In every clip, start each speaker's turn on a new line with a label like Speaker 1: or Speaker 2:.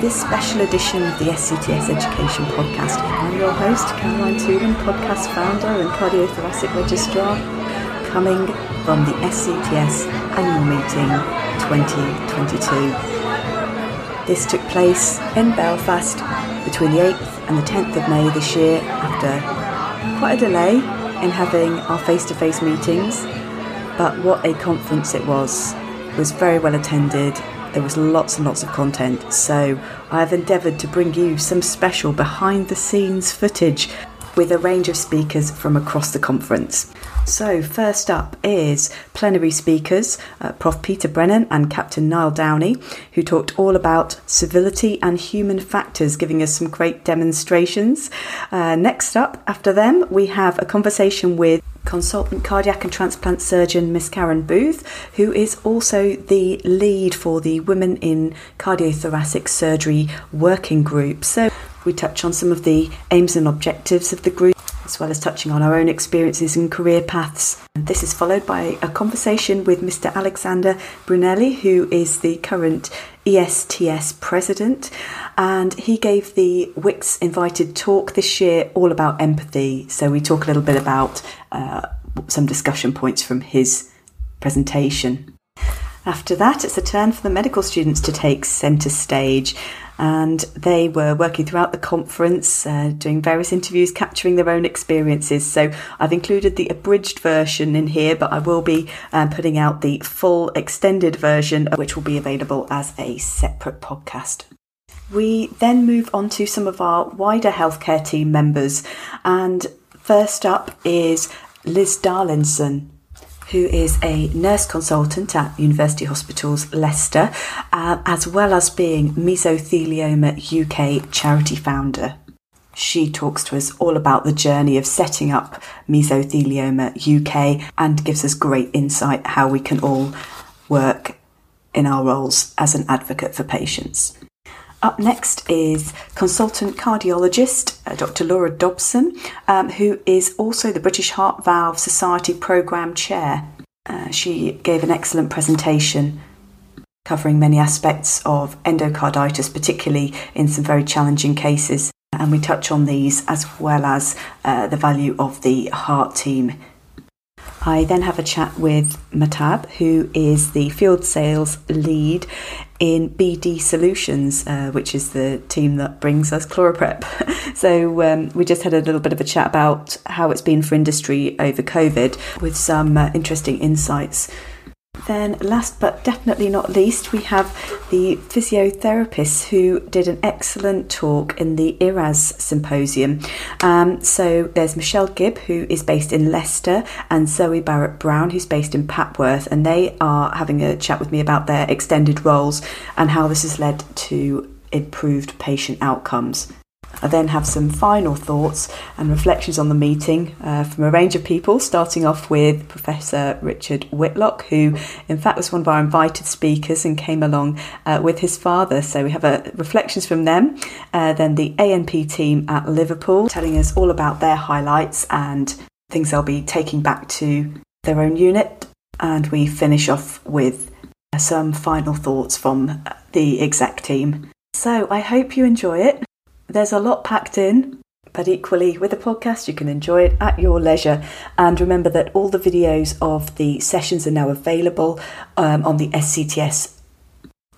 Speaker 1: this special edition of the SCTS Education Podcast. I'm your host, Caroline Toolan, podcast founder and cardiothoracic registrar, coming from the SCTS annual meeting 2022. This took place in Belfast between the 8th and the 10th of May this year after quite a delay in having our face to face meetings. But what a conference it was! It was very well attended there was lots and lots of content, so I have endeavoured to bring you some special behind the scenes footage with a range of speakers from across the conference. So, first up is plenary speakers, uh, Prof. Peter Brennan and Captain Niall Downey, who talked all about civility and human factors, giving us some great demonstrations. Uh, next up, after them, we have a conversation with consultant cardiac and transplant surgeon Miss Karen Booth, who is also the lead for the Women in Cardiothoracic Surgery working group. So we touch on some of the aims and objectives of the group. As well as touching on our own experiences and career paths. And this is followed by a conversation with Mr. Alexander Brunelli, who is the current ESTS president, and he gave the Wix invited talk this year all about empathy. So we talk a little bit about uh, some discussion points from his presentation. After that, it's a turn for the medical students to take centre stage. And they were working throughout the conference, uh, doing various interviews, capturing their own experiences. So I've included the abridged version in here, but I will be um, putting out the full extended version, which will be available as a separate podcast. We then move on to some of our wider healthcare team members. And first up is Liz Darlison, who is a nurse consultant at University Hospitals Leicester, uh, as well as being Mesothelioma UK charity founder. She talks to us all about the journey of setting up Mesothelioma UK and gives us great insight how we can all work in our roles as an advocate for patients. Up next is consultant cardiologist uh, Dr. Laura Dobson, um, who is also the British Heart Valve Society Programme Chair. Uh, she gave an excellent presentation covering many aspects of endocarditis, particularly in some very challenging cases. And we touch on these as well as uh, the value of the heart team I then have a chat with Matab, who is the field sales lead in BD Solutions, uh, which is the team that brings us ChloraPrep. so um, we just had a little bit of a chat about how it's been for industry over COVID with some uh, interesting insights then, last but definitely not least, we have the physiotherapists who did an excellent talk in the IRAS symposium. Um, so, there's Michelle Gibb, who is based in Leicester, and Zoe Barrett Brown, who's based in Papworth, and they are having a chat with me about their extended roles and how this has led to improved patient outcomes. I then have some final thoughts and reflections on the meeting uh, from a range of people, starting off with Professor Richard Whitlock, who in fact was one of our invited speakers and came along uh, with his father. So we have uh, reflections from them. Uh, then the ANP team at Liverpool telling us all about their highlights and things they'll be taking back to their own unit. And we finish off with some final thoughts from the exec team. So I hope you enjoy it. There's a lot packed in, but equally with the podcast, you can enjoy it at your leisure. And remember that all the videos of the sessions are now available um, on the SCTS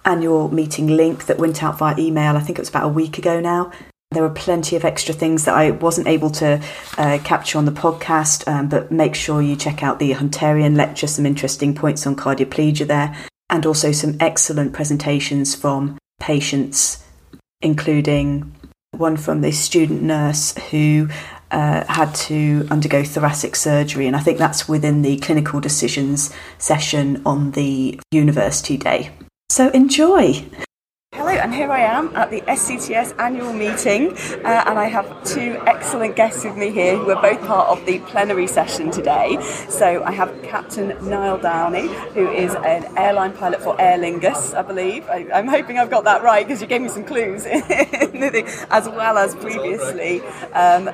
Speaker 1: annual meeting link that went out via email. I think it was about a week ago now. There were plenty of extra things that I wasn't able to uh, capture on the podcast, um, but make sure you check out the Hunterian lecture, some interesting points on cardioplegia there, and also some excellent presentations from patients, including one from this student nurse who uh, had to undergo thoracic surgery, and I think that's within the clinical decisions session on the university day. So enjoy.
Speaker 2: Hello, and here I am at the SCTS annual meeting, uh, and I have two excellent guests with me here who are both part of the plenary session today. So I have Captain Niall Downey, who is an airline pilot for Aer Lingus, I believe. I, am hoping I've got that right because you gave me some clues, as well as previously um,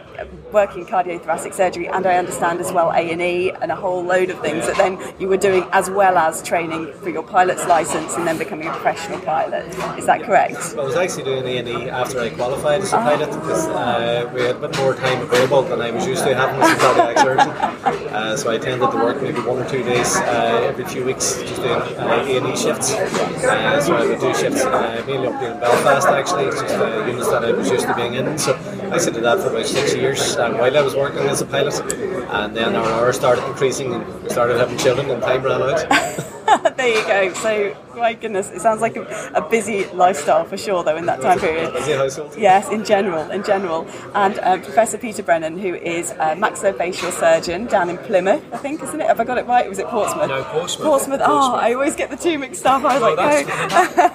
Speaker 2: working cardiothoracic surgery, and I understand as well A and E and a whole load of things that then you were doing as well as training for your pilot's license and then becoming a professional pilot. Is that correct?
Speaker 3: I was actually doing A and E after I qualified as a pilot because uh, we had a bit more time available than I was used to having as a cardiac surgeon. Uh, so I tended to work maybe one or two days uh, every few weeks just doing uh, A and E shifts. Uh, so I would do shifts uh, mainly up here in Belfast actually, it's just the units that I was used to being in. So I did that for about six years while I was working as a pilot, and then our hours started increasing and we started having children and time ran out.
Speaker 2: there you go. So, my goodness, it sounds like a, a, busy lifestyle for sure, though, in that time period.
Speaker 3: Busy household.
Speaker 2: Yes, in general, in general. And um, Professor Peter Brennan, who is a maxillofacial surgeon down in Plymouth, I think, isn't it? Have I got it right? Was it Portsmouth?
Speaker 4: No, Portsmouth.
Speaker 2: Portsmouth. Oh, I always get the two mixed up. I was well, like,
Speaker 4: no.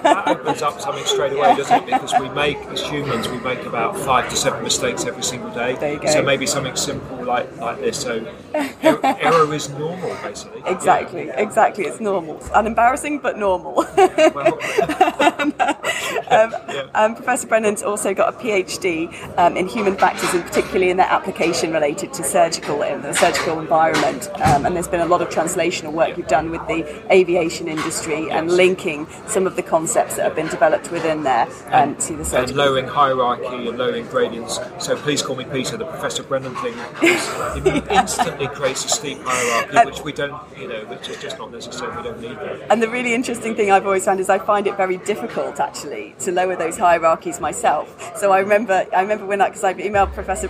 Speaker 4: that, opens up something straight away, doesn't it? Because we make, as humans, we make about five to seven mistakes every single day.
Speaker 2: There you go.
Speaker 4: So maybe something simple like like this. So error, error is normal, basically.
Speaker 2: Exactly, yeah. exactly. It's normal. Unembarrassing, but normal. um, yeah. um, Professor Brennan's also got a PhD um, in human factors, and particularly in their application related to surgical in the surgical environment. Um, and there's been a lot of translational work you've done with the aviation industry and linking some of the concepts that have been developed within there
Speaker 4: and,
Speaker 2: to the
Speaker 4: surgical. And lowering hierarchy and lowering gradients. So please call me Peter. The Professor Brennan thing instantly creates a steep hierarchy, which we don't, you know, which is just not necessary. We don't need that.
Speaker 2: And the really interesting thing I've always found is I find it very difficult actually to lower those hierarchies myself. So I remember, I remember when I, because I've emailed Professor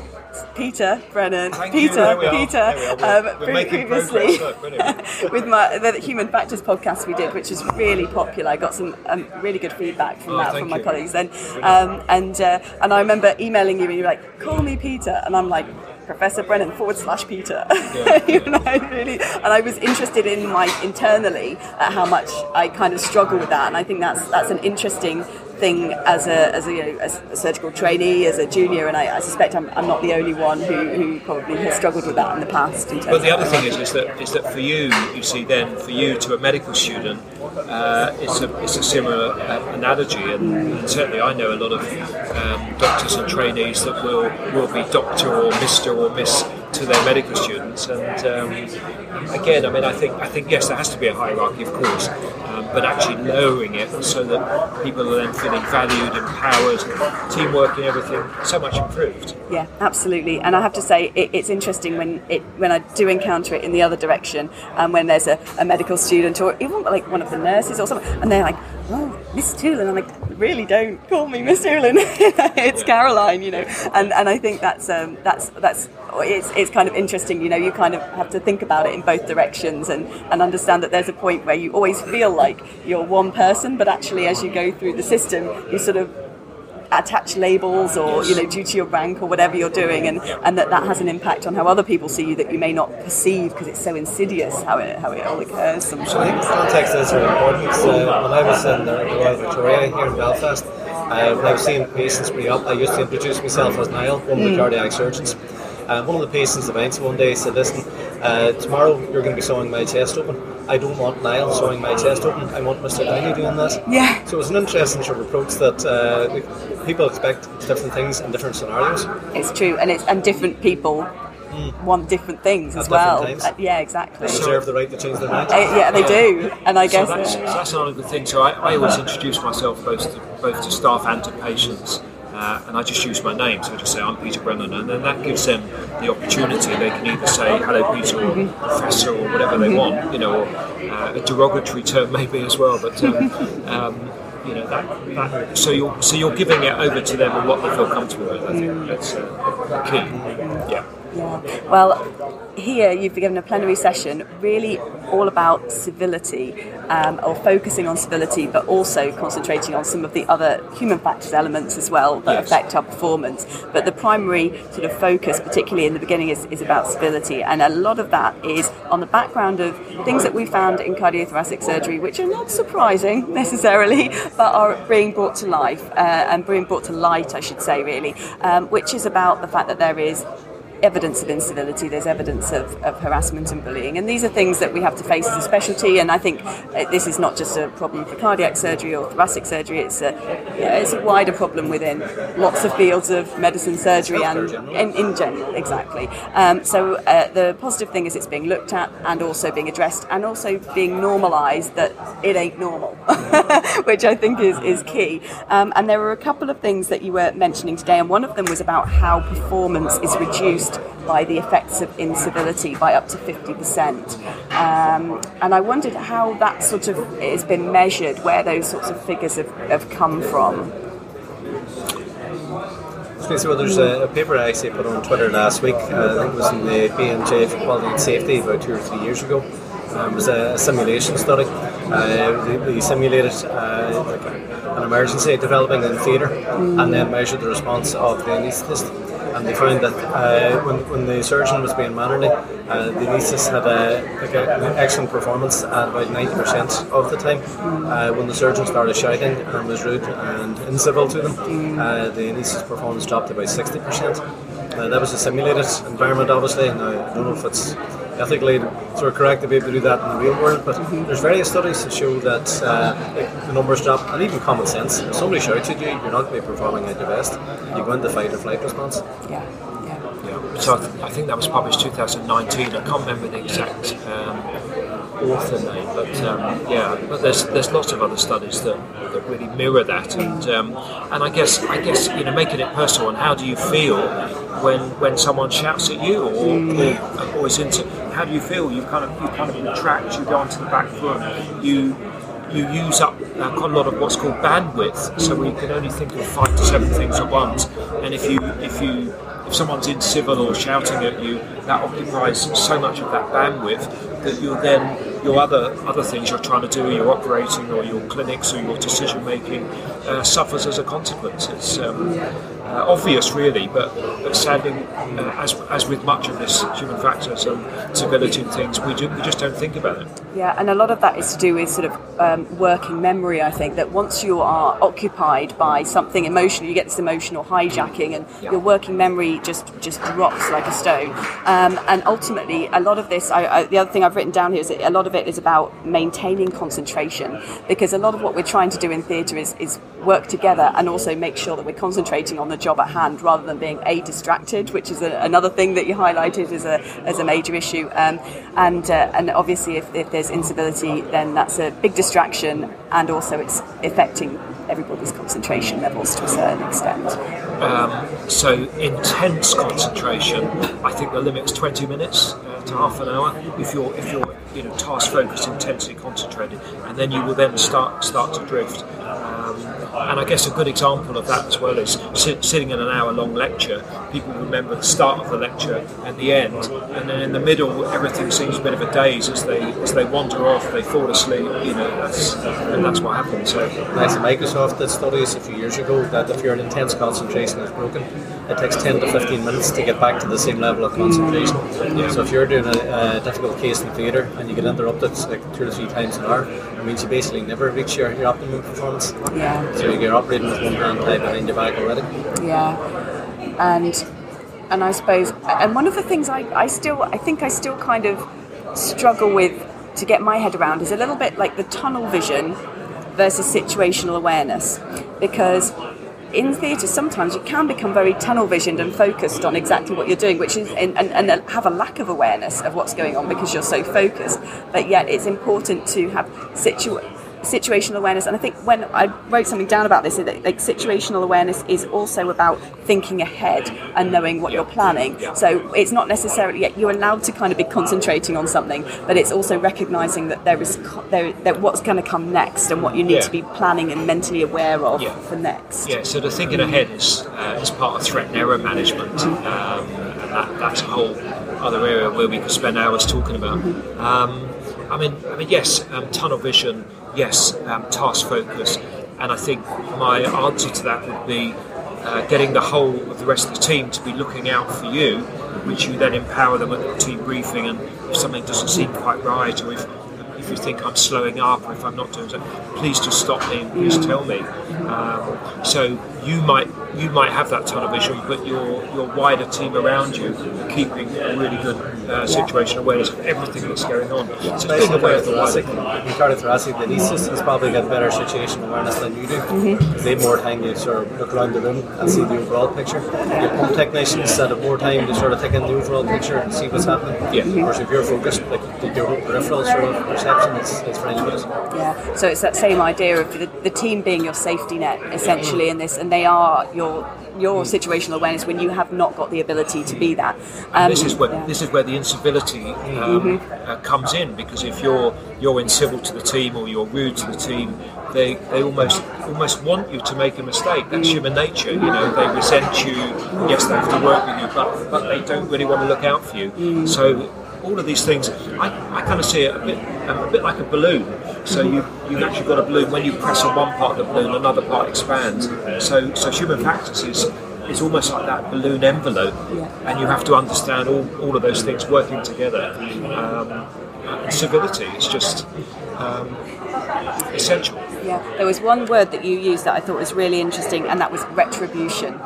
Speaker 2: Peter Brennan,
Speaker 4: Thank
Speaker 2: Peter,
Speaker 4: Peter,
Speaker 2: um, previously with my the Human Factors podcast we did, which was really popular. I got some um, really good feedback from
Speaker 4: oh,
Speaker 2: that from my
Speaker 4: you.
Speaker 2: colleagues. And um, and uh, and I remember emailing you and you were like, "Call me Peter," and I'm like Professor Brennan forward slash Peter. Yeah, you know, really, and I was interested in my internally at how much I kind of struggle with that, and I think that's that's an interesting thing as a, as a, you know, as a surgical trainee, as a junior, and I, I suspect I'm, I'm, not the only one who, who probably has struggled with that in the past.
Speaker 4: but the other thing is, is that is that for you, you see, then for you to a medical student, uh, it's a it's a similar uh, analogy, and, and, certainly I know a lot of um, doctors and trainees that will will be doctor or Mister or Miss to their medical students, and um, again, I mean, I think I think yes, there has to be a hierarchy, of course, um, but actually lowering it so that people are then feeling valued, empowered, teamwork and everything, so much improved.
Speaker 2: Yeah, absolutely. And I have to say, it, it's interesting when it when I do encounter it in the other direction, and um, when there's a, a medical student or even like one of the nurses or something, and they're like, "Oh, Miss Toolan," I'm like, "Really? Don't call me Miss Toolan. it's Caroline," you know. And and I think that's um, that's that's it's, it's kind of interesting, you know, you kind of have to think about it in both directions and, and understand that there's a point where you always feel like you're one person, but actually as you go through the system, you sort of attach labels or you know due to your rank or whatever you're doing and, and that that has an impact on how other people see you that you may not perceive because it's so insidious how it how it all occurs sometimes.
Speaker 3: Context is very important. So when I was in the Royal Victoria here in Belfast, uh, when I was seeing patients pre up, I used to introduce myself as Niall, one of the mm. cardiac surgeons. Uh, one of the patients of mine one day said, listen, uh, tomorrow you're going to be sewing my chest open. I don't want Niall sewing my chest open. I want Mr. Downey doing that.
Speaker 2: Yeah.
Speaker 3: So it's an interesting sort of approach that uh, people expect different things in different scenarios.
Speaker 2: It's true, and it's and different people Mm. want different things
Speaker 3: At
Speaker 2: as well.
Speaker 3: Uh,
Speaker 2: yeah, exactly.
Speaker 3: They deserve the right to change their mind.
Speaker 2: Uh, yeah, they do, and I guess
Speaker 4: that's, uh, that's another good thing. So I, I always introduce myself both to, both to staff and to patients uh, and I just use my name. So I just say I'm Peter Brennan, and then that gives them the opportunity. They can either say hello Peter or mm-hmm. Professor or whatever they want, you know, or uh, a derogatory term maybe as well. But um, um, you know that, that, so you're so you're giving it over to them and what they feel comfortable with. I think that's uh, key. Yeah.
Speaker 2: Yeah. Well, here you've given a plenary session really all about civility um, or focusing on civility, but also concentrating on some of the other human factors elements as well that
Speaker 4: Yes.
Speaker 2: affect our performance. But the primary sort of focus, particularly in the beginning, is, is about civility. And a lot of that is on the background of things that we found in cardiothoracic surgery, which are not surprising necessarily, but are being brought to life uh, and being brought to light, I should say, really, um, which is about the fact that there is evidence of incivility, there's evidence of, of harassment and bullying. And these are things that we have to face as a specialty. And I think uh, this is not just a problem for cardiac surgery or thoracic surgery, it's a, yeah, it's a wider problem within lots of fields of medicine, surgery, and in, in general, exactly. Um, so uh, the positive thing is it's being looked at and also being addressed and also being normalised that it ain't normal, which I think is, is key. Um, and there were a couple of things that you were mentioning today, and one of them was about how performance is reduced by the effects of incivility by up to 50%. Um, and I wondered how that sort of has been measured, where those sorts of figures have, have come from.
Speaker 3: So well, there's a, a paper I actually put on Twitter last week. Uh, I think it was in the BMJ for Quality and Safety about two or three years ago. Um, it was a, simulation study. Uh, they, they simulated uh, like an emergency developing in theatre and then measured the response of the anaesthetist. And they found that uh, when, when the surgeon was being manually, uh, the anaesthetist had a, like a, an excellent performance at about 90% of the time. Uh, when the surgeon started shouting and was rude and incivil to them, uh, the anaesthetist performance dropped to about 60%. Uh, that was a simulated environment, obviously. Now, I don't know if it's ethically sort of correct to be able to do that in the real world, but there's various studies that show that uh, like the numbers drop, and even common sense. If somebody shouts at you, you're not going to be performing at your best. You go into fight or flight response.
Speaker 2: Yeah, yeah.
Speaker 4: Yeah. So I think that was published 2019. I can't remember the exact um, author name, but um, yeah, but there's there's lots of other studies that, that really mirror that, and um, and I guess I guess you know making it personal. And how do you feel when when someone shouts at you or or, or is into? How do you feel? You kind of you kind of retract. You go onto the back foot. You you use up uh, quite a lot of what's called bandwidth, so we can only think of five to seven things at once. And if you if you if someone's incivil or shouting at you, that occupies so much of that bandwidth that you're then your other other things you're trying to do, your operating or your clinics or your decision making, uh, suffers as a consequence. It's um, uh, obvious, really, but, but sadly, uh, as as with much of this human factors and civility and things, we do, we just don't think about it.
Speaker 2: Yeah, and a lot of that is to do with sort of um, working memory. I think that once you are occupied by something emotional, you get this emotional hijacking, and
Speaker 4: Yeah.
Speaker 2: your working memory just just drops like a stone. Um, and ultimately, a lot of this, I, I, the other thing I've written down here is that a lot of it is about maintaining concentration, because a lot of what we're trying to do in theatre is, is work together and also make sure that we're concentrating on the job at hand rather than being a distracted, which is a, another thing that you highlighted as a as a major issue. Um, and uh, and obviously, if, if there's instability, then that's a big distraction, and also it's affecting everybody's concentration levels to a certain extent.
Speaker 4: Um, so intense concentration, I think the limit's 20 minutes uh, to half an hour. If you're if you're you know task focused, intensely concentrated, and then you will then start start to drift. Um, and I guess a good example of that as well is sit, sitting in an hour long lecture. People remember the start of the lecture and the end, and then in the middle everything seems a bit of a daze as they as they wander off. They fall asleep. You know that's and that's what happens. So
Speaker 3: Like Microsoft did studies a few years ago that if your intense concentration is broken, it takes 10 to 15 minutes to get back to the same level of concentration. So if you're doing a, a difficult case in theatre and you get interrupted like two or three times an hour, it means you basically never reach your, your optimum performance.
Speaker 2: Yeah.
Speaker 3: So you're operating with one hand tied behind your back already.
Speaker 2: Yeah, and and I suppose, and one of the things I, I still, I think I still kind of struggle with to get my head around is a little bit like the tunnel vision versus situational awareness, because in theatre sometimes you can become very tunnel visioned and focused on exactly what you're doing, which is and, and, and have a lack of awareness of what's going on because you're so focused. But yet it's important to have situ situational awareness and i think when i wrote something down about this that like situational awareness is also about thinking ahead and knowing what you're planning so it's not necessarily yet you're allowed to kind of be concentrating on something but it's also recognizing that there is co- there that what's going to come next and what you need
Speaker 4: Yeah.
Speaker 2: to be planning and mentally aware of
Speaker 4: Yeah.
Speaker 2: for next
Speaker 4: Yeah, so the thinking ahead is, uh, is part of threat and error management. Um, that, that's a whole other area where we could spend hours talking about. Um, I mean, I mean, yes, um, tunnel vision, yes, um, task focus, and I think my answer to that would be uh, getting the whole of the rest of the team to be looking out for you, which you then empower them at the team briefing. And if something doesn't seem quite right, or if if you think I'm slowing up, or if I'm not doing so, please just stop me and please tell me. Um, so you might you might have that tunnel vision, but your your wider team around you are keeping a really good uh, situation awareness of everything that's going on. So it's being aware of the wider.
Speaker 5: In cardiothoracic, the anaesthetist probably got better situation awareness than you do. Because they have more time to sort of look around the room and see the overall picture. Your pump technicians that have more time to sort of take in the overall picture and see what's happening.
Speaker 4: Yeah.
Speaker 5: Whereas if you're focused, like your peripheral sort of perception, it's, it's very limited.
Speaker 2: Yeah. So it's that same idea of the, the team being your safety net, essentially, in this, and they are your your situational awareness when you have not got the ability to be that. Um,
Speaker 4: this is where
Speaker 2: yeah.
Speaker 4: this is where the incivility um, uh, comes in because if you're you're incivil to the team or you're rude to the team, they, they almost almost want you to make a mistake. That's human nature. You know, they resent you. Yes, they have to work with you, but but they don't really want to look out for you. So. All of these things, I, I kind of see it a bit, um, a bit like a balloon. So you you've actually got a balloon. When you press on one part of the balloon, another part expands. So so human factors is is almost like that balloon envelope, and you have to understand all, all of those things working together. Um, civility is just um, essential.
Speaker 2: Yeah, there was one word that you used that I thought was really interesting, and that was retribution,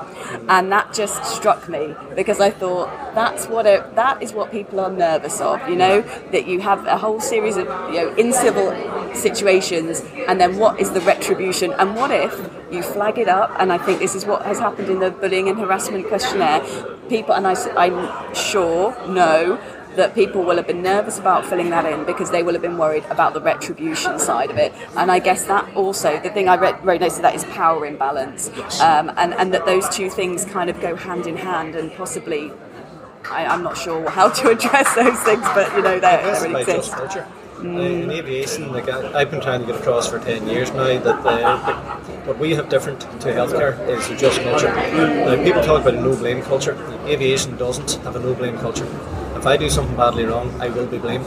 Speaker 2: and that just struck me because I thought that's what it, that is what people are nervous of. You know, that you have a whole series of you know incivil situations, and then what is the retribution, and what if you flag it up? And I think this is what has happened in the bullying and harassment questionnaire. People, and I, I'm sure know that people will have been nervous about filling that in because they will have been worried about the retribution side of it. And I guess that also, the thing I read, wrote notes to that is power imbalance. Um, and, and that those two things kind of go hand in hand and possibly, I, I'm not sure how to address those things, but you know, they, they exist.
Speaker 5: just culture. Uh, in aviation, like I, I've been trying to get across for ten years now that uh, what we have different to healthcare is a just culture. Now, people talk about a no blame culture. Aviation doesn't have a no blame culture. If I do something badly wrong, I will be blamed.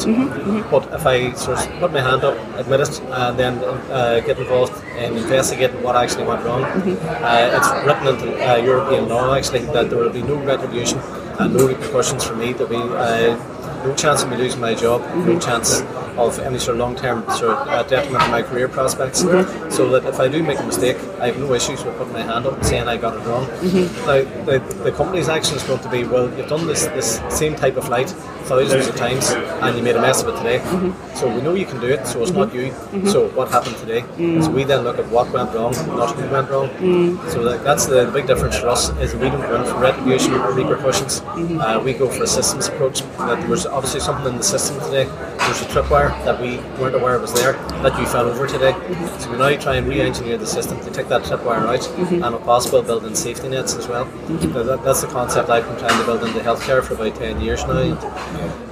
Speaker 5: But if I sort of put my hand up, admit it, and then uh, get involved in investigating what actually went wrong, uh, it's written into uh, European law actually that there will be no retribution and no repercussions for me. There'll be uh, no chance of me losing my job, no chance of any sort of long-term sort of uh, detriment to my career prospects. Mm-hmm. So that if I do make a mistake, I have no issues with putting my hand up and saying I got it wrong. Mm-hmm. Now, the, the company's action is going to be, well, you've done this this same type of flight thousands of times and you made a mess of it today. Mm-hmm. So we know you can do it, so it's not you. So what happened today? Mm. So we then look at what went wrong, not who went wrong. Mm. So that, that's the big difference for us is we don't go in for retribution or repercussions. Uh, we go for a systems approach. That there was obviously something in the system today. There's a tripwire that we weren't aware was there that you fell over today. So we now try and re-engineer the system to take that tripwire out and if possible build in safety nets as well. So that, that's the concept I've been trying to build into healthcare for about 10 years now.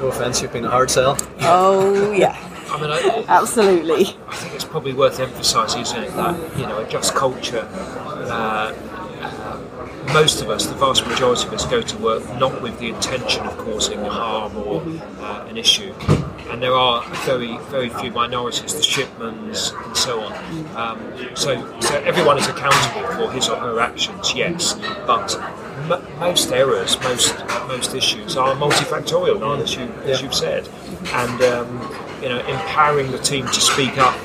Speaker 5: No offence, you've been a hard sell.
Speaker 2: Oh, yeah,
Speaker 4: I mean, I,
Speaker 2: absolutely.
Speaker 4: I think it's probably worth emphasising, isn't it, that you know, a just culture. Uh, uh, most of us, the vast majority of us, go to work not with the intention of causing harm or uh, an issue. And there are very, very few minorities, the Shipmans and so on. Um, so, so everyone is accountable for his or her actions, yes, but m- most errors, most most issues are multifactorial, aren't as you as you've said, and um, you know, empowering the team to speak up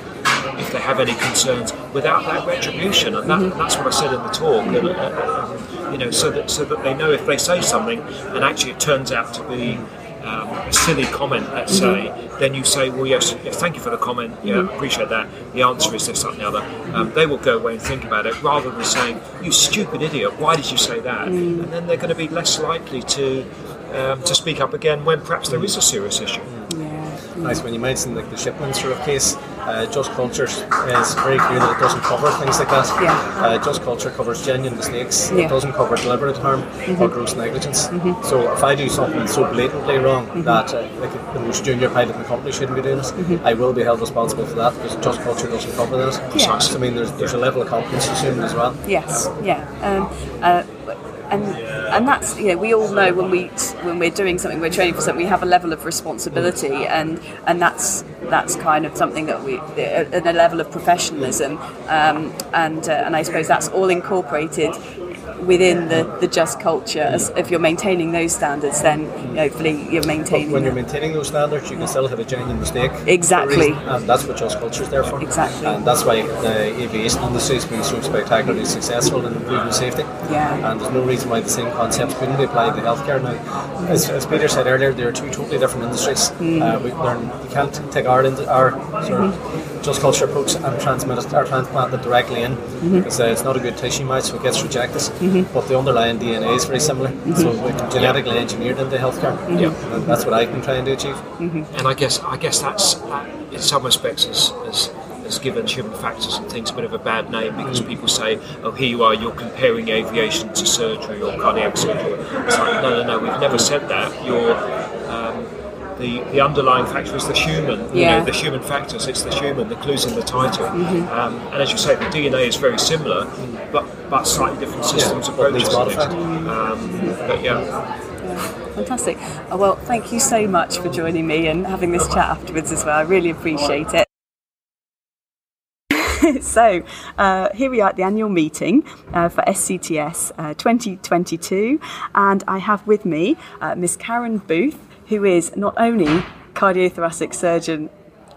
Speaker 4: if they have any concerns without that retribution, and that, that's what I said in the talk. And, uh, um, you know, so that so that they know if they say something and actually it turns out to be um, a silly comment, let's say, then you say, well, yes, yes, thank you for the comment. Yeah, I appreciate that. The answer is this, that, and the other. Um, they will go away and think about it rather than saying, you stupid idiot, why did you say that? And then they're going to be less likely to um, to speak up again when perhaps there is a serious issue.
Speaker 5: Nice when you mentioned like the Shipman sort of case. Uh, just culture is very clear that it doesn't cover things like that.
Speaker 2: Yeah.
Speaker 5: Uh, just culture covers genuine mistakes.
Speaker 2: Yeah.
Speaker 5: It doesn't cover deliberate harm or gross negligence. So if I do something so blatantly wrong that uh, like the most junior pilot in the company shouldn't be doing it, I will be held responsible for that because just culture doesn't cover that.
Speaker 2: Yeah.
Speaker 5: So, I mean, there's, there's a level of competence assumed as well.
Speaker 2: Yes, yeah. Um, uh, and and that's you know we all know when we when we're doing something we're training for something we have a level of responsibility. And and that's that's kind of something that we at a level of professionalism. Um, and uh, and I suppose that's all incorporated within the, the just culture. As, if you're maintaining those standards, then hopefully you're maintaining.
Speaker 5: when you're maintaining those standards, you can still have a genuine mistake.
Speaker 2: Exactly.
Speaker 5: And that's what just culture is there for.
Speaker 2: Exactly.
Speaker 5: And that's why the aviation industry has been so spectacularly successful in improving safety.
Speaker 2: Yeah.
Speaker 5: And there's no reason why the same concepts couldn't be applied to healthcare now. As, as Peter said earlier, they are two totally different industries.
Speaker 2: Mm.
Speaker 5: Uh, we learn, you can't take our, our sort of just culture approach and transmit it or transplant it directly in
Speaker 2: Mm-hmm.
Speaker 5: because uh, it's not a good tissue match, so it gets rejected. Mm-hmm. But the underlying DNA is very similar. Mm-hmm. So
Speaker 2: Mm-hmm.
Speaker 5: we can genetically engineered into healthcare. Mm-hmm.
Speaker 4: Yeah.
Speaker 5: And that's what I've been trying to achieve.
Speaker 4: and I guess I guess that's that in some respects has, has, has given human factors and things a bit of a bad name because mm. people say, oh, here you are, you're comparing aviation to surgery or cardiac surgery. It's like, no, no, no, we've never mm. said that. You're um, the, the underlying factor is the human, you
Speaker 2: Yeah.
Speaker 4: know, the human factors. It's the human. The clues in the title. Um, and as you say, the DNA is very similar, but but slightly different systems
Speaker 5: but
Speaker 4: approaches. things. Um, but yeah.
Speaker 2: Fantastic. Oh, well, thank you so much for joining me and having this chat afterwards as well. I really appreciate it. so, uh, here we are at the annual meeting uh, for SCTS uh, 2022, and I have with me uh, Miss Karen Booth, who is not only cardiothoracic surgeon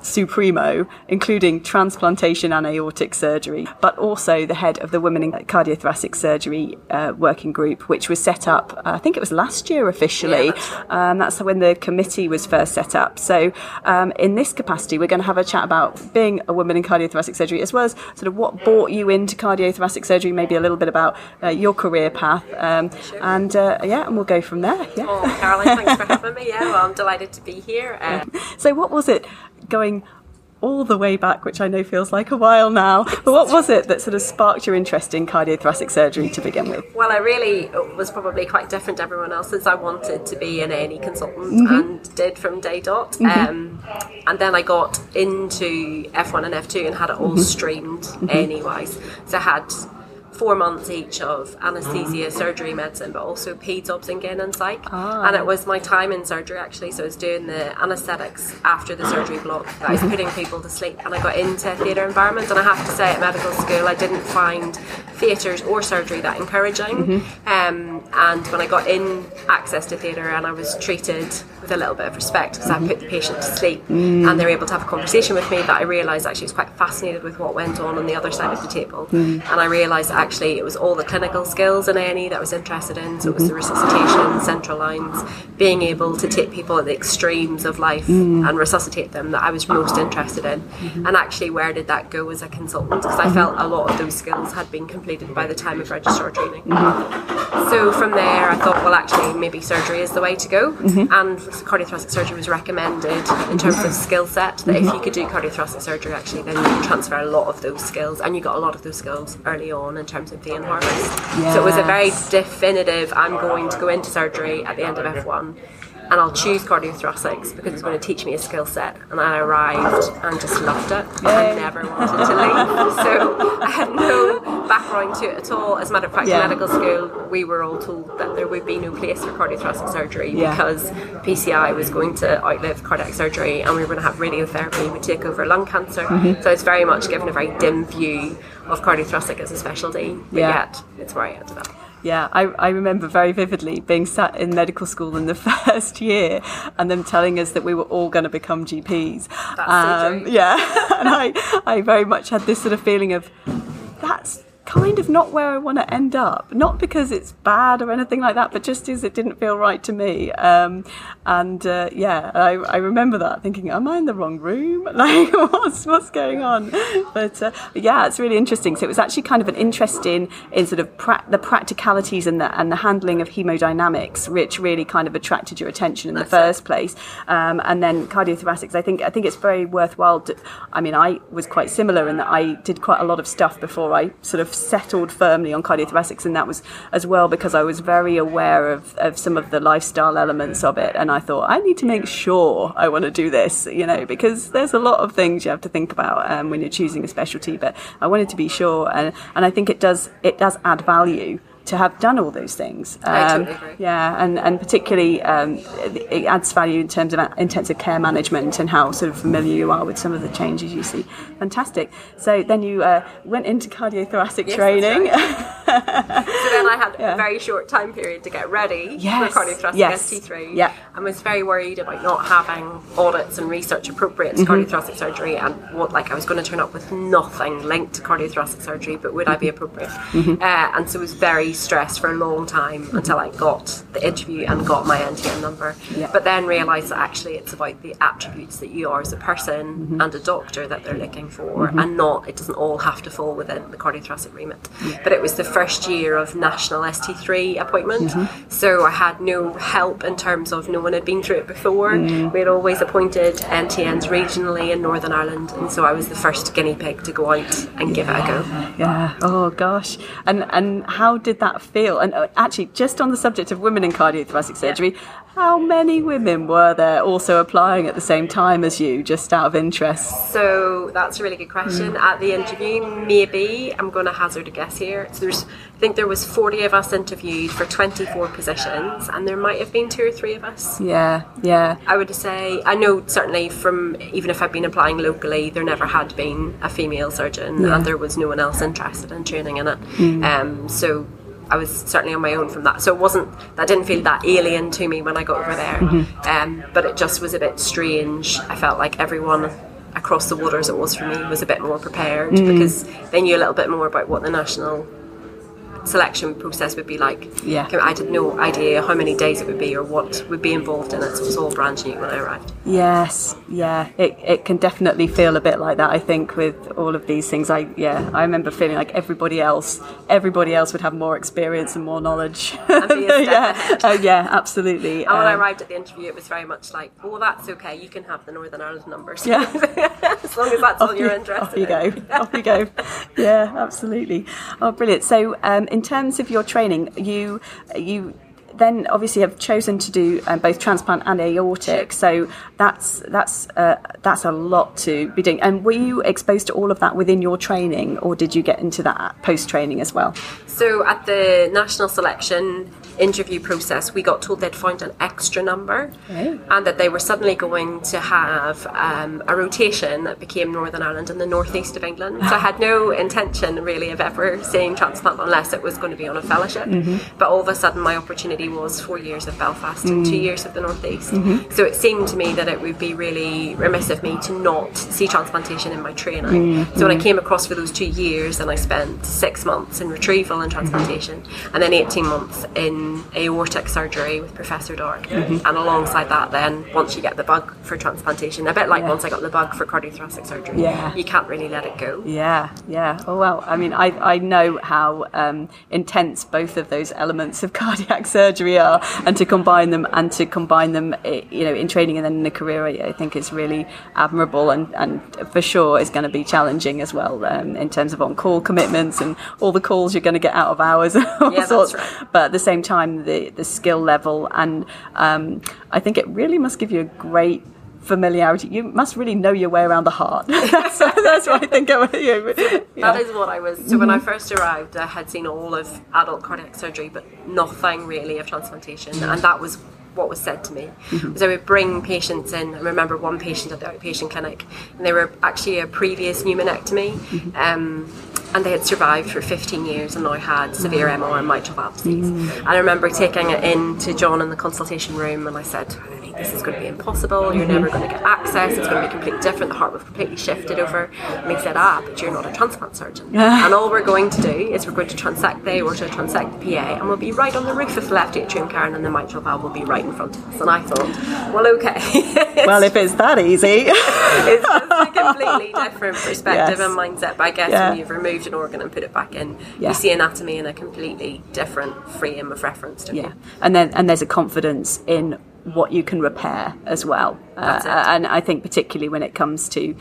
Speaker 2: supremo, including transplantation and aortic surgery, but also the head of the Women in Cardiothoracic Surgery uh, working group, which was set up, uh, I think it was last year officially. um, that's when the committee was first set up. So, um, in this capacity, we're going to have a chat about being a woman in cardiothoracic surgery, as well as sort of what brought you into cardiothoracic surgery, maybe a little bit about uh, your career path, um, and uh, yeah, and we'll go from there. Yeah.
Speaker 6: Oh, Caroline, thanks for having me. Yeah, well, I'm delighted to be here. Um,
Speaker 2: So, what was it going all the way back, which I know feels like a while now, but what was it that sort of sparked your interest in cardiothoracic surgery to begin with?
Speaker 6: well, I really was probably quite different to everyone else since I wanted to be an A&E consultant mm-hmm. and did from day dot. Mm-hmm. Um, and then I got into F1 and F2 and had it all mm-hmm. streamed A&E wise. So I had four months each of anaesthesia, surgery, medicine, but also peds, obs and gyn and psych. And it was my time in surgery actually, so I was doing the anaesthetics after the surgery block. I was putting people to sleep and I got into a theatre environment and I have to say at medical school I didn't find theatres or surgery that encouraging. Mm-hmm. Um, and when I got in access to theatre and I was treated with a little bit of respect because I mm-hmm. put the patient to sleep mm. and they were able to have a conversation with me that I realised actually was quite fascinated with what went on on the other side of the table. Mm. And I realised actually it was all the clinical skills in A&E that I was interested in. So it was the resuscitation, central lines, being able to take people at the extremes of life mm. and resuscitate them that I was most interested in. Mm-hmm. And actually, where did that go as a consultant? Because I mm-hmm. felt a lot of those skills had been completed by the time of registrar training. Mm-hmm. So from there, I thought, well, actually, maybe surgery is the way to go. And cardiothoracic surgery was recommended in terms of skill set. That if you could do cardiothoracic surgery, actually, then you can transfer a lot of those skills, and you got a lot of those skills early on in terms of vein harvest. So it was a very definitive. I'm going to go into surgery at the end of F1. And I'll choose cardiothoracics because it's going to teach me a skill set. And I arrived and just loved it. I never wanted to leave. So I had no background to it at all. As a matter of fact,
Speaker 2: Yeah.
Speaker 6: in medical school, we were all told that there would be no place for cardiothoracic surgery
Speaker 2: Yeah.
Speaker 6: because PCI was going to outlive cardiac surgery and we were going to have radiotherapy would take over lung cancer.
Speaker 2: Mm-hmm.
Speaker 6: So it's very much given a very dim view of cardiothoracic as a specialty, but
Speaker 2: Yeah.
Speaker 6: yet it's where I ended up.
Speaker 2: Yeah, I, I remember very vividly being sat in medical school in the first year and them telling us that we were all going to become GPs.
Speaker 6: So um,
Speaker 2: yeah, and I, I very much had this sort of feeling of that's kind of not where I want to end up. Not because it's bad or anything like that, but just as it didn't feel right to me. Um, and uh, yeah, I, I remember that thinking, am I in the wrong room? Like, what's what's going on? But uh, yeah, it's really interesting. So it was actually kind of an interest in in sort of pra- the practicalities and the and the handling of hemodynamics, which really kind of attracted your attention in the first place. Um, and then cardiothoracics. I think I think it's very worthwhile. To, I mean, I was quite similar in that I did quite a lot of stuff before I sort of settled firmly on cardiothoracics, and that was as well because I was very aware of, of some of the lifestyle elements of it, and I thought I need to make sure I want to do this, you know, because there's a lot of things you have to think about um, when you're choosing a specialty. But I wanted to be sure, and and I think it does it does add value to have done all those things. Um,
Speaker 6: totally.
Speaker 2: Yeah, and, and particularly um, it adds value in terms of intensive care management and how sort of familiar you are with some of the changes you see. Fantastic. So then you uh, went into cardiothoracic
Speaker 6: Yes,
Speaker 2: training.
Speaker 6: So then I had
Speaker 2: Yeah.
Speaker 6: a very short time period to get ready
Speaker 2: Yes,
Speaker 6: for cardiothoracic
Speaker 2: yes,
Speaker 6: ST3.
Speaker 2: yeah.
Speaker 6: And was very worried about not having audits and research appropriate
Speaker 2: Mm-hmm.
Speaker 6: cardiothoracic surgery and what like I was going to turn up with nothing linked to cardiothoracic surgery, but would I be appropriate?
Speaker 2: Mm-hmm.
Speaker 6: Uh, and so it was very stressed for a long time until I got the interview and got my NTN number.
Speaker 2: Yeah.
Speaker 6: But then realised that actually it's about the attributes that you are as a person
Speaker 2: Mm-hmm.
Speaker 6: and a doctor that they're looking for, and not it doesn't all have to fall within the cardiothoracic remit. But it was the first year of national ST3 appointment,
Speaker 2: Mm-hmm.
Speaker 6: so I had no help in terms of no one had been through it before.
Speaker 2: Mm.
Speaker 6: We had always appointed NTNs regionally in Northern Ireland, and so I was the first guinea pig to go out and give it a go.
Speaker 2: Yeah. Oh gosh. And and how did that feel? And uh, actually, just on the subject of women in cardiothoracic surgery, how many women were there also applying at the same time as you, just out of interest?
Speaker 6: So that's a really good question. At the interview, maybe I'm going to hazard a guess here. So there's, I think there was 40 of us interviewed for 24 positions, and there might have been two or three of us.
Speaker 2: Yeah. Yeah.
Speaker 6: I would say I know certainly from even if I've been applying locally, there never had been a female surgeon,
Speaker 2: Yeah.
Speaker 6: and there was no one else interested in training in it. Um, so. I was certainly on my own from that, so it wasn't that didn't feel that alien to me when I got over there. Um, but it just was a bit strange. I felt like everyone across the waters it was for me was a bit more prepared because they knew a little bit more about what the national selection process would be like.
Speaker 2: Yeah.
Speaker 6: I had no idea how many days it would be or what would be involved in it, so it was all brand new when I arrived.
Speaker 2: Yes, yeah, it, it can definitely feel a bit like that. I think with all of these things, I yeah, I remember feeling like everybody else, everybody else would have more experience and more knowledge.
Speaker 6: And be a step
Speaker 2: yeah, oh yeah, absolutely.
Speaker 6: And when I
Speaker 2: Um,
Speaker 6: arrived at the interview, it was very much like, "Oh, that's okay. You can have the Northern Ireland numbers,
Speaker 2: Yeah.
Speaker 6: as long as that's all
Speaker 2: off
Speaker 6: you're
Speaker 2: you,
Speaker 6: interested
Speaker 2: off you
Speaker 6: in."
Speaker 2: go, off you go. Yeah, absolutely. Oh, brilliant. So, um, in terms of your training, you you then obviously have chosen to do um, both transplant and aortic. So that's that's uh, that's a lot to be doing. And were you exposed to all of that within your training, or did you get into that post training as well?
Speaker 6: So at the national selection interview process, we got told they'd found an extra number
Speaker 2: Oh.
Speaker 6: and that they were suddenly going to have um, a rotation that became Northern Ireland and the northeast of England. So I had no intention really of ever seeing transplant unless it was going to be on a fellowship. Mm-hmm. But all of a sudden, my opportunity was four years of Belfast and two mm. years of the northeast. Mm-hmm. So it seemed to me that it would be really remiss of me to not see transplantation in my training. Mm-hmm. So when I came across for those two years, and I spent six months in retrieval and transplantation, and then 18 months in aortic surgery with Professor Dark. And alongside that, then once you get the bug for transplantation, a bit like
Speaker 2: Yeah.
Speaker 6: once I got the bug for cardiothoracic surgery,
Speaker 2: Yeah.
Speaker 6: you can't really let it go.
Speaker 2: Yeah, yeah. Oh well, I mean, I, I know how um, intense both of those elements of cardiac surgery are, and to combine them and to combine them, you know, in training and then in a career, I think is really admirable and, and for sure is going to be challenging as well um, in terms of on-call commitments and all the calls you're going to get out of hours and all
Speaker 6: Yeah, that's
Speaker 2: sorts.
Speaker 6: right.
Speaker 2: But at the same time, the the skill level and um, I think it really must give you a great familiarity. You must really know your way around the heart. that's, that's what I think of you.
Speaker 6: That is what I was. So when I first arrived, I had seen all of adult cardiac surgery, but nothing really of transplantation, and that was what was said to me. So I would bring patients in. I remember one patient at the outpatient clinic, and they were actually a previous pneumonectomy. Um, and they had survived for 15 years and now had severe MR and mitral valve disease. And I remember taking it in to John in the consultation room and I said, this is going to be impossible. You're never going to get access. It's going to be completely different. The heart will have completely shifted over. And he said, ah, but you're not a transplant surgeon. and all we're going to do is we're going to transect the aorta, transect the PA, and we'll be right on the roof of the left atrium, Karen, and the mitral valve will be right in front of us. And I thought, well, okay.
Speaker 2: Well, if it's that easy.
Speaker 6: it's just a completely different perspective
Speaker 2: Yes.
Speaker 6: and mindset. But I guess
Speaker 2: Yeah.
Speaker 6: when you've removed an organ and put it back in,
Speaker 2: Yeah.
Speaker 6: you see anatomy in a completely different frame of reference.
Speaker 2: Yeah,
Speaker 6: you?
Speaker 2: and then and there's a confidence in what you can repair as well. Uh. And I think particularly when it comes to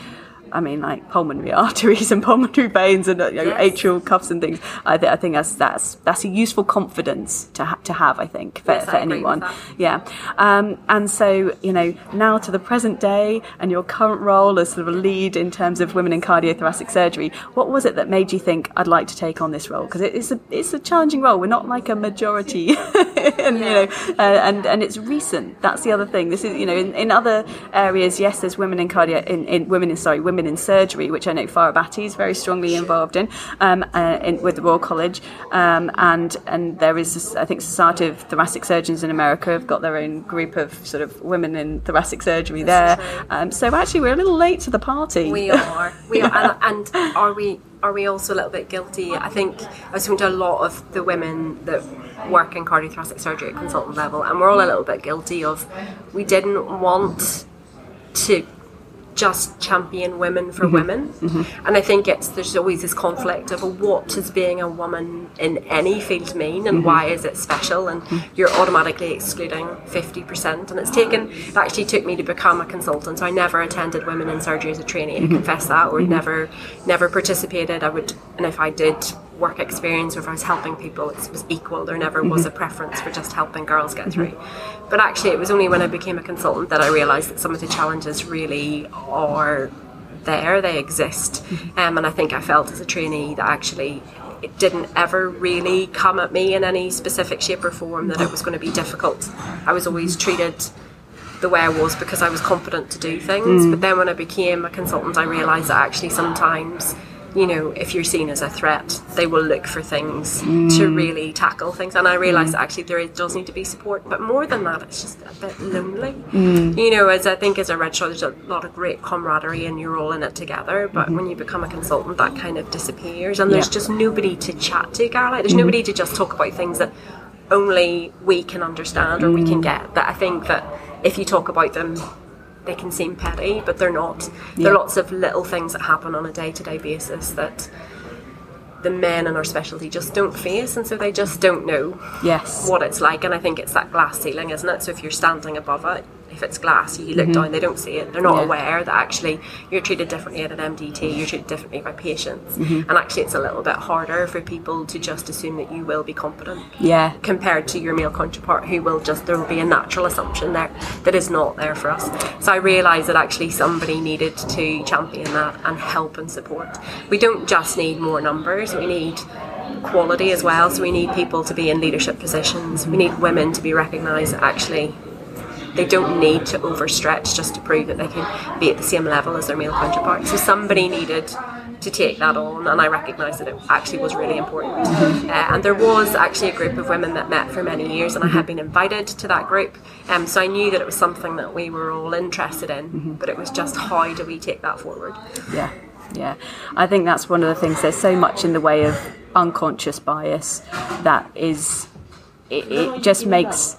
Speaker 2: I mean, like pulmonary arteries and pulmonary veins and uh, you know,
Speaker 6: Yes.
Speaker 2: atrial cuffs and things. I, th- I think that's that's that's a useful confidence to ha- to have. I think for,
Speaker 6: Yes,
Speaker 2: for anyone. Yeah. Um, and so you know now to the present day and your current role as sort of a lead in terms of women in cardiothoracic surgery. What was it that made you think I'd like to take on this role? Because it, it's a it's a challenging role. We're not like a majority, and you know, uh, and and it's recent. That's the other thing. This is you know in, in other areas. Yes, there's women in cardio in, in women in sorry women in surgery, which I know Farah Bhatti is very strongly involved in, um, uh, in with the Royal College, um, and and there is I think Society of Thoracic Surgeons in America have got their own group of sort of women in thoracic surgery there. Um, so actually, we're a little late to the party.
Speaker 6: We are. We are. And, and are we? Are we also a little bit guilty? I think I was talking to a lot of the women that work in cardiothoracic surgery at consultant level, and we're all a little bit guilty of we didn't want to just champion women for mm-hmm. women. Mm-hmm. And i think it's there's always this conflict of what does being a woman in any field mean and why mm-hmm. is it special? And you're automatically excluding 50% and it's taken it actually took me to become a consultant. So i never attended women in surgery as a trainee. I confess that. Or never never participated. I would and if i did work experience if I was helping people, it was equal. There never was a mhm. preference for just helping girls get mhm. through. But actually, it was only when I became a consultant that I realised that some of the challenges really are there, they exist. Mhm. Um, and I think I felt as a trainee that actually it didn't ever really come at me in any specific shape or form that it was going to be difficult. I was always treated the way I was because I was confident to do things. Mm. But then when I became a consultant, I realised that actually sometimes, you know, if you're seen as a threat, they will look for things to mm. really tackle things. And I realised that mm. actually there is, does need to be support. But more than that, it's just a bit lonely. Mm. You know, as I think as a registrar, there's a lot of great camaraderie and you're all in it together. But mm-hmm. when you become a consultant, that kind of disappears. And there's
Speaker 2: Yeah.
Speaker 6: just nobody to chat to, Caroline. There's mm-hmm. nobody to just talk about things that only we can understand or we can get. That I think that if you talk about them, they can seem petty, but they're not. There are lots of little things that happen on a day to day basis that the men in our specialty just don't face, and so they just don't know
Speaker 2: yes.
Speaker 6: what it's like. And I think it's that glass ceiling, isn't it? So if you're standing above it, if it's glass, you look down, they don't see it. They're not
Speaker 2: Yeah.
Speaker 6: aware that actually you're treated differently at an MDT, you're treated differently by patients.
Speaker 2: Mm-hmm.
Speaker 6: And actually, it's a little bit harder for people to just assume that you will be competent
Speaker 2: Yeah.
Speaker 6: compared to your male counterpart who will just there will be a natural assumption there that is not there for us so i realized that actually somebody needed to champion that and help and support we don't just need more numbers we need quality as well so we need people to be in leadership positions we need women to be recognized actually they don't need to overstretch just to prove that they can be at the same level as their male counterparts. So somebody needed to take that on, and I recognised that it actually was really important. Uh, and there was actually a group of women that met for many years, and I had been invited to that group. Um, so I knew that it was something that we were all interested in, but it was just how do we take that forward?
Speaker 2: Yeah, yeah. I think that's one of the things. There's so much in the way of unconscious bias that is, it, it just makes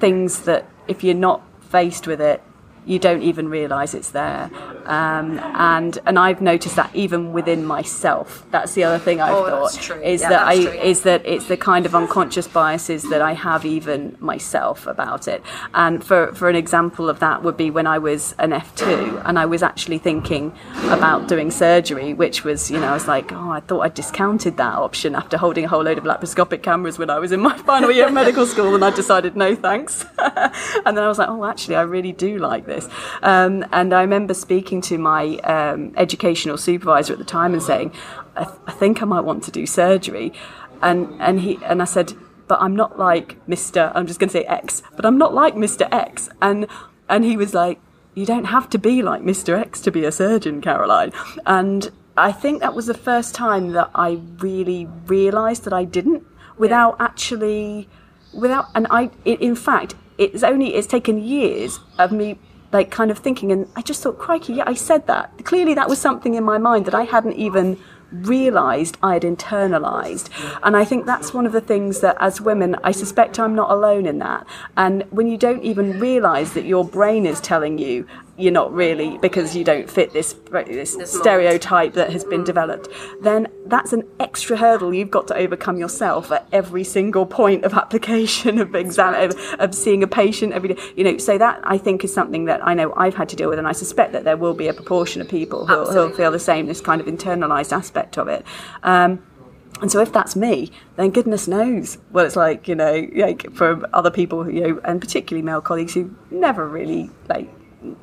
Speaker 2: things that if you're not faced with it, you don't even realise it's there. Um, and and I've noticed that even within myself. That's the other thing I've
Speaker 6: Oh,
Speaker 2: thought
Speaker 6: that's true.
Speaker 2: is
Speaker 6: Yeah,
Speaker 2: that I
Speaker 6: true.
Speaker 2: is that it's the kind of unconscious biases that I have even myself about it. And for, for an example of that would be when I was an F2 and I was actually thinking about doing surgery, which was, you know, I was like, oh, I thought I discounted that option after holding a whole load of laparoscopic cameras when I was in my final year of medical school and I decided no thanks. and then I was like, oh, actually, I really do like this. Um, and I remember speaking to my um, educational supervisor at the time and saying, I, th- I think I might want to do surgery. And, and, he, and I said, but I'm not like Mr. I'm just going to say X, but I'm not like Mr. X. And, and he was like, you don't have to be like Mr. X to be a surgeon, Caroline. And I think that was the first time that I really realised that I didn't without actually, without, and I, in fact, it's only, it's taken years of me like kind of thinking, and I just thought, crikey, yeah, I said that. Clearly, that was something in my mind that I hadn't even realized I had internalized. And I think that's one of the things that, as women, I suspect I'm not alone in that. And when you don't even realize that your brain is telling you, you're not really because you don't fit this this, stereotype that has been developed, then that's an extra hurdle you've got to overcome yourself at every single point of application of exam of, of seeing a patient every day. You know, so that I think is something that I know I've had to deal with, and I suspect that there will be a proportion of people who will feel the same. This kind of internalized aspect of it. Um, and so if that's me, then goodness knows what it's like, you know, like for other people, you know, and particularly male colleagues who never really like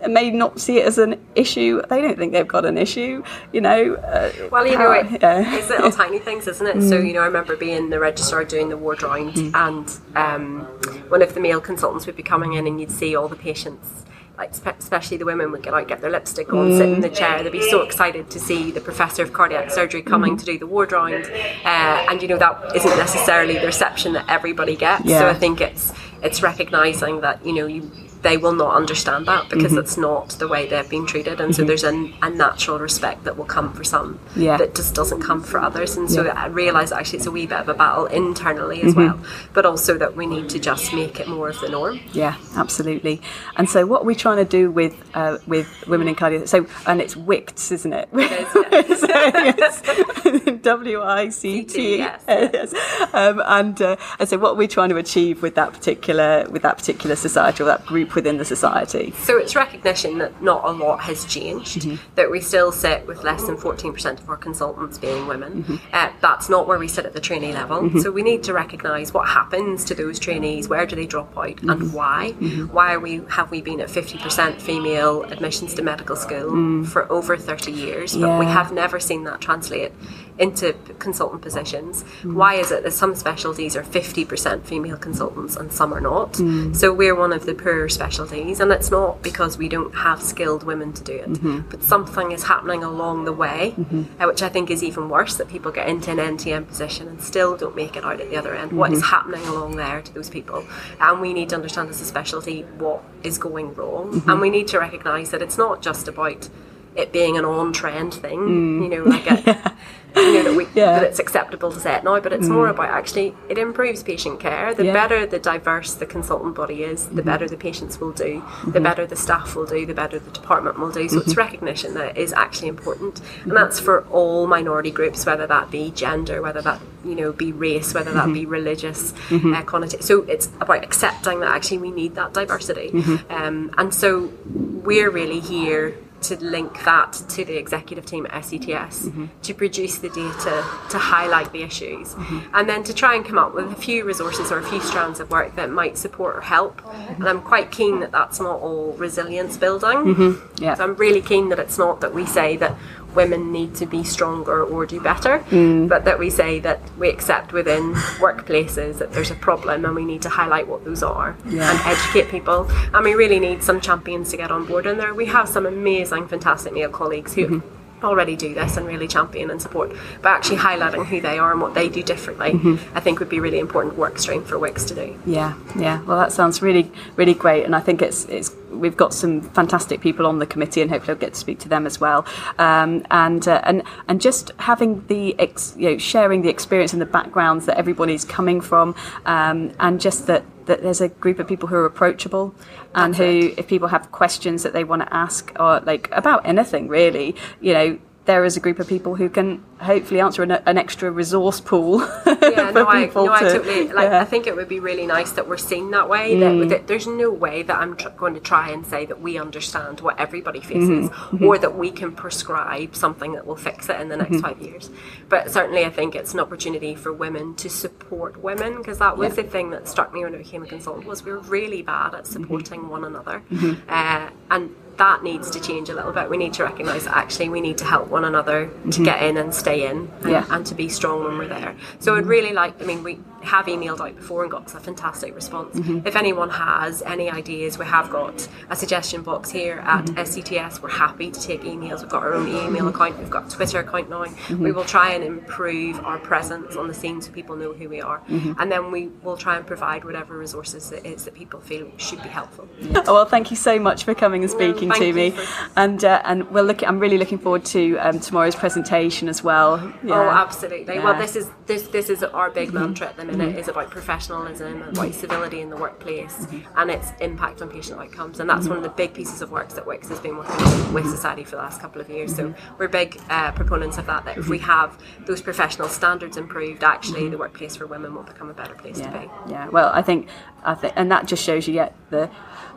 Speaker 2: may not see it as an issue. They don't think they've got an issue, you know. Uh,
Speaker 6: well, you know, it, yeah. it's little tiny things, isn't it? Mm. So, you know, I remember being the registrar doing the ward round, mm. and um, one of the male consultants would be coming in, and you'd see all the patients like especially the women would get out, get their lipstick on, mm. sit in the chair. They'd be so excited to see the professor of cardiac surgery coming mm. to do the ward round, uh, and you know that isn't necessarily the reception that everybody gets. Yeah. So I think it's it's recognizing that you know you they will not understand that because mm-hmm. it's not the way they've been treated, and mm-hmm. so there's a, a, natural respect that will come for some yeah. that just doesn't come for others. And so yeah. I realise actually it's a wee bit of a battle internally as mm-hmm. well, but also that we need to just make it more of the norm.
Speaker 2: Yeah, absolutely. And so what we're trying to do with uh, with women in cardio, so and it's WICTS, isn't it? It is, yes. W I C T. Yes. Um, and uh, and so what are we're trying to achieve with that particular with that particular society or that group within the society.
Speaker 6: So it's recognition that not a lot has changed, mm-hmm. that we still sit with less than 14% of our consultants being women. Mm-hmm. Uh, that's not where we sit at the trainee level. Mm-hmm. So we need to recognise what happens to those trainees, where do they drop out, and mm-hmm. why? Mm-hmm. Why are we have we been at 50% female admissions to medical school mm. for over 30 years, but yeah. we have never seen that translate into consultant positions. Mm. Why is it that some specialties are 50% female consultants and some are not? Mm. So we're one of the poorer specialties, and it's not because we don't have skilled women to do it, mm-hmm. but something is happening along the way, mm-hmm. uh, which I think is even worse that people get into an NTN position and still don't make it out at the other end. Mm-hmm. What is mm-hmm. happening along there to those people? And we need to understand as a specialty what is going wrong, mm-hmm. and we need to recognise that it's not just about it being an on trend thing, mm. you know, like a, yeah. you know that, we, yeah. that it's acceptable to say it now, but it's mm. more about actually it improves patient care. The yeah. better the diverse the consultant body is, the mm-hmm. better the patients will do, mm-hmm. the better the staff will do, the better the department will do. So mm-hmm. it's recognition that it is actually important, and that's for all minority groups, whether that be gender, whether that you know be race, whether that be mm-hmm. religious mm-hmm. uh, connotation. So it's about accepting that actually we need that diversity, mm-hmm. um, and so we're really here to link that to the executive team at SCTS mm-hmm. to produce the data to highlight the issues mm-hmm. and then to try and come up with a few resources or a few strands of work that might support or help mm-hmm. and I'm quite keen that that's not all resilience building mm-hmm. yeah. so I'm really keen that it's not that we say that women need to be stronger or do better, mm. but that we say that we accept within workplaces that there's a problem and we need to highlight what those are yeah. and educate people. And we really need some champions to get on board in there. We have some amazing, fantastic male colleagues who. Mm-hmm already do this and really champion and support, but actually highlighting who they are and what they do differently, mm-hmm. I think would be really important work stream for WICTS to do.
Speaker 2: Yeah, yeah. Well, that sounds really, really great, and I think it's it's we've got some fantastic people on the committee, and hopefully I'll get to speak to them as well. Um, and uh, and and just having the ex, you know sharing the experience and the backgrounds that everybody's coming from, um, and just that that there's a group of people who are approachable and That's who it. if people have questions that they want to ask or like about anything really you know there is a group of people who can hopefully answer an, an extra resource pool.
Speaker 6: yeah, no, I, no, to, I totally like. Yeah. I think it would be really nice that we're seen that way. Mm. That, that, there's no way that I'm tr- going to try and say that we understand what everybody faces, mm-hmm. or that we can prescribe something that will fix it in the next mm-hmm. five years. But certainly, I think it's an opportunity for women to support women because that was yeah. the thing that struck me when I became a consultant was we were really bad at supporting mm-hmm. one another, mm-hmm. uh, and that needs to change a little bit. We need to recognise that actually we need to help one another mm-hmm. to get in and stay in and, yeah. and, to be strong when we're there. So I'd really like, I mean, we have emailed out before and got a fantastic response. Mm-hmm. If anyone has any ideas, we have got a suggestion box here at mm-hmm. SCTS. We're happy to take emails. We've got our own email account, we've got a Twitter account now. Mm-hmm. We will try and improve our presence on the scene so people know who we are. Mm-hmm. And then we will try and provide whatever resources it is that people feel should be helpful.
Speaker 2: Yeah. Oh, well, thank you so much for coming and speaking speaking
Speaker 6: Thank
Speaker 2: to me.
Speaker 6: for-
Speaker 2: And uh, and we're looking. I'm really looking forward to um, tomorrow's presentation as well.
Speaker 6: Oh, absolutely.
Speaker 2: Yeah.
Speaker 6: Well, this is this this is our big mm-hmm. mantra at the minute. Mm-hmm. is about professionalism, and about mm-hmm. civility in the workplace, and its impact on patient outcomes. And that's one of the big pieces of work that WICTS has been working on with society for the last couple of years. So we're big uh, proponents of that. That if we have those professional standards improved, actually the workplace for women will become a better place to be.
Speaker 2: yeah. Well, I think, I think, and that just shows you, yeah, the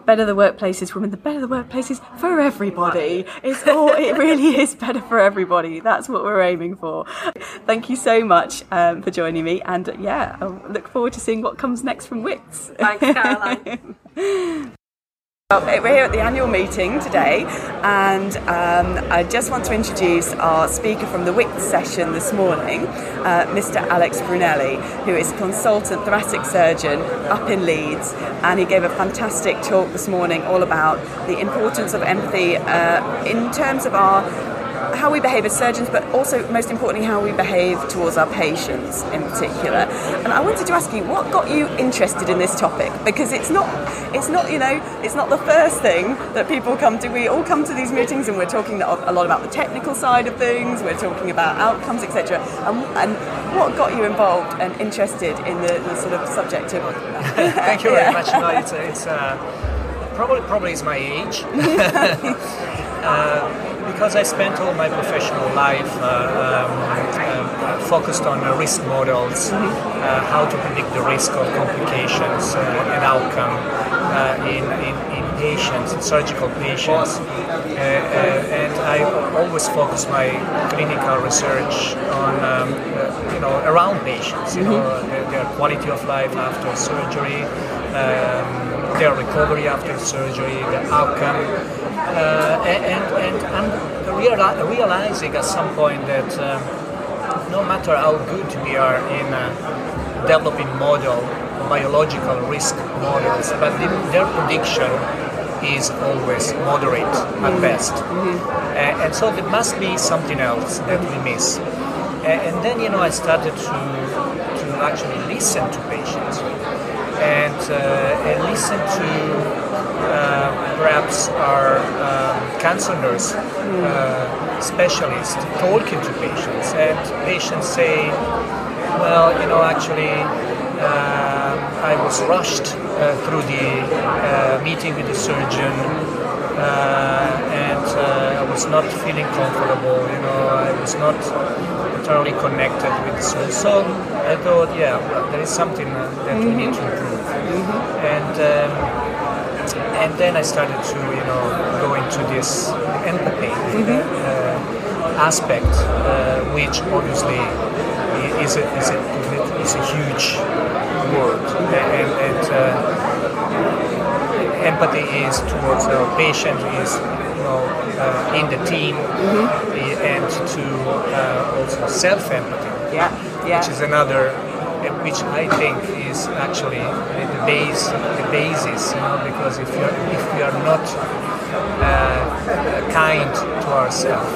Speaker 2: better the workplace is, women, the better the workplace is for everybody. It's all, it really is better for everybody. That's what we're aiming for. Thank you so much um, for joining me, and yeah, I look forward to seeing what comes next from WICTS.
Speaker 6: Thanks, Caroline.
Speaker 2: Well, We're here at the annual meeting today, and um, I just want to introduce our speaker from the WIC session this morning, uh, Mr. Alex Brunelli, who is a consultant thoracic surgeon up in Leeds, and he gave a fantastic talk this morning all about the importance of empathy uh, in terms of our how we behave as surgeons, but also most importantly how we behave towards our patients in particular. And I wanted to ask you, what got you interested in this topic? Because it's not, it's not, you know, it's not the first thing that people come to. We all come to these meetings and we're talking a lot about the technical side of things. We're talking about outcomes, etc. And, and what got you involved and interested in the, the sort of subject of?
Speaker 7: Thank you very
Speaker 2: Yeah.
Speaker 7: much. No, it's, it's uh, probably probably it's my age. uh, because I spent all my professional life uh, um, um, focused on uh, risk models, uh, how to predict the risk of complications uh, and outcome in, in, in patients, in surgical patients. And I always focus my clinical research on, um, you know, around patients, you know, their, their quality of life after surgery, um, their recovery after surgery, the outcome. Uh, and, and I'm reali- realizing at some point that um, no matter how good we are in uh, developing model, biological risk models, but the, their prediction is always moderate at best. Uh, and so there must be something else that we miss. A- and then, you know, I started to, to actually listen to patients and, uh, and listen to uh, perhaps our um, cancer nurse uh, specialist talking to patients, and patients say, "Well, you know, actually, um I was rushed uh, through the uh, meeting with the surgeon." Uh, and uh, I was not feeling comfortable, you know, I was not entirely connected with the surgeon. So I thought, yeah, well, there is something uh, that we need to improve. And um, and then I started to you know go into this empathy uh, aspect, uh, which obviously is a, is a, is a huge word, and, and uh, empathy is towards the patient is you know uh, in the team, i- and to uh, also self empathy
Speaker 2: Yeah, yeah.
Speaker 7: which is another, which I think is actually the the base, the basis, you know, because if you're if we are not uh, kind to ourselves,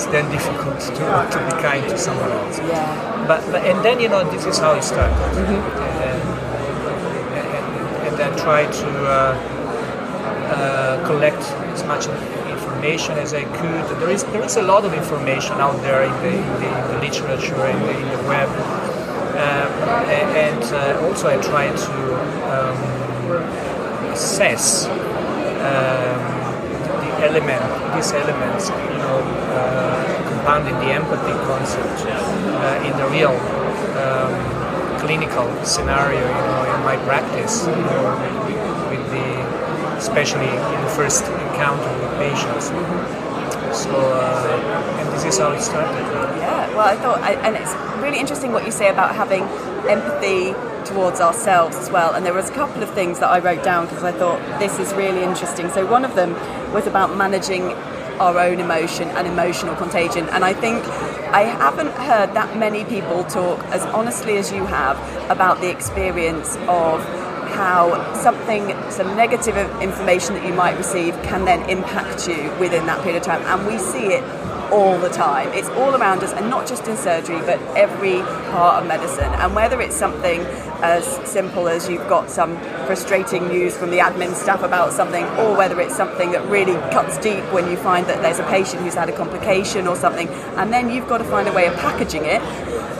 Speaker 7: it's then difficult to, to be kind to someone else.
Speaker 2: Yeah.
Speaker 7: But, but and then you know this is how it started, and, and, and then try to uh, uh, collect as much information as I could. There is there is a lot of information out there in the, in the, in the literature in the, in the web, um, and uh, also I try to um, assess um, the element, these elements, know, uh, compounding the empathy concept uh, in the real. Um, clinical scenario, you know, in my practice, with the, especially in the first encounter with patients. So, uh, and this is how it started.
Speaker 2: Yeah, well, I thought, I, and it's really interesting what you say about having empathy towards ourselves as well. And there was a couple of things that I wrote down because I thought this is really interesting. So one of them was about managing our own emotion and emotional contagion. And I think I haven't heard that many people talk as honestly as you have about the experience of how something, some negative information that you might receive can then impact you within that period of time. And we see it all the time. It's all around us, and not just in surgery, but every part of medicine. And whether it's something as simple as you've got some frustrating news from the admin staff about something, or whether it's something that really cuts deep when you find that there's a patient who's had a complication or something, and then you've got to find a way of packaging it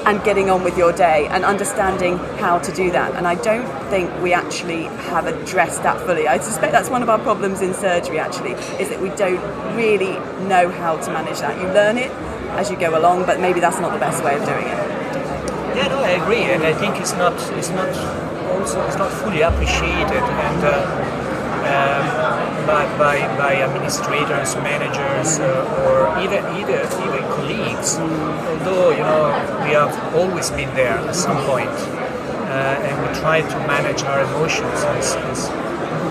Speaker 2: and getting on with your day and understanding how to do that. And I don't think we actually have addressed that fully. I suspect that's one of our problems in surgery, actually, is that we don't really know how to manage that. You learn it as you go along, but maybe that's not the best way of doing it.
Speaker 7: Yeah, no, I agree, and I think it's not it's not also it's not fully appreciated and. Uh, um, by, by, by administrators, managers, uh, or even, even even colleagues. Although you know we have always been there at some point, uh, and we try to manage our emotions as, as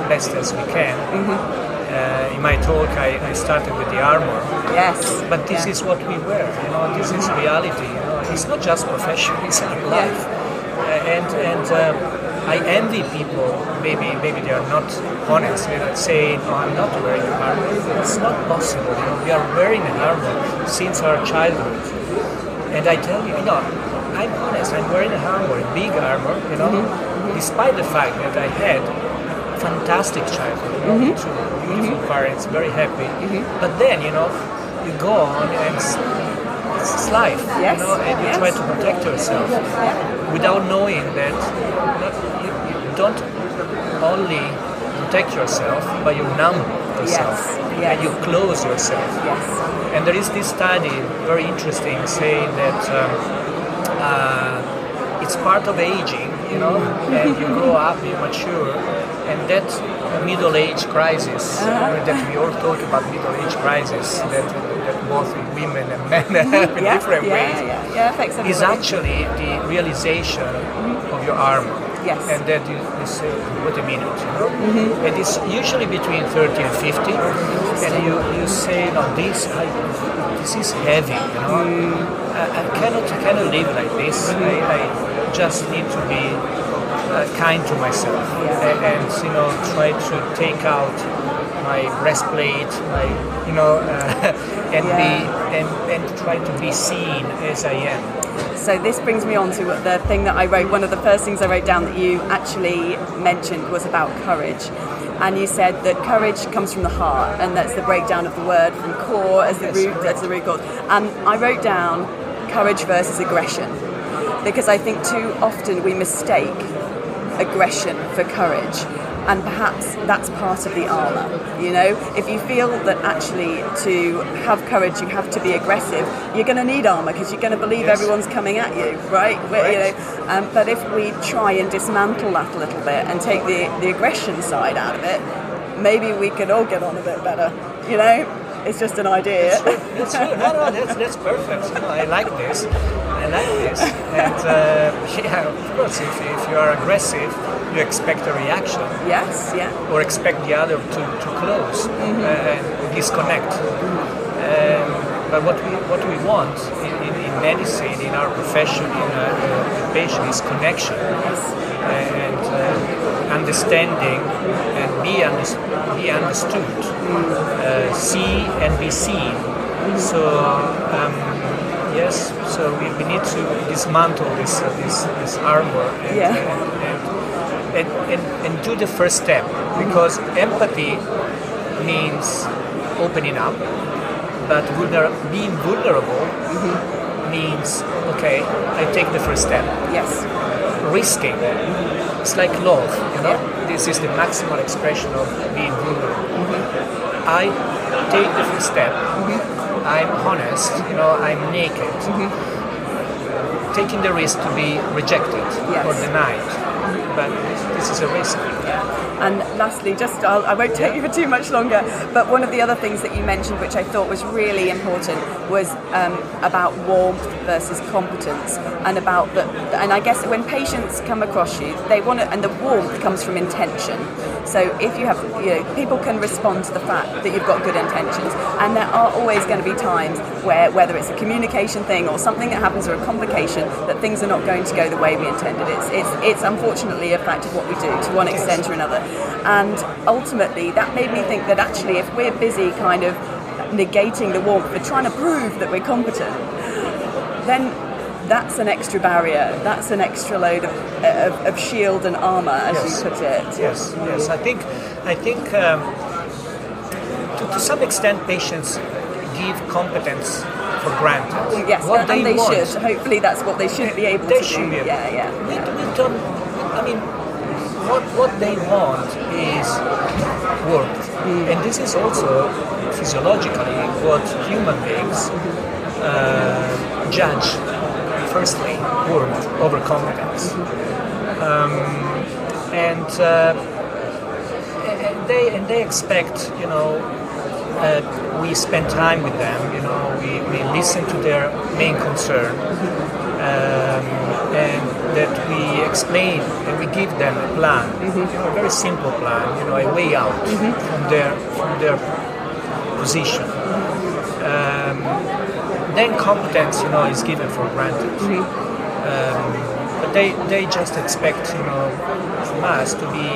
Speaker 7: best as we can. Uh, in my talk, I, I started with the armor.
Speaker 2: Yes.
Speaker 7: But this
Speaker 2: Yeah.
Speaker 7: is what we wear. You know, this is reality. You know, it's not just profession; it's our life. Uh, and and um, I envy people. Maybe maybe they are not honest. They're not saying, "Oh, I'm not wearing an armor." It's not possible. You know, we are wearing an armor since our childhood. And I tell you, you know, I'm honest. I'm wearing an armor, a big armor. You know, mm-hmm. despite the fact that I had fantastic childhood, you know, mm-hmm. two beautiful mm-hmm. parents, very happy. But then, you know, you go on and it's, it's life,
Speaker 2: Yes,
Speaker 7: you know, and you
Speaker 2: yes.
Speaker 7: try to protect yourself without knowing that you, don't only protect yourself, but you numb yourself
Speaker 2: Yes, yes.
Speaker 7: and you close yourself.
Speaker 2: Yes.
Speaker 7: And there is this study, very interesting, saying that um, uh, it's part of aging, you know, and you grow up, you mature, and that middle age crisis, uh, that we all talk about middle age crisis, that, that both women and men have in
Speaker 2: Yeah,
Speaker 7: different
Speaker 2: yeah,
Speaker 7: ways,
Speaker 2: yeah, yeah,
Speaker 7: is actually the realization of your armor.
Speaker 2: Yes.
Speaker 7: And that is say, uh, wait a minute, you know? And it's usually between 30 and 50. And you, you say, no, this, I, this is heavy, you know? I, I, cannot, I cannot live like this. I, I just need to be uh, kind to myself and, and, you know, try to take out my breastplate, my, you know, uh, and
Speaker 2: Yeah.
Speaker 7: be, and, and try to be seen as I am.
Speaker 2: So this brings me on to the thing that I wrote. One of the first things I wrote down that you actually mentioned was about courage. And you said that courage comes from the heart, and that's the breakdown of the word from core as the
Speaker 7: Yes,
Speaker 2: root,
Speaker 7: correct.
Speaker 2: as the root cause. And I wrote down courage versus aggression, because I think too often we mistake aggression for courage. And perhaps that's part of the armor. You know, if you feel that actually to have courage you have to be aggressive, you're going to need armor because you're going to believe
Speaker 7: Yes.
Speaker 2: everyone's coming at you, right? Where- You know, um, but if we try and dismantle that a little bit and take the, the aggression side out of it, maybe we could all get on a bit better. You know, it's just an idea.
Speaker 7: That's true. No, no, that's, that's perfect. I like this. I like this. And uh, yeah, of course, if, if you are aggressive, you expect a reaction
Speaker 2: yes, yeah.
Speaker 7: or expect the other to, to close uh, and disconnect. Um, but what we, what we want in, in, in medicine, in our profession, in uh, uh, patient, is connection and uh, understanding and be, be understood, uh, see and be seen. So um, yes, so we, we need to dismantle this uh, this, this armor and,
Speaker 2: Yeah.
Speaker 7: and, and, and, and do the first step because empathy means opening up, but vulner- being vulnerable means okay, I take the first step
Speaker 2: Yes.
Speaker 7: risking. It's like love, you know. This is the maximal expression of being vulnerable. Mm-hmm. I take the first step. Mm-hmm. I'm honest, you know. I'm naked. Mm-hmm. Taking the risk to be rejected
Speaker 2: Yes.
Speaker 7: or denied, but this is a risk.
Speaker 2: And lastly, just I'll, I won't take you for too much longer, but one of the other things that you mentioned, which I thought was really important, was um, about warmth versus competence, and about the. And I guess when patients come across you, they want to, and the warmth comes from intention. So if you have, you know, people can respond to the fact that you've got good intentions, and there are always going to be times where, whether it's a communication thing or something that happens or a complication, that things are not going to go the way we intended. It's it's it's unfortunately a fact of what we do to one extent or another, and ultimately that made me think that actually if we're busy kind of negating the warmth, we're trying to prove that we're competent, then that's an extra barrier. That's an extra load of, of, of shield and armor, as
Speaker 7: Yes.
Speaker 2: you put it.
Speaker 7: Yes, yes. I think, I think um, to, to some extent, patients give competence for granted.
Speaker 2: Yes,
Speaker 7: what
Speaker 2: and,
Speaker 7: they,
Speaker 2: they
Speaker 7: want,
Speaker 2: should. Hopefully, that's what they should be able to do.
Speaker 7: They
Speaker 2: to
Speaker 7: should
Speaker 2: do.
Speaker 7: be able
Speaker 2: yeah,
Speaker 7: to.
Speaker 2: yeah.
Speaker 7: We, we don't. I mean, what what they want is work,
Speaker 2: Mm.
Speaker 7: and this is also physiologically what human beings uh, judge. Firstly, warmth over competence, um, and. Uh, and they and they expect you know uh, we spend time with them you know we, we listen to their main concern um, and that we explain and we give them a plan you know a very simple plan you know a way out from their from their position then competence you know is given for granted. Um, but they, they just expect you know from us to be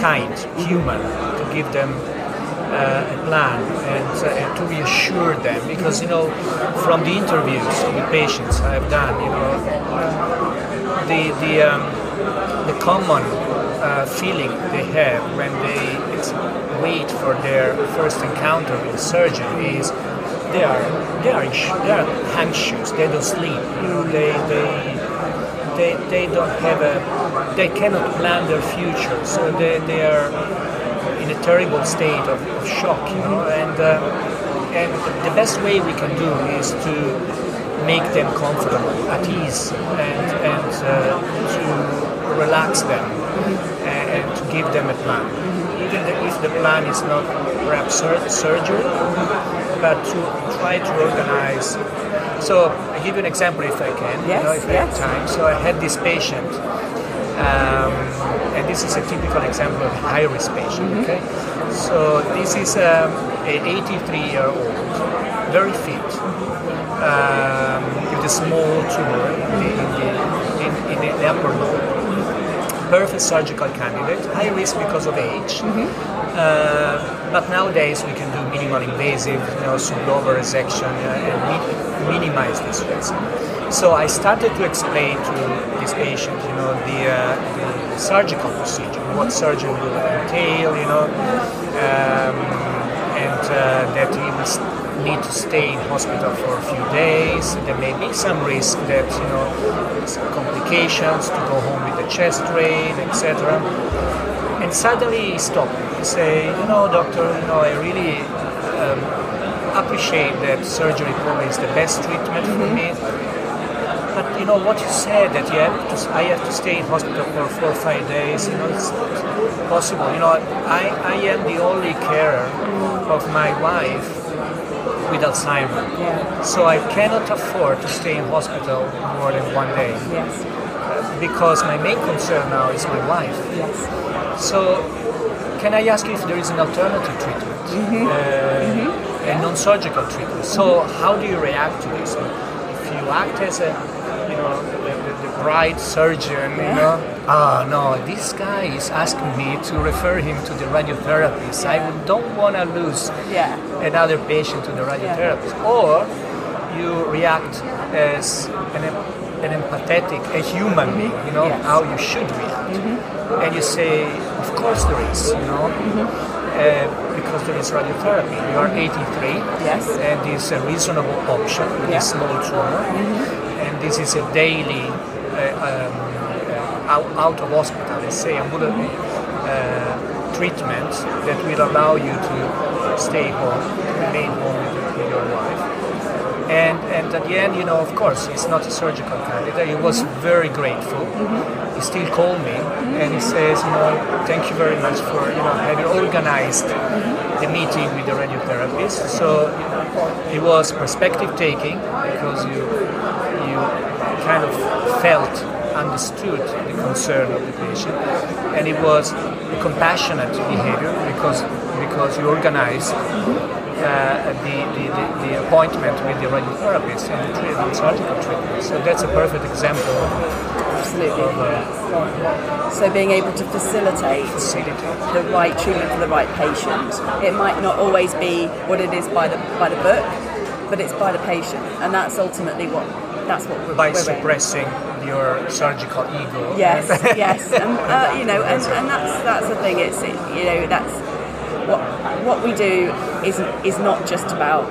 Speaker 7: kind, human, to give them uh, a plan and, uh, and to reassure them because you know from the interviews with patients I've done you know the the um, the common uh, feeling they have when they wait for their first encounter with the surgeon is they are they are they are anxious they don't sleep. They they they, they don't have a they cannot plan their future. So they, they are in a terrible state of, of shock you know. And uh, and the best way we can do is to make them comfortable at ease and and uh, to relax them and, and to give them a plan. Even if the plan is not perhaps sur- surgery but to try to organize so I give you an example if I can, you know,
Speaker 2: Yes,
Speaker 7: if I have time. So I had this patient, um, and this is a typical example of a high-risk patient.
Speaker 2: Mm-hmm.
Speaker 7: Okay, so this is um, an 83-year-old, very fit, um, with a small tumor in the, in the, in, in the upper lobe. Perfect surgical candidate, high risk because of age. Uh, but nowadays we can do minimal invasive, you know, sublobar resection uh, and mi- minimize this risk. So I started to explain to this patient, you know, the, uh, the surgical procedure, what surgery will entail, you know, um, and uh, that he must need to stay in hospital for a few days. There may be some risk that, you know, complications to go home with the chest drain, etc. And suddenly he stopped. Say, you know, doctor, you know, I really um, appreciate that surgery probably is the best treatment for me. But you know what you said that you have to, I have to stay in hospital for four or five days. You know, it's not possible. You know, I, I am the only carer of my wife with Alzheimer,
Speaker 2: Yeah.
Speaker 7: so I cannot afford to stay in hospital more than one day
Speaker 2: Yes.
Speaker 7: because my main concern now is my wife.
Speaker 2: Yes.
Speaker 7: So, can I ask you if there is an alternative treatment, Uh, a non-surgical treatment? So, how do you react to this? If you act as a, you know, the, the, the bright surgeon, you know, ah no, this guy is asking me to refer him to the radiotherapist. I don't want to lose
Speaker 2: Yeah.
Speaker 7: another patient to the radiotherapist, or you react as an, an empathetic, a human being, you know,
Speaker 2: Yes.
Speaker 7: how you should react. And you say, of course there is, you know, uh, because there is radiotherapy. You are 83,
Speaker 2: Yes.
Speaker 7: and it's a reasonable option with
Speaker 2: Yeah.
Speaker 7: a small tumor, and this is a daily uh, um, uh, out, out of hospital, let's say, ambulatory uh, treatment that will allow you to stay home, remain home with, with your wife. And, and at the end, you know, of course, he's not a surgical candidate. He was very grateful. He still called me and he says, you know, thank you very much for, you know, having organized the meeting with the radiotherapist. So it was perspective taking because you, you kind of felt, understood the concern of the patient. And it was a compassionate behavior because, because you organized uh, the, the, the, appointment with the radiotherapist and the treatment, surgical treatment. So that's a perfect example
Speaker 2: Absolutely.
Speaker 7: of uh,
Speaker 2: So being able to facilitate
Speaker 7: facility.
Speaker 2: the right treatment for the right patient. It might not always be what it is by the by the book, but it's by the patient, and that's ultimately what that's what we're,
Speaker 7: By
Speaker 2: we're
Speaker 7: suppressing your surgical ego.
Speaker 2: Yes, yes, and uh, you know, and, and that's that's the thing. It's it, you know that's what what we do is is not just about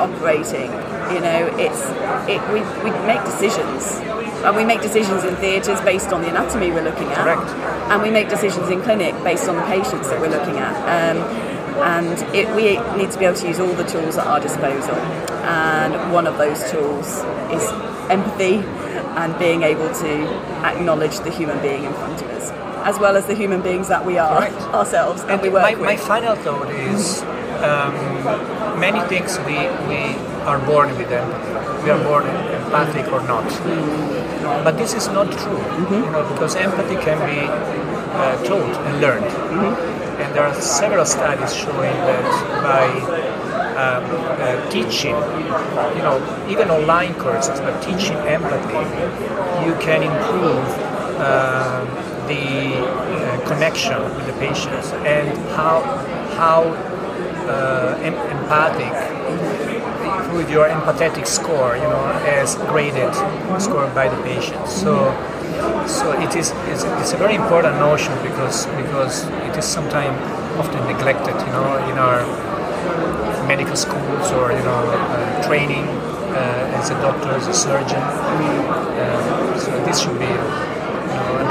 Speaker 2: operating. You know, it's it we, we make decisions. And we make decisions in theatres based on the anatomy we're looking at.
Speaker 7: Correct.
Speaker 2: And we make decisions in clinic based on the patients that we're looking at. Um, and it, we need to be able to use all the tools at our disposal. And one of those tools is empathy and being able to acknowledge the human being in front of as well as the human beings that we are
Speaker 7: Correct.
Speaker 2: ourselves and,
Speaker 7: And
Speaker 2: we work
Speaker 7: my,
Speaker 2: with.
Speaker 7: my final thought is um, many things we, we are born with empathy. We are born empathic or not. But this is not true, you know, because empathy can be uh, taught and learned. And there are several studies showing that by um, uh, teaching, you know, even online courses, but teaching empathy, you can improve uh, the uh, connection with the patients and how how uh, em- empathic with your empathetic score, you know, as graded, scored by the patient. So, so it is it's, it's a very important notion because because it is sometimes often neglected, you know, in our medical schools or you know uh, training uh, as a doctor, as a surgeon. Uh, so this should be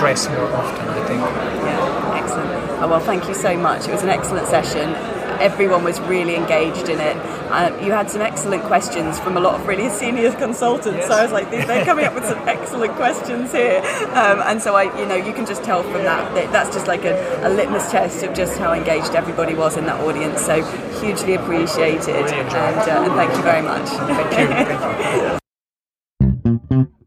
Speaker 7: more often, I think.
Speaker 2: Yeah, excellent. Oh, well, thank you so much. It was an excellent session. Everyone was really engaged in it. Uh, you had some excellent questions from a lot of really senior consultants. So I was like, they're coming up with some excellent questions here. Um, and so I, you know, you can just tell from that that that's just like a, a litmus test of just how engaged everybody was in that audience. So hugely appreciated, and, uh, and thank you very much.
Speaker 7: Thank you. Thank you.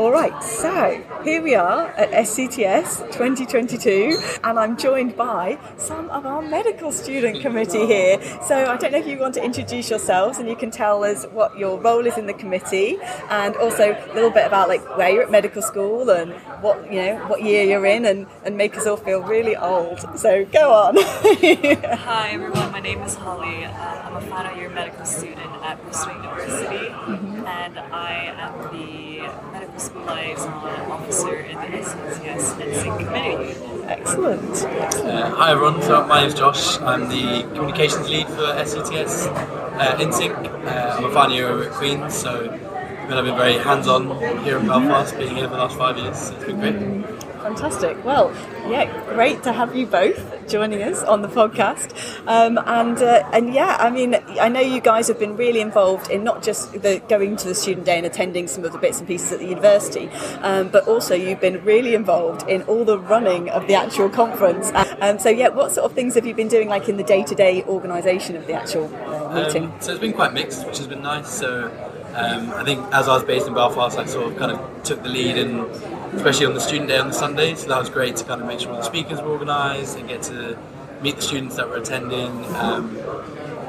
Speaker 2: All right, so here we are at SCTS 2022, and I'm joined by some of our medical student committee here. So I don't know if you want to introduce yourselves and you can tell us what your role is in the committee, and also a little bit about like where you're at medical school and what you know what year you're in, and, and make us all feel really old. So go on.
Speaker 8: Hi everyone, my name is Holly. Uh, I'm a final year medical student at Bristol University, and I am the medical liaison officer in the SCTS InSync committee.
Speaker 2: Excellent.
Speaker 3: Uh, hi everyone, so my name is Josh. I'm the communications lead for SCTS uh, InSync. Uh, I'm a final year over at Queen's, so I've been very hands-on here in Belfast, being here for the last five years. So it's been great.
Speaker 2: Fantastic. Well, yeah, great to have you both joining us on the podcast. Um, and uh, and yeah, I mean, I know you guys have been really involved in not just the going to the student day and attending some of the bits and pieces at the university, um, but also you've been really involved in all the running of the actual conference. Um, so yeah, what sort of things have you been doing, like in the day-to-day organisation of the actual uh, meeting?
Speaker 3: Um, so it's been quite mixed, which has been nice. So um, I think as I was based in Belfast, I sort of kind of took the lead and especially on the student day on the Sunday. So that was great to kind of make sure the speakers were organised and get to meet the students that were attending. Um,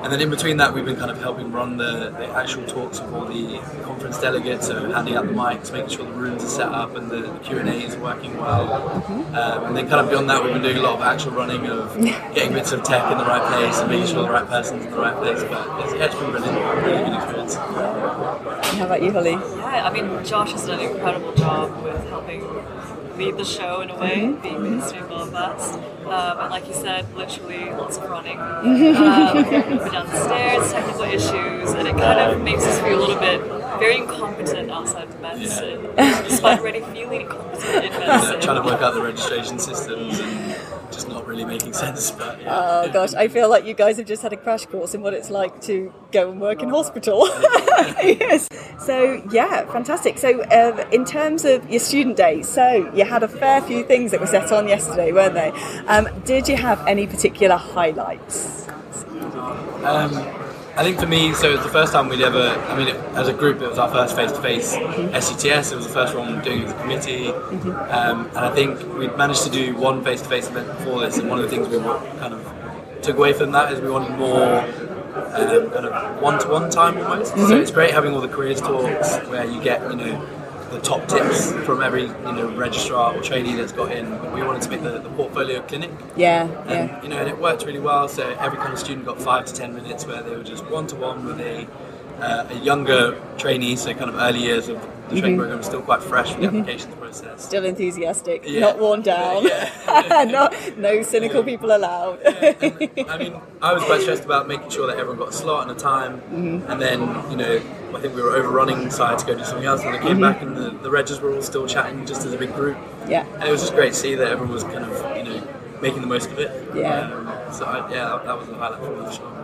Speaker 3: and then in between that, we've been kind of helping run the, the actual talks of all the conference delegates, so handing out the mics, making sure the rooms are set up and the, the Q and A is working well. Um, and then kind of beyond that, we've been doing a lot of actual running of getting bits of tech in the right place and making sure the right person's in the right place. But it's, yeah, it's been brilliant, really really good experience.
Speaker 2: How about you, Holly?
Speaker 8: Yeah, I mean, Josh has done an incredible job with helping lead the show in a way, being based in Belfast. Um, and like you said, literally lots of running. Um, up and down the stairs, technical issues, and it kind of makes us feel a little bit very incompetent outside of medicine, despite already feeling incompetent in medicine.
Speaker 3: trying to work out the registration systems and just not really making sense. But yeah.
Speaker 2: Oh gosh, I feel like you guys have just had a crash course in what it's like to go and work in hospital. yes. So yeah, fantastic. So um, in terms of your student day, so you had a fair few things that were set on yesterday, weren't they? Um, did you have any particular highlights?
Speaker 3: Um, I think for me, so it was the first time we'd ever, I mean, it, as a group, it was our first face to face SCTS. It was the first one doing it as a committee. Um, and I think we'd managed to do one face to face event before this. And one of the things we were kind of took away from that is we wanted more um, kind of one to one time almost. So it's great having all the careers talks where you get, you know, the top tips from every you know registrar or trainee that's got in. We wanted to make the, the portfolio clinic.
Speaker 2: Yeah,
Speaker 3: And
Speaker 2: yeah.
Speaker 3: you know, and it worked really well. So every kind of student got five to ten minutes where they were just one to one with a uh, a younger trainee, so kind of early years of the training mm-hmm. program, still quite fresh from the mm-hmm. applications process.
Speaker 2: Still enthusiastic,
Speaker 3: Yeah.
Speaker 2: not worn down.
Speaker 3: Yeah.
Speaker 2: no, no cynical people allowed.
Speaker 3: I mean, I was quite stressed about making sure that everyone got a slot and a time, mm-hmm. and then you know, I think we were overrunning, so I had to go do something else. And I came back, and the, the regs were all still chatting just as a big group.
Speaker 2: yeah.
Speaker 3: And it was just great to see that everyone was kind of, you know, making the most of it.
Speaker 2: Yeah.
Speaker 3: Um, so I, yeah, that, that was a highlight for me for sure.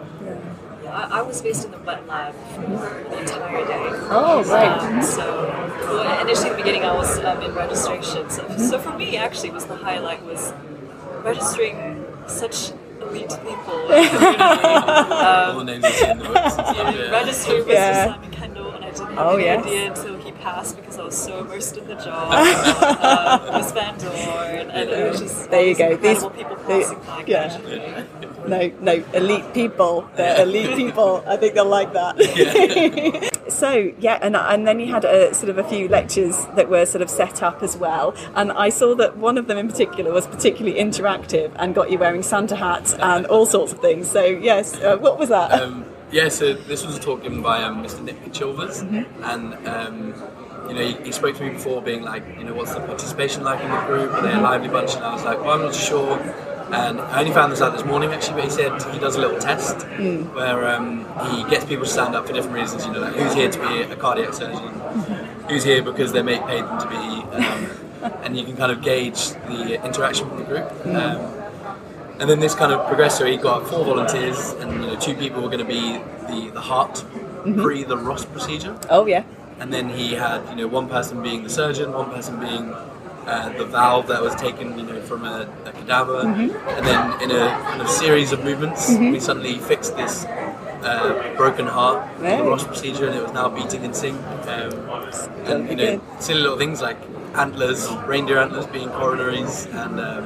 Speaker 8: I, I was based in the wet lab for the entire day.
Speaker 2: Oh, right.
Speaker 8: Um, so well, initially, in the beginning, I was um, in registration. So, so for me, actually, was the highlight was registering such elite people. in
Speaker 3: all the names in the books and stuff.
Speaker 8: Yeah,
Speaker 3: Yeah.
Speaker 8: registering Mr.
Speaker 2: Yeah.
Speaker 8: Simon Kendall, and I didn't have
Speaker 2: Oh,
Speaker 8: any
Speaker 2: yes.
Speaker 8: idea until he passed because I was so immersed in the job. um, Miss Van Dorn, and it was just
Speaker 2: There you
Speaker 8: all these
Speaker 2: go. These-
Speaker 8: people
Speaker 2: the-
Speaker 8: passing by.
Speaker 2: yeah. No, no, elite people. They're elite people. I think they'll like that. so yeah, and and then you had a sort of a few lectures that were sort of set up as well, and I saw that one of them in particular was particularly interactive and got you wearing Santa hats and all sorts of things. So yes, uh, what was that?
Speaker 3: Um, yeah, so this was a talk given by um, Mr. Nick Chilvers,
Speaker 2: Mm-hmm.
Speaker 3: and um, you know, he, he spoke to me before, being like, you know, what's the participation like in the group? Are they a lively bunch? And I was like, well, I'm not sure. And I only found this out this morning actually, but he said he does a little test
Speaker 2: Mm.
Speaker 3: where um, he gets people to stand up for different reasons. You know, like who's here to be a cardiac surgeon, who's here because their mate paid them to be, um, and you can kind of gauge the interaction with the group. Um, and then this kind of progressed. So he got four volunteers, and you know, two people were going to be the the heart pre the Ross procedure,
Speaker 2: oh yeah,
Speaker 3: and then he had you know one person being the surgeon, one person being uh, the valve that was taken you know from a, a cadaver, and then in a kind of series of movements, we suddenly fixed this. Uh, broken heart, for the
Speaker 2: Right.
Speaker 3: Ross procedure, and it was now beating in sync. Um, and you know, silly little things like antlers, reindeer antlers being coronaries, and um,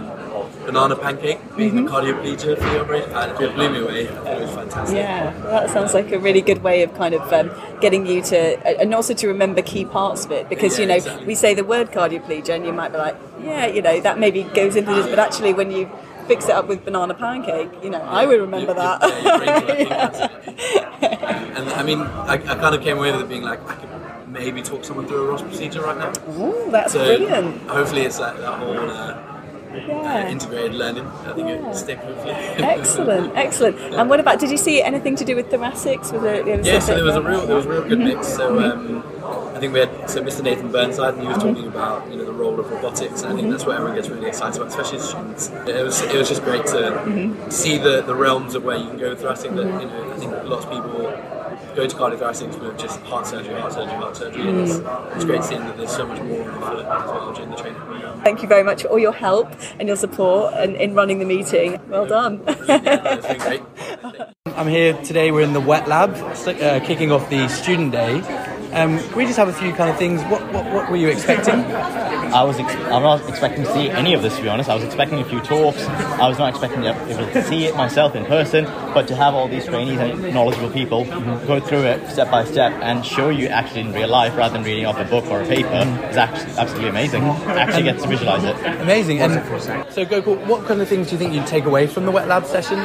Speaker 3: banana pancake being the cardioplegia for your brain, And it blew me away. It was fantastic.
Speaker 2: yeah. That sounds like a really good way of kind of um, getting you to, and also to remember key parts of it. Because
Speaker 3: Yeah,
Speaker 2: you know,
Speaker 3: exactly.
Speaker 2: we say the word cardioplegia, and you might be like, yeah, you know, that maybe goes into this, but actually, when you fix it up with banana pancake, you know, I would remember
Speaker 3: You-
Speaker 2: that.
Speaker 3: you- yeah, your brain's working, absolutely. and I mean, I, I kind of came away with it being like, I could maybe talk someone through a Ross procedure right now.
Speaker 2: Ooh, that's
Speaker 3: So
Speaker 2: brilliant.
Speaker 3: hopefully it's like that whole uh, uh,
Speaker 2: Yeah.
Speaker 3: integrated learning. I think it stick hopefully.
Speaker 2: Excellent, excellent. And what about? Did you see anything to do with thoracics? Was there,
Speaker 3: Yeah, so there was a real there was a real good mm-hmm. mix. So mm-hmm. um, I think we had so Mr. Nathan Burnside, and he was mm-hmm. talking about you know the role of robotics, and I think that's what everyone gets really excited about, especially students. It was it was just great to see the, the realms of where you can go with thoracic. That you know I think lots of people go to cardiothoracics with just heart surgery, heart surgery, heart surgery, and it's, it's great seeing that there's so much more on offer as well during the training program.
Speaker 2: Thank you very much for all your help and your support in, in running the meeting. Well done.
Speaker 3: Yeah, it's been great.
Speaker 9: I'm here today. We're in the wet lab, uh, kicking off the student day. Um, can we just have a few kind of things. What, what, what were you expecting?
Speaker 10: I was ex- I'm not expecting to see any of this to be honest. I was expecting a few talks. I was not expecting to be able to see it myself in person, but to have all these trainees and knowledgeable people go through it step by step and show you actually in real life rather than reading off a book or a paper is actually absolutely amazing. Actually get to visualize it.
Speaker 9: Amazing. And so, Gokul, what kind of things do you think you'd take away from the wet lab session?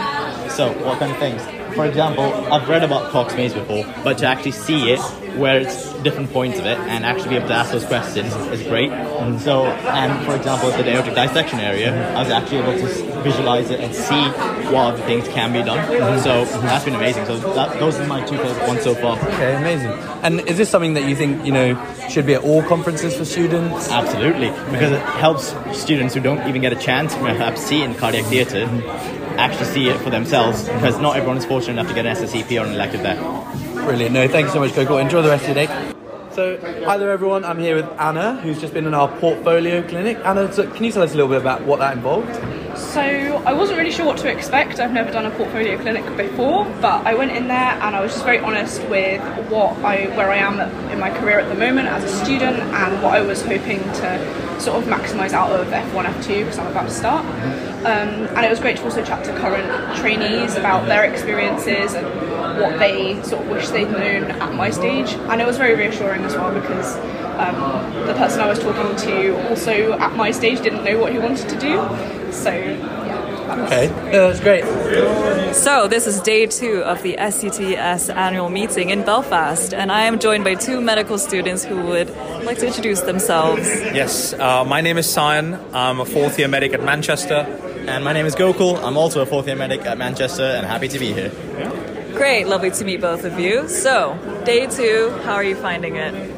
Speaker 10: So, what kind of things? For example, I've read about Cox Maze before, but to actually see it, where it's different points of it, and actually be able to ask those questions is great. And so, and for example, the aortic dissection area, I was actually able to visualize it and see what other things can be done. Mm-hmm. So that's been amazing. So that, those are my two favorite ones so far.
Speaker 9: Okay, amazing. And is this something that you think you know should be at all conferences for students?
Speaker 10: Absolutely, because it helps students who don't even get a chance to perhaps see in cardiac theatre mm-hmm. Actually see it for themselves because not everyone is fortunate enough to get an SSCP or an elective there.
Speaker 9: Brilliant. No, thank you so much, Gokul. Enjoy the rest of your day. So, hi there, everyone. I'm here with Anna, who's just been in our portfolio clinic. Anna, so can you tell us a little bit about what that involved?
Speaker 11: So I wasn't really sure what to expect. I've never done a portfolio clinic before, but I went in there and I was just very honest with what I where I am in my career at the moment as a student and what I was hoping to sort of maximise out of F1, F2 because I'm about to start. Um, and it was great to also chat to current trainees about their experiences and what they sort of wish they'd known at my stage. And it was very reassuring as well because um, the person I was talking to also at my stage didn't know what he wanted to do. So, yeah. that was
Speaker 9: Okay, yeah, that's great.
Speaker 8: So, this is day two of the SCTS annual meeting in Belfast, and I am joined by two medical students who would like to introduce themselves.
Speaker 12: Yes, uh, my name is Sion. I'm a fourth year medic at Manchester.
Speaker 10: And my name is Gokul. I'm also a fourth year medic at Manchester and happy to be here.
Speaker 8: Great, lovely to meet both of you. So, day two, how are you finding it?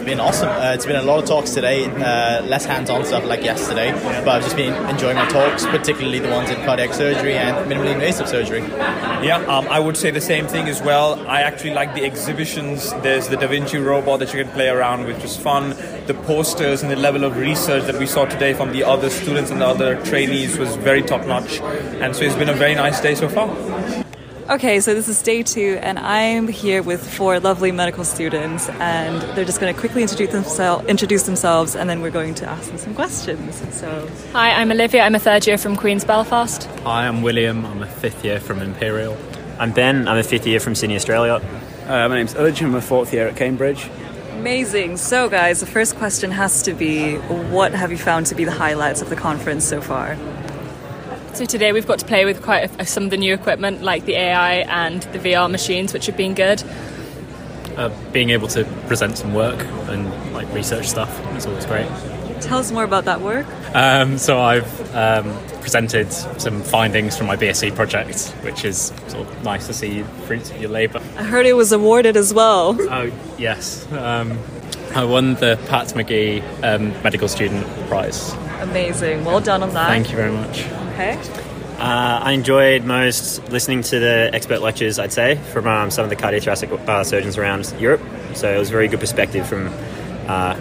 Speaker 10: It's been awesome. Uh, it's been a lot of talks today, uh, less hands-on stuff like yesterday, but I've just been enjoying my talks, particularly the ones in cardiac surgery and minimally invasive surgery.
Speaker 12: Yeah, um, I would say the same thing as well. I actually like the exhibitions. There's the Da Vinci robot that you can play around with, which is fun. The posters and the level of research that we saw today from the other students and the other trainees was very top notch. And so it's been a very nice day so far.
Speaker 8: Okay, so this is day two, and I'm here with four lovely medical students, and they're just going to quickly introduce, themsel- introduce themselves, and then we're going to ask them some questions. So,
Speaker 13: Hi, I'm Olivia. I'm a third year from Queen's Belfast.
Speaker 14: Hi, I'm William. I'm a fifth year from Imperial. I'm Ben. I'm a fifth year from Sydney, Australia.
Speaker 15: Uh, my name's Uj. I'm a fourth year at Cambridge.
Speaker 8: amazing. So, guys, the first question has to be what have you found to be the highlights of the conference so far?
Speaker 13: So today we've got to play with quite a, some of the new equipment like the AI and the VR machines, which have been good.
Speaker 14: Uh, being able to present some work and like research stuff is always great.
Speaker 8: Tell us more about that work.
Speaker 14: Um, so I've um, presented some findings from my BSc project, which is sort of nice to see fruits of your labour.
Speaker 8: I heard it was awarded as well.
Speaker 14: Oh yes, um, I won the Pat Magee um, Medical Student Prize.
Speaker 8: Amazing. Well done on that.
Speaker 14: Thank you very much.
Speaker 8: Okay.
Speaker 16: Uh, I enjoyed most listening to the expert lectures, I'd say, from um, some of the cardiothoracic uh, surgeons around Europe. So it was a very good perspective from uh,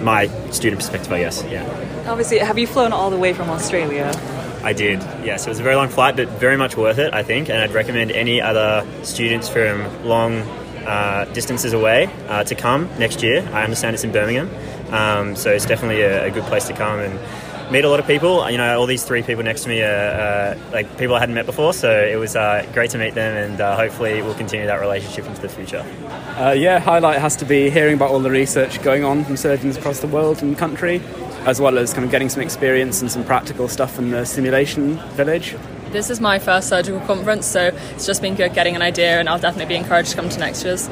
Speaker 16: my student perspective, I guess. Yeah,
Speaker 8: Obviously, have you flown all the way from Australia?
Speaker 16: I did. Yes, it was a very long flight, but very much worth it, I think. And I'd recommend any other students from long uh, distances away uh, to come next year. I understand it's in Birmingham, um, so it's definitely a, a good place to come and meet a lot of people. You know, all these three people next to me are uh, like people I hadn't met before, so it was uh, great to meet them, and uh, hopefully we'll continue that relationship into the future.
Speaker 15: Uh, yeah, highlight has to be hearing about all the research going on from surgeons across the world and country, as well as kind of getting some experience and some practical stuff in the simulation village.
Speaker 13: This is my first surgical conference, so it's just been good getting an idea, and I'll definitely be encouraged to come to next year's.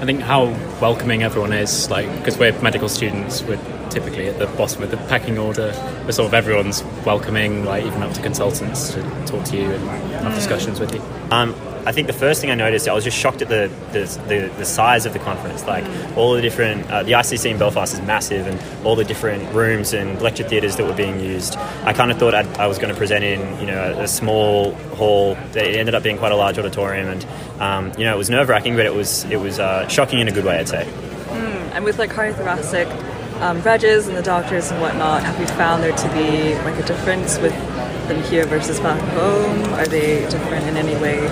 Speaker 14: I think how welcoming everyone is, like because we're medical students, we're typically at the bottom of the pecking order. But sort of everyone's welcoming, like even up to consultants to talk to you and have discussions with you.
Speaker 16: Um, I think the first thing I noticed, I was just shocked at the the, the, the size of the conference. Like all the different, uh, the ICC in Belfast is massive, and all the different rooms and lecture theatres that were being used. I kind of thought I'd, I was going to present in, you know, a, a small hall. It ended up being quite a large auditorium, and um, you know, it was nerve wracking, but it was it was uh, shocking in a good way, I'd say.
Speaker 8: Mm, and with like cardiothoracic um, and the doctors and whatnot, have you found there to be like a difference with them here versus back home? Are they different in any way?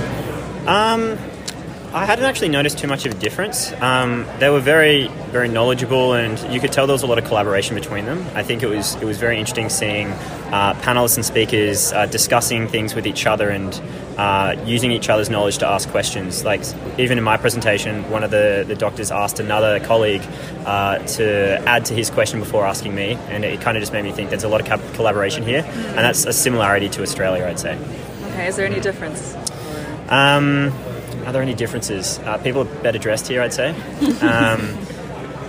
Speaker 16: Um, I hadn't actually noticed too much of a difference. Um, they were very, very knowledgeable, and you could tell there was a lot of collaboration between them. I think it was it was very interesting seeing uh, panelists and speakers uh, discussing things with each other and uh, using each other's knowledge to ask questions. Like even in my presentation, one of the, the doctors asked another colleague uh, to add to his question before asking me, and it kind of just made me think there's a lot of co- collaboration here, and that's a similarity to Australia, I'd say.
Speaker 8: Okay, is there any difference?
Speaker 16: Um, are there any differences? Uh, people are better dressed here, I'd say. Um,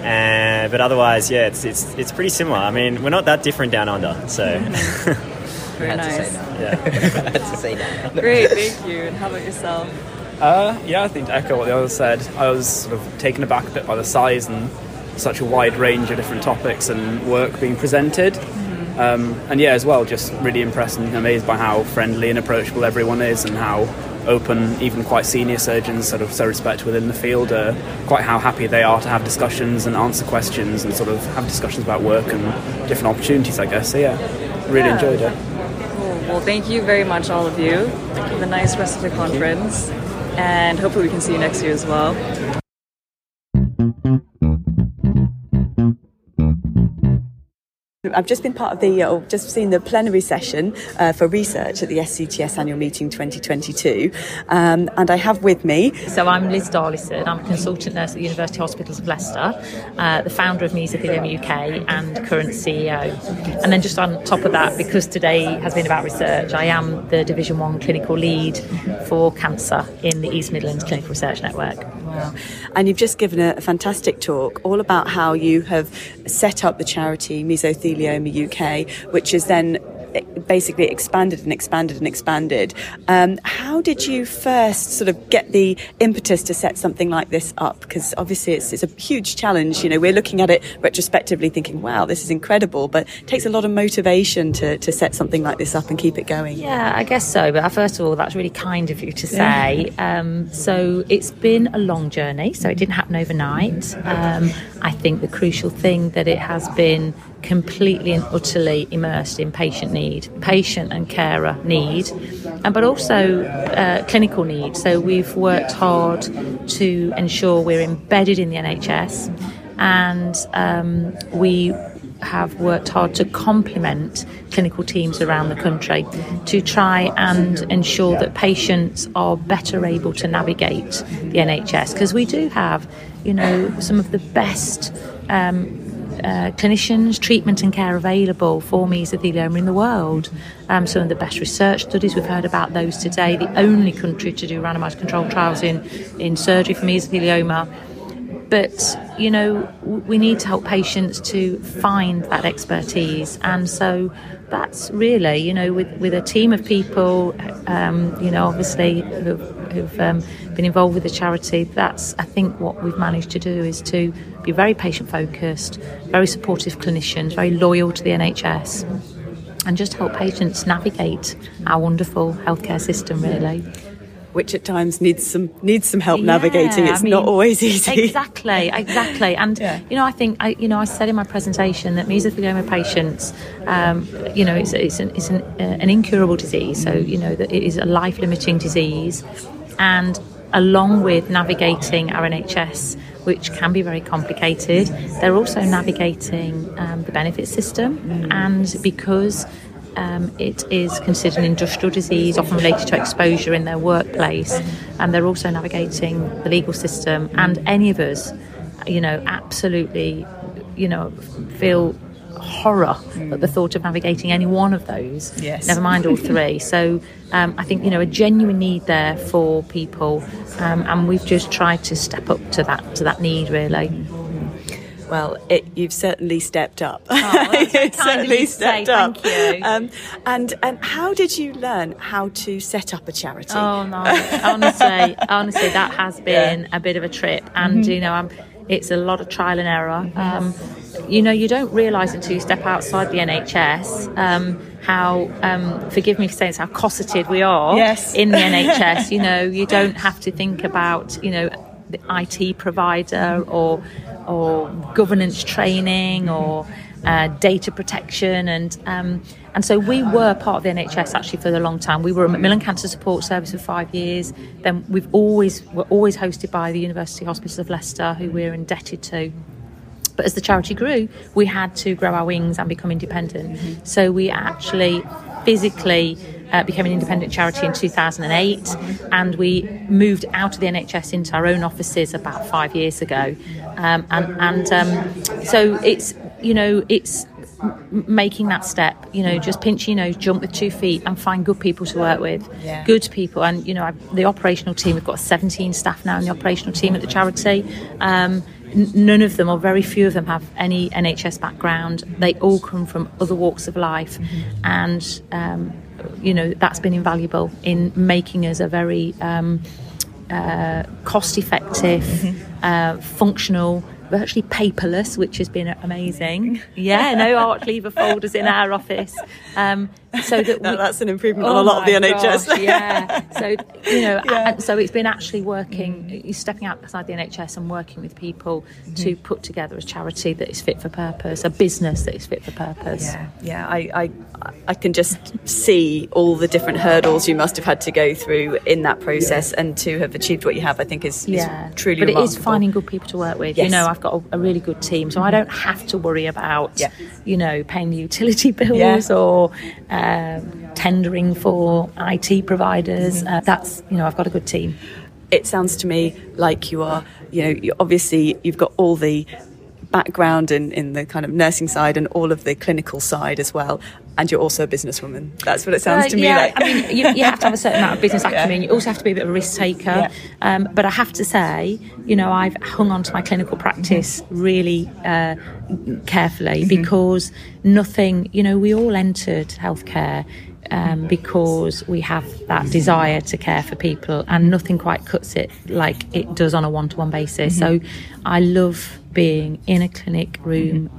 Speaker 16: and, but otherwise, yeah, it's, it's it's pretty similar. I mean, we're not that different down under, so.
Speaker 8: Very nice.
Speaker 16: Yeah.
Speaker 10: Had to say that.
Speaker 8: Great, thank you. And how about yourself?
Speaker 15: Uh, yeah, I think to echo what the others said, I was sort of taken aback a bit by the size and such a wide range of different topics and work being presented. Um, and yeah, as well, just really impressed and amazed by how friendly and approachable everyone is and how open even quite senior surgeons sort of so respect within the field are quite how happy they are to have discussions and answer questions and sort of have discussions about work and different opportunities I guess so yeah really
Speaker 8: Yeah.
Speaker 15: enjoyed it
Speaker 8: Well, thank you very much, all of you. Have a nice rest of the conference, and hopefully we can see you next year as well.
Speaker 2: I've just been part of the, or just seen the plenary session uh, for research at the SCTS annual meeting 2022, um, and I have with me.
Speaker 17: So I'm Liz Darlison. I'm a consultant nurse at the University Hospitals of Leicester, uh, the founder of Mesothelioma UK, and current CEO. And then just on top of that, because today has been about research, I am the Division One clinical lead for cancer in the East Midlands Clinical Research Network.
Speaker 2: And you've just given a, a fantastic talk all about how you have set up the charity Mesothelioma UK, which is then basically expanded and expanded and expanded. Um, how did you first sort of get the impetus to set something like this up? Because obviously it's, it's a huge challenge. You know, we're looking at it retrospectively thinking, wow, this is incredible, but it takes a lot of motivation to, to set something like this up and keep it going.
Speaker 17: Yeah, I guess so. But first of all, that's really kind of you to say. Um, so it's been a long journey, so it didn't happen overnight. Um, I think the crucial thing that it has been completely and utterly immersed in patient need, patient and carer need, and but also uh, clinical need. So we've worked hard to ensure we're embedded in the NHS, and um, we have worked hard to complement clinical teams around the country to try and ensure that patients are better able to navigate the NHS because we do have, you know, some of the best um, uh, clinicians, treatment and care available for mesothelioma in the world. Um, some of the best research studies, we've heard about those today. The only country to do randomised controlled trials in, in surgery for mesothelioma. But, you know, we need to help patients to find that expertise. And so that's really, you know, with, with a team of people, um, you know, obviously who've, who've um, been involved with the charity, that's, I think, what we've managed to do is to be very patient focused, very supportive clinicians, very loyal to the NHS, and just help patients navigate our wonderful healthcare system, really
Speaker 2: which at times needs some needs some help yeah, navigating. It's I mean, not always easy.
Speaker 17: Exactly, exactly. And yeah. you know, I think I, you know, I said in my presentation that mesothelioma patients, um, you know, it's it's an, it's an, uh, an incurable disease. So you know that it is a life limiting disease, and along with navigating our NHS, which can be very complicated, they're also navigating um, the benefit system, mm. and because um, it is considered an industrial disease, often related to exposure in their workplace, and they're also navigating the legal system. And any of us, you know, absolutely, you know, feel horror mm. at the thought of navigating any one of those.
Speaker 2: Yes.
Speaker 17: Never mind all three. so um, I think you know a genuine need there for people, um, and we've just tried to step up to that to that need really. Mm.
Speaker 2: Well, it, you've certainly stepped up.
Speaker 17: Oh, you've certainly stepped say, up. Um,
Speaker 2: and and how did you learn how to set up a charity?
Speaker 17: Oh no, honestly, honestly, that has been yeah. a bit of a trip, and mm-hmm. you know, I'm, it's a lot of trial and error. Um, you know, you don't realise until you step outside the NHS um, how, um, forgive me for saying this, how cosseted we are
Speaker 2: yes.
Speaker 17: in the NHS. You know, you don't have to think about, you know, the IT provider or or governance training or uh, data protection and um, and so we were part of the NHS actually for a long time. We were a Macmillan Cancer Support Service for five years. Then we've always were always hosted by the University Hospitals of Leicester, who we're indebted to. But as the charity grew, we had to grow our wings and become independent. So we actually physically uh, became an independent charity in 2008, and we moved out of the NHS into our own offices about five years ago. Um, and and um, so it's you know it's making that step you know just pinch your nose jump with two feet and find good people to work with
Speaker 2: yeah.
Speaker 17: good people and you know I've, the operational team we've got 17 staff now in the operational team at the charity um, none of them or very few of them have any NHS background they all come from other walks of life mm-hmm. and um, you know that's been invaluable in making us a very um, uh, cost effective, mm-hmm. uh, functional virtually paperless, which has been amazing. Yeah, no art lever folders in our office. Um, so that
Speaker 2: No,
Speaker 17: we-
Speaker 2: that's an improvement on
Speaker 17: Oh
Speaker 2: a lot of the NHS.
Speaker 17: gosh, yeah. So you know, and so it's been actually working, you're stepping outside the NHS and working with people to put together a charity that is fit for purpose, a business that is fit for purpose.
Speaker 2: Yeah, yeah. I, I, I can just see all the different hurdles you must have had to go through in that process, and to have achieved what you have, I think is, is
Speaker 17: Yeah,
Speaker 2: truly
Speaker 17: but it is finding good people to work with. You know, I've got a, a really good team, so I don't have to worry about,
Speaker 2: Yeah.
Speaker 17: you know, paying the utility bills
Speaker 2: Yeah.
Speaker 17: or um, tendering for IT providers. Uh, that's, you know, I've got a good team.
Speaker 2: It sounds to me like you are, you know, you obviously you've got all the background in, in the kind of nursing side and all of the clinical side as well, and you're also a businesswoman. That's what it sounds
Speaker 17: Uh,
Speaker 2: to me
Speaker 17: yeah,
Speaker 2: like.
Speaker 17: I mean, you, you have to have a certain amount of business acumen. You also have to be a bit of a risk taker.
Speaker 2: Yeah.
Speaker 17: Um, but I have to say, you know, I've hung on to my clinical practice really uh, carefully because nothing, you know, we all entered healthcare. Um, because we have that desire to care for people, and nothing quite cuts it like it does on a one to one basis. So, I love being in a clinic room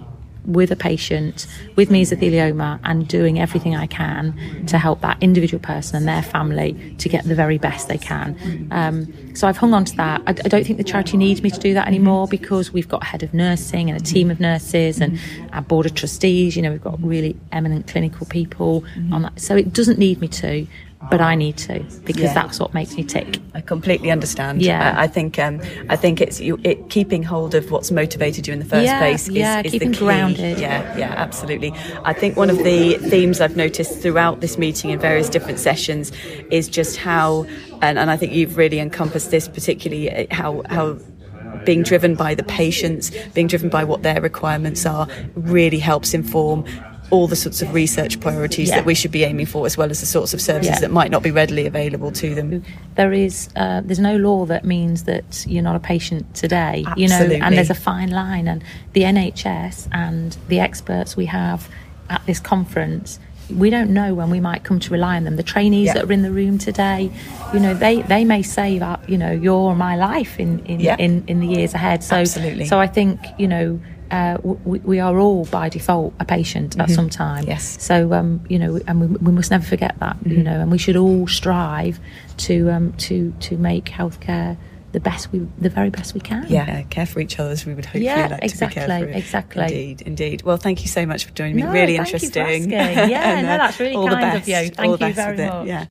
Speaker 17: with a patient with mesothelioma and doing everything I can to help that individual person and their family to get the very best they can. Um, so I've hung on to that. I, I don't think the charity needs me to do that anymore because we've got a head of nursing and a team of nurses and our board of trustees. You know, we've got really eminent clinical people on that. So it doesn't need me to, but I need to because
Speaker 2: Yeah.
Speaker 17: that's what makes me tick.
Speaker 2: I completely understand.
Speaker 17: Yeah.
Speaker 2: I, I think um, I think it's you it, keeping hold of what's motivated you in the first
Speaker 17: Yeah,
Speaker 2: place. Is,
Speaker 17: yeah,
Speaker 2: is
Speaker 17: keeping
Speaker 2: the key.
Speaker 17: grounded.
Speaker 2: Yeah, yeah, absolutely. I think one of the themes I've noticed throughout this meeting in various different sessions is just how, and, and I think you've really encompassed this particularly uh, how how being driven by the patients, being driven by what their requirements are, really helps inform all the sorts of research priorities
Speaker 17: Yeah.
Speaker 2: that we should be aiming for, as well as the sorts of services
Speaker 17: Yeah.
Speaker 2: that might not be readily available to them.
Speaker 17: there is uh, there's no law that means that you're not a patient today you know and there's a fine line and the NHS and the experts we have at this conference we don't know when we might come to rely on them the trainees
Speaker 2: Yeah.
Speaker 17: that are in the room today you know they they may save up you know your or my life in in,
Speaker 2: Yeah.
Speaker 17: in in the years ahead so
Speaker 2: Absolutely.
Speaker 17: so I think you know uh, we, we are all by default a patient at
Speaker 2: Mhm.
Speaker 17: some time.
Speaker 2: Yes.
Speaker 17: So um, you know, and we, we must never forget that. You
Speaker 2: Mhm.
Speaker 17: know, and we should all strive to um, to to make healthcare the best we, the very best we can.
Speaker 2: Yeah, care for each other as we would hopefully
Speaker 17: Yeah,
Speaker 2: like
Speaker 17: exactly,
Speaker 2: to be cared for.
Speaker 17: exactly.
Speaker 2: Indeed, indeed. Well, thank you so much for joining me.
Speaker 17: No,
Speaker 2: really
Speaker 17: you
Speaker 2: interesting.
Speaker 17: Yeah,
Speaker 2: And,
Speaker 17: no,
Speaker 2: uh,
Speaker 17: that's really
Speaker 2: all the
Speaker 17: kind of
Speaker 2: best.
Speaker 17: you.
Speaker 2: All
Speaker 17: Thank
Speaker 2: the
Speaker 17: you
Speaker 2: best
Speaker 17: very much.
Speaker 2: Yeah.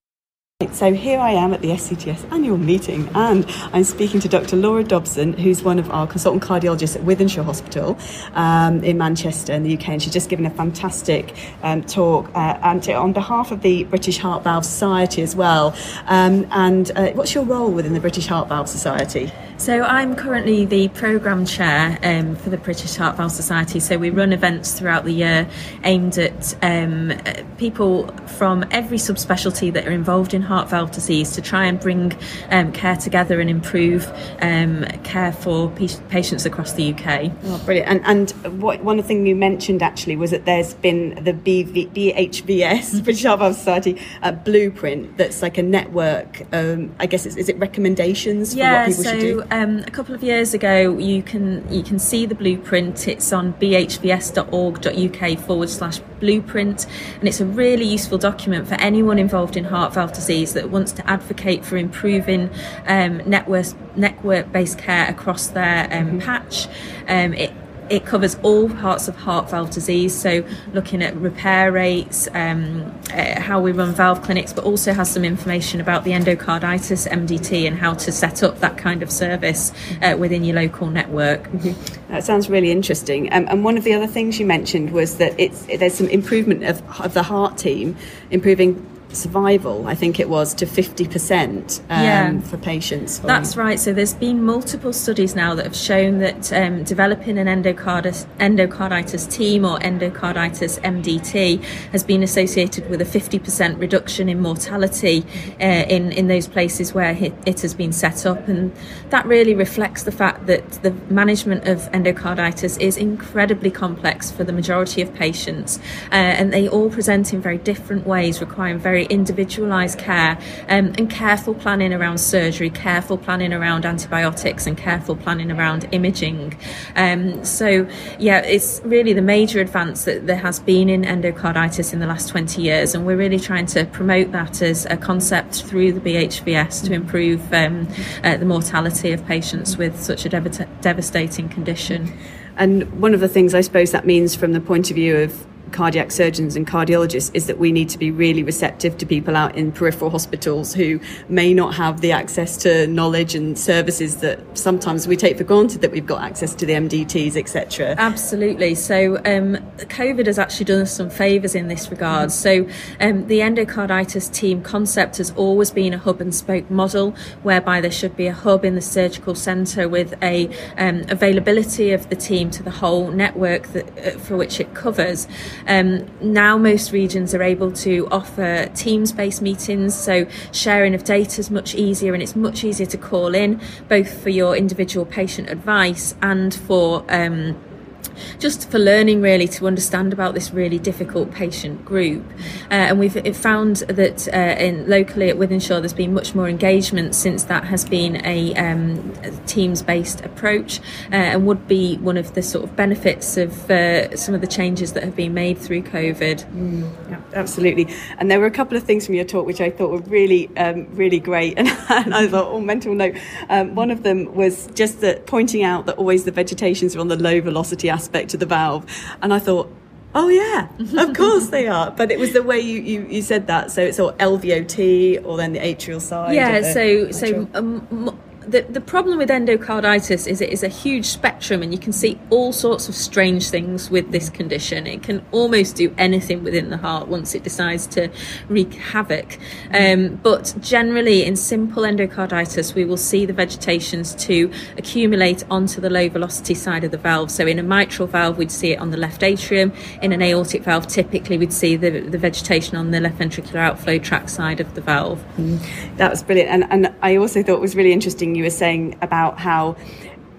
Speaker 2: So here I am at the SCTS annual meeting, and I'm speaking to Dr. Laura Dobson, who's one of our consultant cardiologists at Wythenshawe Hospital um, in Manchester, in the UK. And she's just given a fantastic um, talk, uh, and to- on behalf of the British Heart Valve Society as well. Um, and uh, what's your role within the British Heart Valve Society?
Speaker 18: So I'm currently the programme chair um, for the British Heart Valve Society. So we run events throughout the year aimed at um, uh, people from every subspecialty that are involved in heart valve disease to try and bring um, care together and improve um, care for pa- patients across the UK.
Speaker 2: Oh, brilliant. And, and what, one thing you mentioned actually was that there's been the BV, BHVS, British Heart Valve Society, uh, blueprint that's like a network. Um, I guess, it's, is it recommendations for
Speaker 18: yeah,
Speaker 2: what people
Speaker 18: so
Speaker 2: should do?
Speaker 18: Um, a couple of years ago, you can you can see the blueprint. It's on bhvs.org.uk forward slash blueprint, and it's a really useful document for anyone involved in heart valve disease that wants to advocate for improving um, network network based care across their um, patch. Um, it it covers all parts of heart valve disease, so looking at repair rates, um, uh, how we run valve clinics, but also has some information about the endocarditis MDT and how to set up that kind of service uh, within your local network.
Speaker 2: That sounds really interesting. Um, and one of the other things you mentioned was that it's there's some improvement of, of the heart team, improving survival. I think it was to fifty percent um,
Speaker 18: Yeah.
Speaker 2: for patients.
Speaker 18: That's right. So there's been multiple studies now that have shown that um, developing an endocarditis, endocarditis team or endocarditis MDT has been associated with a 50% reduction in mortality uh, in in those places where it, it has been set up, and that really reflects the fact that the management of endocarditis is incredibly complex for the majority of patients, uh, and they all present in very different ways, requiring very very individualised care um, and careful planning around surgery, careful planning around antibiotics, and careful planning around imaging. Um, so, yeah, it's really the major advance that there has been in endocarditis in the last 20 years, and we're really trying to promote that as a concept through the BHVS to improve um, uh, the mortality of patients with such a dev- devastating condition.
Speaker 2: And one of the things I suppose that means from the point of view of cardiac surgeons and cardiologists is that we need to be really receptive to people out in peripheral hospitals who may not have the access to knowledge and services that sometimes we take for granted that we've got access to the MDTs, etc.
Speaker 18: Absolutely. So, um, COVID has actually done us some favours in this regard. So, um, the endocarditis team concept has always been a hub and spoke model, whereby there should be a hub in the surgical centre with a um, availability of the team to the whole network that, uh, for which it covers. Um, now, most regions are able to offer Teams based meetings, so sharing of data is much easier and it's much easier to call in, both for your individual patient advice and for. Um, just for learning really to understand about this really difficult patient group. Uh, and we've found that uh, in locally at Wythenshawe there's been much more engagement since that has been a, um, teams based approach uh, and would be one of the sort of benefits of uh, some of the changes that have been made through COVID.
Speaker 2: Mm, yeah, absolutely. And there were a couple of things from your talk which I thought were really, um, really great. And, and, I thought, oh, mental note. Um, one of them was just that pointing out that always the vegetations are on the low velocity aspect of the valve. And I thought, oh yeah, of course they are. But it was the way you, you, you said that. So it's all LVOT or then the atrial side.
Speaker 18: Yeah, so, so um, the, the problem with endocarditis is it is a huge spectrum and you can see all sorts of strange things with this condition. It can almost do anything within the heart once it decides to wreak havoc. Um, but generally, in simple endocarditis, we will see the vegetations to accumulate onto the low velocity side of the valve. So in a mitral valve, we'd see it on the left atrium. In an aortic valve, typically we'd see the, the vegetation on the left ventricular outflow tract side of the valve.
Speaker 2: Mm. That was brilliant. And, and I also thought it was really interesting you were saying about how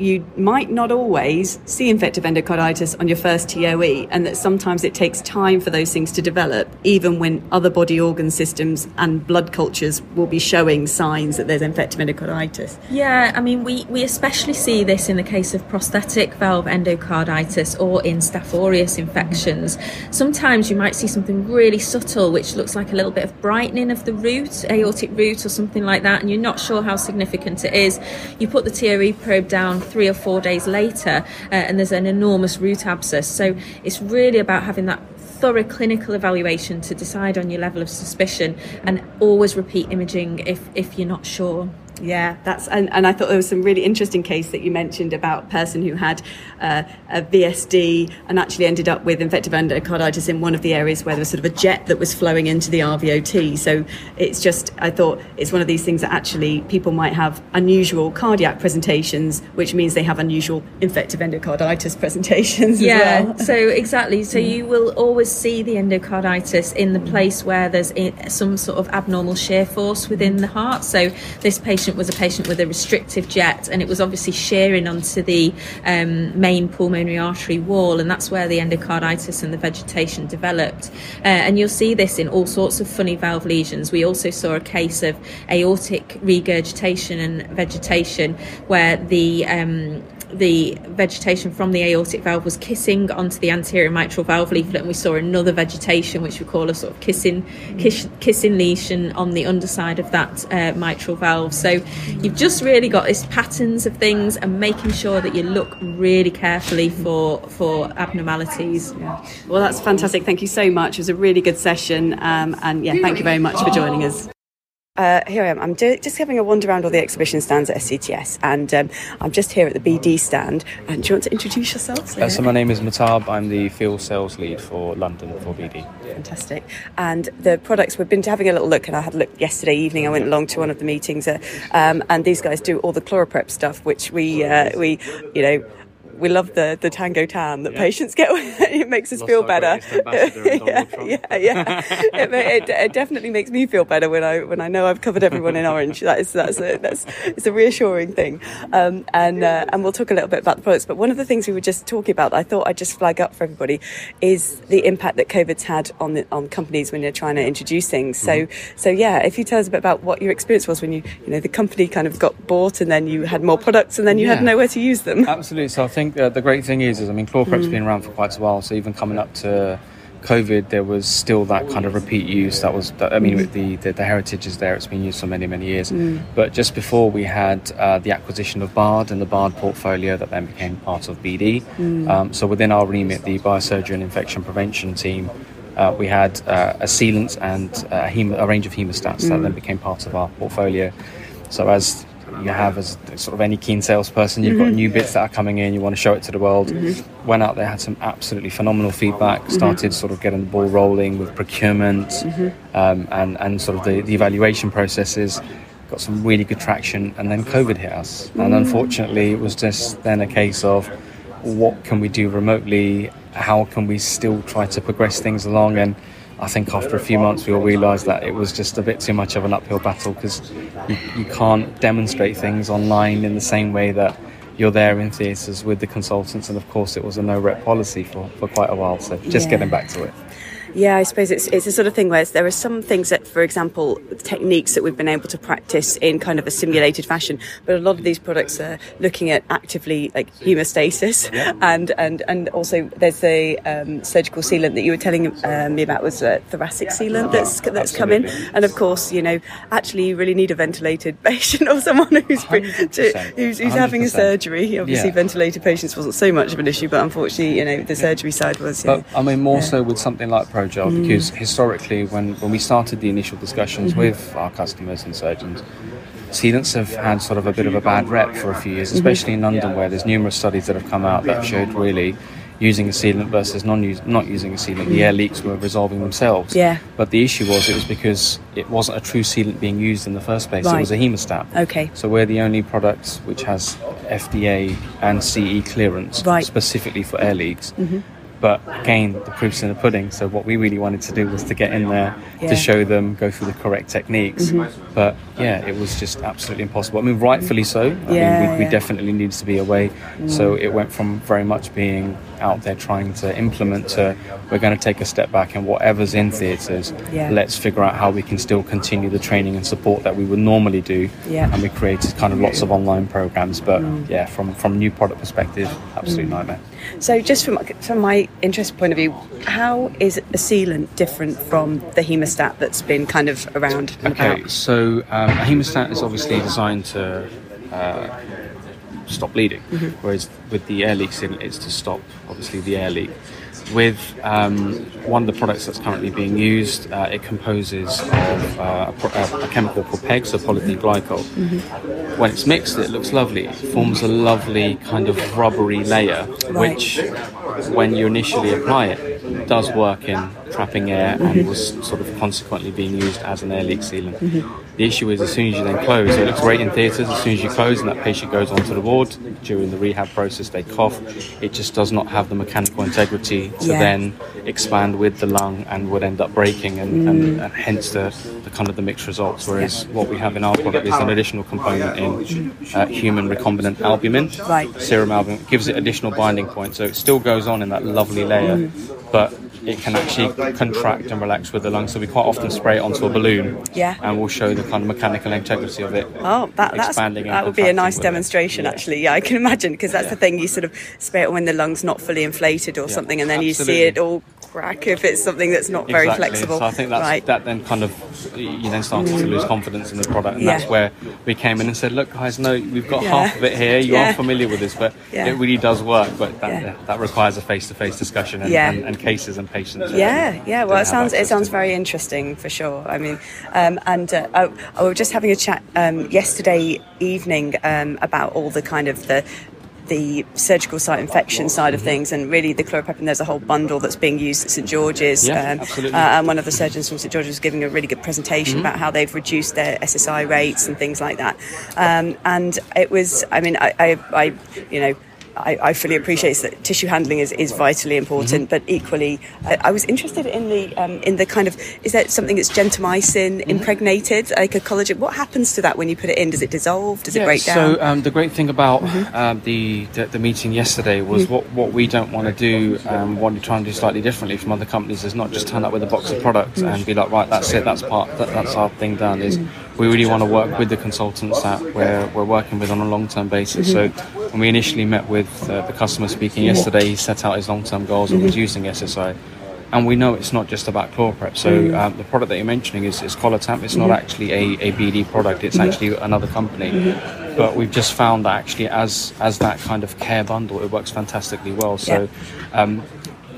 Speaker 2: you might not always see infective endocarditis on your first TOE, and that sometimes it takes time for those things to develop, even when other body organ systems and blood cultures will be showing signs that there's infective endocarditis.
Speaker 18: Yeah, I mean, we, we especially see this in the case of prosthetic valve endocarditis or in Staph aureus infections. Sometimes you might see something really subtle, which looks like a little bit of brightening of the root, aortic root, or something like that, and you're not sure how significant it is. You put the TOE probe down three or four days later, uh, and there's an enormous root abscess. So it's really about having that thorough clinical evaluation to decide on your level of suspicion and always repeat imaging if, if you're not sure.
Speaker 2: Yeah, that's and, and I thought there was some really interesting case that you mentioned about a person who had uh, a VSD and actually ended up with infective endocarditis in one of the areas where there was sort of a jet that was flowing into the RVOT. So it's just I thought it's one of these things that actually people might have unusual cardiac presentations, which means they have unusual infective endocarditis presentations
Speaker 18: yeah,
Speaker 2: well.
Speaker 18: so exactly. So mm. you will always see the endocarditis in the mm. place where there's eh, some sort of abnormal shear force within mm. the heart. So this patient was a patient with a restrictive jet, and it was obviously shearing onto the um, main pulmonary artery wall, and that's where the endocarditis and the vegetation developed. Uh, and you'll see this in all sorts of funny valve lesions. We also saw a case of aortic regurgitation and vegetation where the um, the vegetation from the aortic valve was kissing onto the anterior mitral valve leaflet, and we saw another vegetation, which we call a sort of kissing kiss, kissing lesion on the underside of that uh, mitral valve. So you've just really got this patterns of things and making sure that you look really carefully for for abnormalities.
Speaker 2: Yeah. Well, that's fantastic. Thank you so much. It was a really good session, um, and yeah, thank you very much for joining us. Uh, here I am. I'm just having a wander around all the exhibition stands at SCTS, and um, I'm just here at the BD stand. And do you want to introduce yourself?
Speaker 19: Uh, so my name is Matab. I'm the field sales lead for London for BD.
Speaker 2: Fantastic. And the products we've been having a little look, and I had a look yesterday evening. I went along to one of the meetings, uh, um, and these guys do all the ChloraPrep stuff, which we uh, we you know we love the the tango tan that patients get. it makes us
Speaker 19: Lost
Speaker 2: feel better.
Speaker 19: greatest ambassador in
Speaker 2: yeah, yeah, yeah. it, it, it definitely makes me feel better when I when I know I've covered everyone in orange. That is that's a, that's it's a reassuring thing. Um, and uh, and we'll talk a little bit about the products. But one of the things we were just talking about, I thought I'd just flag up for everybody, is the impact that COVID's had on the, on companies when you're trying to introduce things. So so yeah, if you tell us a bit about what your experience was when you you know the company kind of got bought and then you had more products and then you had nowhere to use them.
Speaker 19: Absolutely. So I think uh, the great thing is, is I mean, ChloraPrep's
Speaker 2: Mm.
Speaker 19: been around for quite a while. So even coming up to COVID, there was still that kind of repeat use. That was, I mean,
Speaker 2: Mm.
Speaker 19: the, the the heritage is there. It's been used for many many years.
Speaker 2: Mm.
Speaker 19: But just before we had uh, the acquisition of Bard and the Bard portfolio that then became part of BD.
Speaker 2: Mm.
Speaker 19: Um, so within our remit, the biosurgery and infection prevention team. Uh, we had uh, a sealant and uh, hem- a range of hemostats that
Speaker 2: Mm.
Speaker 19: then became part of our portfolio. So as you have as sort of any keen salesperson, you've got
Speaker 2: Mhm.
Speaker 19: new bits that are coming in, you want to show it to the world.
Speaker 2: Mhm.
Speaker 19: Went out there, had some absolutely phenomenal feedback,
Speaker 2: Mhm.
Speaker 19: started sort of getting the ball rolling with procurement
Speaker 2: Mhm.
Speaker 19: um, and, and sort of the, the evaluation processes. Got some really good traction, and then COVID hit us. And
Speaker 2: Mm.
Speaker 19: unfortunately, it was just then a case of what can we do remotely? How can we still try to progress things along? And I think after a few months, we all realised that it was just a bit too much of an uphill battle because you, you can't demonstrate things online in the same way that you're there in theatres with the consultants. And of course, it was a no rep policy for, for quite a while. So just
Speaker 2: Yeah.
Speaker 19: getting back to it.
Speaker 2: Yeah, I suppose it's it's a sort of thing where there are some things that, for example, techniques that we've been able to practice in kind of a simulated fashion, but a lot of these products are looking at actively like hemostasis, and and and also there's the um, surgical sealant that you were telling um, me about was a thoracic sealant that's that's come in, and of course, you know, actually you really need a ventilated patient or someone who's to, who's, who's having a surgery. Obviously,
Speaker 19: Yeah.
Speaker 2: ventilated patients wasn't so much of an issue, but unfortunately, you know, the surgery side was. Yeah.
Speaker 19: But I mean, more
Speaker 2: Yeah.
Speaker 19: so with something like
Speaker 2: Mm.
Speaker 19: because historically, when, when we started the initial discussions
Speaker 2: Mhm.
Speaker 19: with our customers and surgeons, sealants have had sort of a bit of a bad rep for a few years,
Speaker 2: Mhm.
Speaker 19: especially in London, where there's numerous studies that have come out that showed really using a sealant versus non not using a sealant, the
Speaker 2: Mm.
Speaker 19: air leaks were resolving themselves.
Speaker 2: Yeah.
Speaker 19: But the issue was it was because it wasn't a true sealant being used in the first place. It was a hemostat.
Speaker 2: Okay.
Speaker 19: So we're the only product which has FDA and CE clearance
Speaker 2: Right.
Speaker 19: specifically for air leaks.
Speaker 2: Mhm.
Speaker 19: But again, the proof's in the pudding. So what we really wanted to do was to get in there
Speaker 2: Yeah.
Speaker 19: to show them, go through the correct techniques.
Speaker 2: Mhm.
Speaker 19: But yeah, it was just absolutely impossible. I mean, rightfully so. I
Speaker 2: Yeah,
Speaker 19: mean, we, we definitely needed to be away.
Speaker 2: Mm.
Speaker 19: So it went from very much being out there trying to implement to we're going to take a step back and whatever's in theatres,
Speaker 2: Yeah.
Speaker 19: let's figure out how we can still continue the training and support that we would normally do.
Speaker 2: Yeah.
Speaker 19: And we created kind of lots of online programs. But
Speaker 2: Mm.
Speaker 19: yeah, from from new product perspective, absolute
Speaker 2: Mm.
Speaker 19: nightmare.
Speaker 2: So, just from from my interest point of view, how is a sealant different from the hemostat that's been kind of around?
Speaker 19: Okay,
Speaker 2: about?
Speaker 19: so um, a hemostat is obviously designed to uh, stop bleeding,
Speaker 2: Mhm.
Speaker 19: whereas with the air leak sealant, it's to stop obviously the air leak. With um, one of the products that's currently being used, uh, it composes of uh, a, pro- a, chemical called PEG, so polyethylene glycol. When it's mixed, it looks lovely. It forms a lovely kind of rubbery layer,
Speaker 2: Right.
Speaker 19: which, when you initially apply it, does work in trapping air
Speaker 2: Mhm.
Speaker 19: and was sort of consequently being used as an air leak sealant. The issue is as soon as you then close, it looks great in theatres, as soon as you close and that patient goes onto the ward, during the rehab process they cough, it just does not have the mechanical integrity to
Speaker 2: Yeah.
Speaker 19: then expand with the lung and would end up breaking and, and,
Speaker 2: Mm.
Speaker 19: and hence the, the kind of the mixed results. Whereas what we have in our product is an additional component in uh, human recombinant albumin,
Speaker 2: Right.
Speaker 19: serum albumin, gives it additional binding point. So it still goes on in that lovely layer,
Speaker 2: Mm.
Speaker 19: but it can actually contract and relax with the lung. So we quite often spray it onto a balloon,
Speaker 2: Yeah.
Speaker 19: and we'll show the kind of mechanical integrity of it.
Speaker 2: Oh, that, that would be a nice demonstration, actually. Yeah, I can imagine because that's the thing. You sort of spray it when the lung's not fully inflated or
Speaker 19: Yeah,
Speaker 2: something, and then you see it all crack if it's something that's not very
Speaker 19: exactly.
Speaker 2: flexible.
Speaker 19: So I think that's
Speaker 2: right.
Speaker 19: that then kind of you then started to lose confidence in the product, and
Speaker 2: Yeah.
Speaker 19: that's where we came in and said, "Look, guys, no, we've got
Speaker 2: Yeah.
Speaker 19: half of it here. You
Speaker 2: Yeah.
Speaker 19: are familiar with this, but it really does work. But that that requires a face-to-face discussion and,
Speaker 2: Yeah.
Speaker 19: and, and cases and patients.
Speaker 2: Yeah, yeah. Well, it sounds it sounds very interesting for sure. I mean, um, and uh, I, I was just having a chat um, yesterday evening um, about all the kind of the the surgical site infection side of
Speaker 19: Mm-hmm.
Speaker 2: things, and really the chloropeprin. There's a whole bundle that's being used at St George's,
Speaker 19: Yeah,
Speaker 2: um,
Speaker 19: absolutely.
Speaker 2: uh, and one of the surgeons from St George's was giving a really good presentation
Speaker 19: Mhm.
Speaker 2: about how they've reduced their SSI rates and things like that. Um, and it was, I mean, I, I, I you know I, I fully appreciate that tissue handling is, is vitally important, but equally, I, I was interested in the um, in the kind of is that something that's gentamicin impregnated, like a collagen? What happens to that when you put it in? Does it dissolve? Does it break down?
Speaker 19: So um, the great thing about um, the, the the meeting yesterday was
Speaker 2: Mhm.
Speaker 19: what what we don't want to do, um, what we try and do slightly differently from other companies is not just turn up with a box of products
Speaker 2: Mhm.
Speaker 19: and be like, right, that's it, that's part, that, that's our thing done. Is we really want to work with the consultants that we're we're working with on a long term basis. So when we initially met with uh, the customer speaking yesterday, he set out his long term goals of
Speaker 2: Mhm.
Speaker 19: reducing SSI. And we know it's not just about ChloraPrep. So
Speaker 2: Mm.
Speaker 19: um, the product that you're mentioning is, is Collatamp. It's not
Speaker 2: Mhm.
Speaker 19: actually a, a BD product. It's actually another company.
Speaker 2: Mhm.
Speaker 19: But we've just found that actually as as that kind of care bundle, it works fantastically well. So. Um,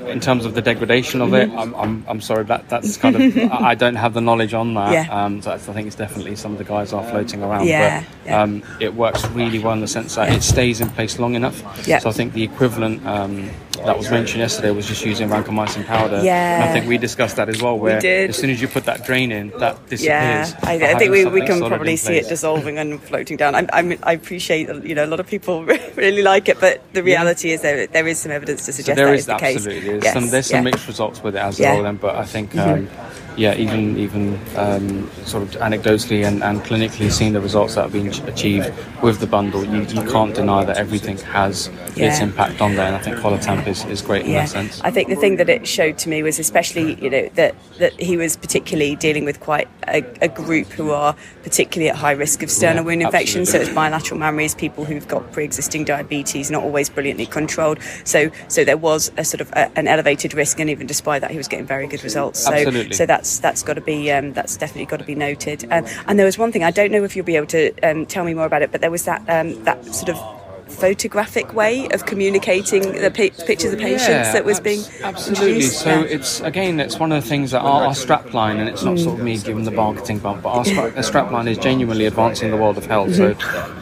Speaker 19: in terms of the degradation of it,
Speaker 2: Mhm.
Speaker 19: I'm, I'm, I'm sorry that that's kind of I don't have the knowledge on that.
Speaker 2: Yeah.
Speaker 19: Um, so that's- I think it's definitely some of the guys are floating around.
Speaker 2: Yeah,
Speaker 19: but um, it works really well in the sense that it stays in place long enough.
Speaker 2: Yeah.
Speaker 19: So I think the equivalent um, that was mentioned yesterday was just using vancomycin powder.
Speaker 2: Yeah.
Speaker 19: And I think we discussed that as well. Where
Speaker 2: did.
Speaker 19: as soon as you put that drain in, that
Speaker 2: Yeah,
Speaker 19: disappears.
Speaker 2: I, I think we, we can probably see it dissolving and floating down. I, I, mean, I appreciate that, you know a lot of people really like it, but the reality is there there is some evidence to
Speaker 19: So
Speaker 2: suggest
Speaker 19: there
Speaker 2: that
Speaker 19: is
Speaker 2: is the case.
Speaker 19: absolutely there's
Speaker 2: Yes,
Speaker 19: some there's some
Speaker 2: yeah.
Speaker 19: mixed results with it as
Speaker 2: Yeah.
Speaker 19: well. Then, but I think
Speaker 2: Mhm.
Speaker 19: um, yeah, even even um, sort of anecdotally and, and clinically seeing the results that have been achieved with the bundle, you, you can't deny that everything has its impact on there. And I think Collatamp is, is great in
Speaker 2: Yeah,
Speaker 19: that sense.
Speaker 2: I think the thing that it showed to me was especially, you know, that, that he was particularly dealing with quite a, a group who are particularly at high risk of sternal
Speaker 19: Yeah,
Speaker 2: wound infection. So it's bilateral mammaries, people who've got pre-existing diabetes, not always brilliantly controlled. So so there was a sort of a, an elevated risk, and even despite that, he was getting very good results. So
Speaker 19: Absolutely.
Speaker 2: so that's that's got to be um, that's definitely got to be noted. Um, and there was one thing I don't know if you'll be able to um, tell me more about it, but there was that um, that sort of photographic way of communicating the pi- pictures of patients
Speaker 19: Yeah,
Speaker 2: that was being
Speaker 19: Absolutely.
Speaker 2: introduced.
Speaker 19: So it's again, it's one of the things that our, our strap line, and it's not sort of me giving the marketing bump, but our, stra- our strap line is genuinely advancing the world of health. So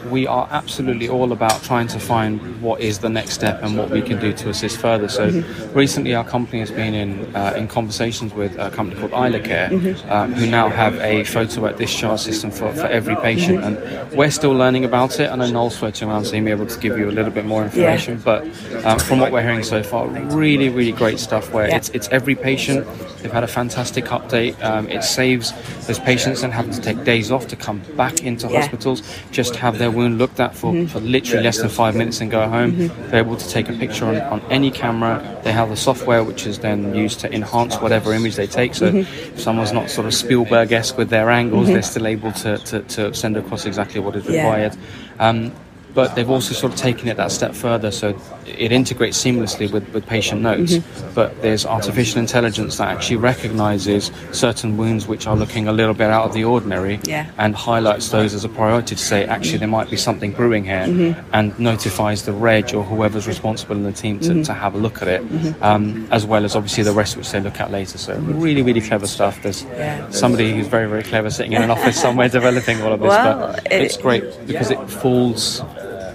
Speaker 19: we are absolutely all about trying to find what is the next step and what we can do to assist further. So recently, our company has been in uh, in conversations with a company called Isla Care,
Speaker 2: Mhm.
Speaker 19: um, who now have a photo at discharge system for, for every patient, and we're still learning about it. And I know Noel's floating around, may be able to give you a little bit more information. But um, from what we're hearing so far, really, really great stuff. Where
Speaker 2: Yeah.
Speaker 19: it's it's every patient. They've had a fantastic update. Um, it saves those patients and having to take days off to come back into
Speaker 2: Yeah.
Speaker 19: hospitals, just have their wound looked at for,
Speaker 2: Mhm.
Speaker 19: for literally less than five minutes and go home.
Speaker 2: Mhm.
Speaker 19: They're able to take a picture on, on any camera. They have the software which is then used to enhance whatever image they take. So
Speaker 2: Mhm.
Speaker 19: if someone's not sort of Spielberg-esque with their angles, they're still able to, to, to send across exactly what is
Speaker 2: Yeah.
Speaker 19: required. Um, but they've also sort of taken it that step further, so it integrates seamlessly with, with patient notes.
Speaker 2: Mhm.
Speaker 19: But there's artificial intelligence that actually recognizes certain wounds which are looking a little bit out of the ordinary
Speaker 2: Yeah.
Speaker 19: and highlights those as a priority to say, actually, there might be something brewing here,
Speaker 2: Mhm.
Speaker 19: and notifies the reg or whoever's responsible in the team to,
Speaker 2: Mhm.
Speaker 19: to have a look at it,
Speaker 2: Mhm.
Speaker 19: um, as well as obviously the rest which they look at later. So, really, really clever stuff. There's
Speaker 2: Yeah.
Speaker 19: somebody who's very, very clever sitting in an office somewhere developing all of this,
Speaker 2: Well,
Speaker 19: but
Speaker 2: it-
Speaker 19: it's great because it falls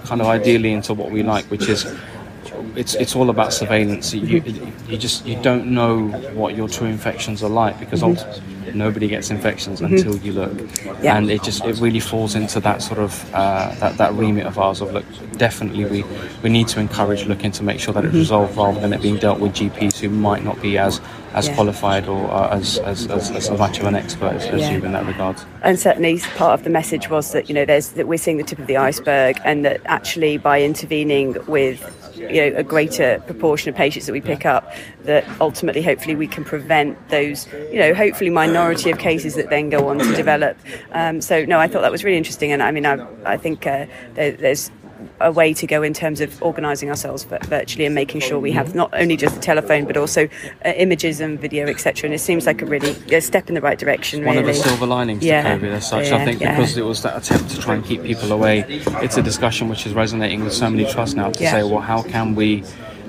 Speaker 19: kind of ideally into what we like, which is it's it's all about surveillance. You you just you don't know what your true infections are like because
Speaker 2: Mhm.
Speaker 19: nobody gets infections
Speaker 2: Mhm.
Speaker 19: until you look,
Speaker 2: Yeah.
Speaker 19: and it just it really falls into that sort of uh, that that remit of ours of look. Definitely, we we need to encourage looking to make sure that it's
Speaker 2: Mhm.
Speaker 19: resolved rather than it being dealt with GPs who might not be as as
Speaker 2: Yeah.
Speaker 19: qualified or uh, as, as, as as much of an expert as, as
Speaker 2: Yeah.
Speaker 19: you in that regard.
Speaker 2: and certainly part of the message was that you know there's that we're seeing the tip of the iceberg and that actually by intervening with you know a greater proportion of patients that we pick up that ultimately hopefully we can prevent those you know hopefully minority of cases that then go on to develop um, so no I thought that was really interesting and I mean I, I think uh, there, there's a way to go in terms of organising ourselves vi- virtually and making sure we have not only just the telephone but also uh, images and video etc and it seems like a really a step in the right direction
Speaker 19: one
Speaker 2: really
Speaker 19: of the silver linings
Speaker 2: Yeah.
Speaker 19: to COVID as such.
Speaker 2: Yeah,
Speaker 19: I think
Speaker 2: yeah.
Speaker 19: because it was that attempt to try and keep people away, it's a discussion which is resonating with so many trusts now to say, well, how can we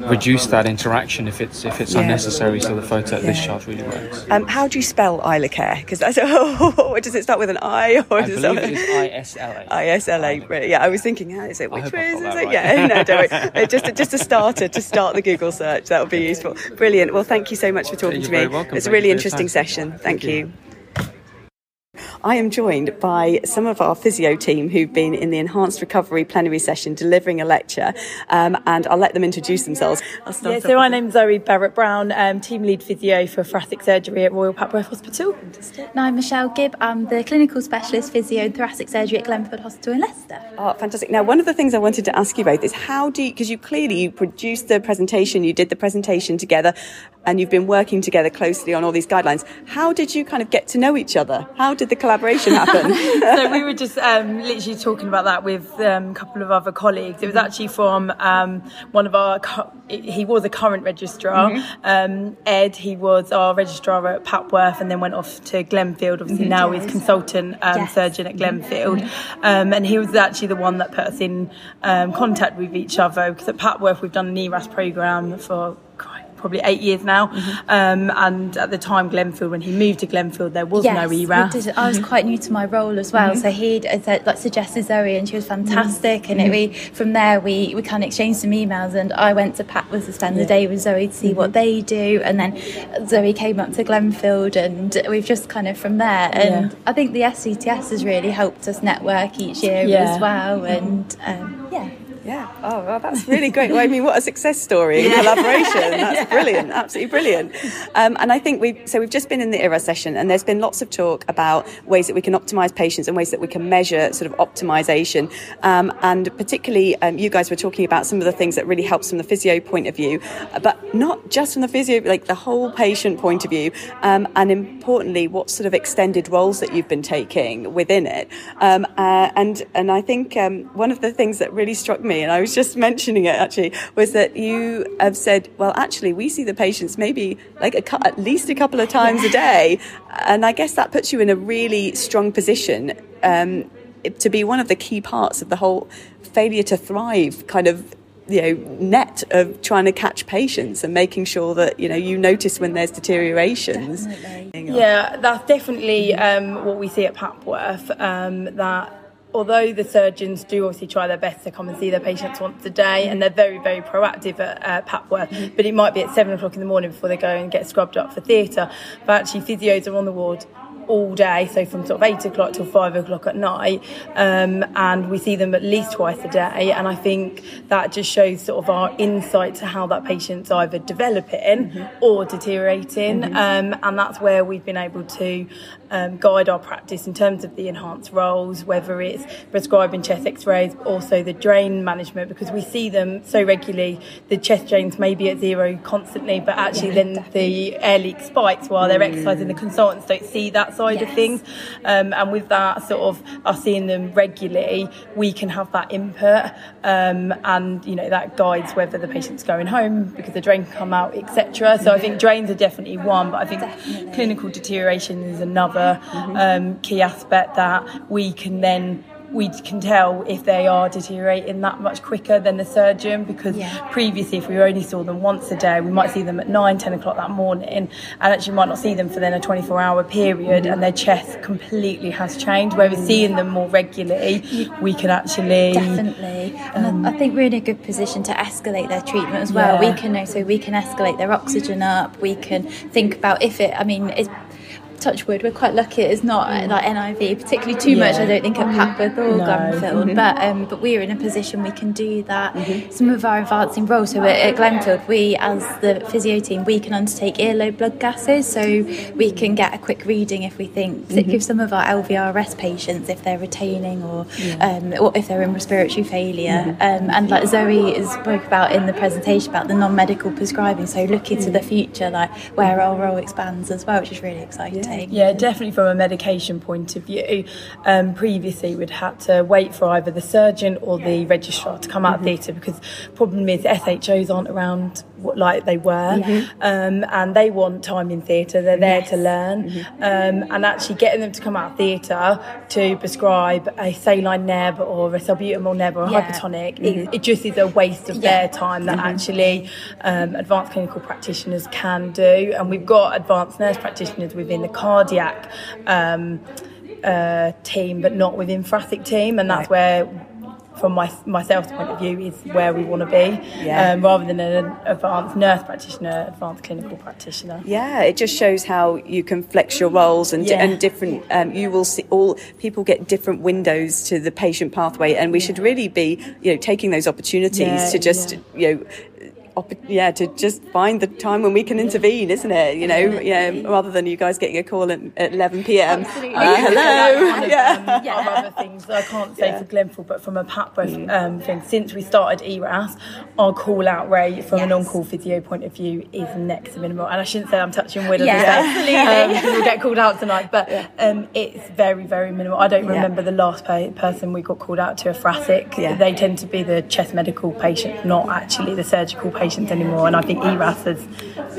Speaker 19: reduce that interaction if it's if it's
Speaker 2: Yeah.
Speaker 19: unnecessary so the photo at
Speaker 2: Yeah.
Speaker 19: discharge really works.
Speaker 2: Um, how do you spell Isla Care? Because that's does it start with an I or
Speaker 19: I
Speaker 2: does
Speaker 19: believe it is ISLA.
Speaker 2: ISLA. Yeah, I was thinking, how is it? Which way is it?
Speaker 19: right.
Speaker 2: Yeah, no, don't worry. Uh, just a, just a starter to start the Google search. That would be useful. Brilliant. Well, thank you so much for talking
Speaker 19: You're
Speaker 2: to me.
Speaker 19: very welcome.
Speaker 2: It's a really
Speaker 19: you for your
Speaker 2: interesting session. Thank,
Speaker 19: Thank you.
Speaker 2: you. I am joined by some of our physio team who've been in the Enhanced Recovery plenary session delivering a lecture, um, and I'll let them introduce themselves. I'll start
Speaker 20: Yeah, so my
Speaker 2: with-
Speaker 20: name's Zoe Barrett Brown, um, team lead physio for thoracic surgery at Royal Papworth Hospital.
Speaker 21: And I'm Michelle Gibb. I'm the clinical specialist physio in thoracic surgery at Glenfield Hospital in Leicester.
Speaker 2: Oh, fantastic. Now, one of the things I wanted to ask you both is how do you, because you clearly you produced the presentation, you did the presentation together, and you've been working together closely on all these guidelines. How did you kind of get to know each other? How did the collaboration happen?
Speaker 20: so we were just um, literally talking about that with um, a couple of other colleagues. It was actually from um, one of our, cu- he was a current registrar,
Speaker 2: Mhm.
Speaker 20: um, Ed, he was our registrar at Papworth and then went off to Glenfield. Obviously,
Speaker 2: Mhm.
Speaker 20: now he's consultant um,
Speaker 2: Yes.
Speaker 20: surgeon at Glenfield. Um, and he was actually the one that put us in um, contact with each other because at Papworth we've done an ERAS programme for probably eight years now. Um, and at the time, Glenfield, when he moved to Glenfield, there was no
Speaker 21: we
Speaker 20: ERAS.
Speaker 21: I was quite new to my role as well,
Speaker 20: Mhm.
Speaker 21: so he like suggested Zoe, and she was fantastic. And it,
Speaker 20: Mhm.
Speaker 21: we from there we we kind of exchanged some emails, and I went to Papworth to spend the day with Zoe to see what they do, and then Zoe came up to Glenfield, and we've just kind of from there. And
Speaker 20: Yeah.
Speaker 21: I think the SCTS has really helped us network each year
Speaker 20: Yeah.
Speaker 21: as well, and um, yeah.
Speaker 2: Yeah. Oh, well, that's really great. Well, I mean, what a success story in collaboration. That's brilliant. Absolutely brilliant. Um, and I think we've, so we've just been in the ERA session and there's been lots of talk about ways that we can optimize patients and ways that we can measure sort of optimization. Um, and particularly, um, you guys were talking about some of the things that really helps from the physio point of view, but not just from the physio, like the whole patient point of view. Um, and importantly, what sort of extended roles that you've been taking within it. Um, uh, and, and I think um, one of the things that really struck me, and I was just mentioning it actually, was that you have said, well, actually, we see the patients maybe like a, at least a couple of times a day. And I guess that puts you in a really strong position um, to be one of the key parts of the whole failure to thrive kind of you know net of trying to catch patients and making sure that you know you notice when there's deteriorations
Speaker 20: Yeah, that's definitely um, what we see at Papworth. Um, that although the surgeons do obviously try their best to come and see their patients once a day, and they're very, very proactive at uh, Papworth, but it might be at seven o'clock in the morning before they go and get scrubbed up for theatre. But actually, physios are on the ward all day, so from sort of eight o'clock till five o'clock at night, um, and we see them at least twice a day. And I think that just shows sort of our insight to how that patient's either developing or deteriorating,
Speaker 2: Mhm.
Speaker 20: um, and that's where we've been able to um, guide our practice in terms of the enhanced roles, whether it's prescribing chest X-rays, but also the drain management, because we see them so regularly. The chest drains may be at zero constantly, but actually then the air leak spikes while they're
Speaker 2: Mm.
Speaker 20: exercising. The consultants don't see that side of things, um, and with that sort of us seeing them regularly, we can have that input, um, and you know that guides whether the patient's going home because the drain can come out, etc. So I think drains are definitely one, but I think clinical deterioration is another um, key aspect that we can then we can tell if they are deteriorating that much quicker than the surgeon because previously if we only saw them once a day we might see them at 9 10 o'clock that morning and actually might not see them for then a 24 hour period and their chest completely has changed whereas seeing them more regularly we can actually
Speaker 21: Definitely, and I, I think we're in a good position to escalate their treatment as well.
Speaker 20: Yeah.
Speaker 21: We can know, so we can escalate their oxygen up. We can think about if it. I mean, it's touch wood. We're quite lucky. It's not uh, like NIV, particularly too much. I don't think at Papworth or
Speaker 20: No.
Speaker 21: Glenfield, but um, but we're in a position we can do that. Some of our advancing roles. So at, at Glenfield, we as the physio team, we can undertake earlobe blood gases, so we can get a quick reading if we think.
Speaker 20: Mhm.
Speaker 21: gives some of our LVRS patients if they're retaining or
Speaker 20: Yeah.
Speaker 21: um, or if they're in respiratory failure. Um, and like Zoe spoke about in the presentation about the non-medical prescribing, so looking to the future, like where our role expands as well, which is really exciting.
Speaker 20: Yeah, definitely from a medication point of view. Um, previously, we'd had to wait for either the surgeon or the registrar to come out of theatre because problem is SHOs aren't around like they were,
Speaker 21: Yeah.
Speaker 20: um, and they want time in theatre. They're there to learn, um, and actually getting them to come out of theatre to prescribe a saline neb or a salbutamol neb or a
Speaker 21: Yeah.
Speaker 20: hypertonic,
Speaker 21: Mhm.
Speaker 20: it, it just is a waste of
Speaker 21: Yeah.
Speaker 20: their time that
Speaker 21: Mhm.
Speaker 20: actually um, advanced clinical practitioners can do. And we've got advanced nurse practitioners within the cardiac um, uh, team, but not within thoracic team, and that's where from my myself's point of view, is where we want to be,
Speaker 2: Yeah.
Speaker 20: um, rather than an advanced nurse practitioner, advanced clinical practitioner.
Speaker 2: Yeah, it just shows how you can flex your roles and,
Speaker 20: Yeah.
Speaker 2: and different. Um, you will see all people get different windows to the patient pathway, and we should really be, you know, taking those opportunities
Speaker 20: Yeah,
Speaker 2: to just, you know. Op- yeah, to just find the time when we can intervene, isn't it? You know, yeah, rather than you guys getting a call at, at 11 p.m.
Speaker 20: Absolutely.
Speaker 2: Uh,
Speaker 20: That's
Speaker 2: hello.
Speaker 20: one of,
Speaker 2: Yeah.
Speaker 20: um, our other things that I can't say for Glenfield, but from a Papworth
Speaker 2: Mm.
Speaker 20: um, thing, since we started ERAS, our call out rate from an on call physio point of view is next to minimal. And I shouldn't say I'm touching wood, as
Speaker 21: Yeah,
Speaker 20: I say,
Speaker 21: absolutely.
Speaker 20: um, because we'll get called out tonight, but um, it's very, very minimal. I don't
Speaker 2: Yeah.
Speaker 20: remember the last pa- person we got called out to a thoracic.
Speaker 2: Yeah.
Speaker 20: They tend to be the chest medical patient, not actually the surgical patients anymore. And I think ERAS has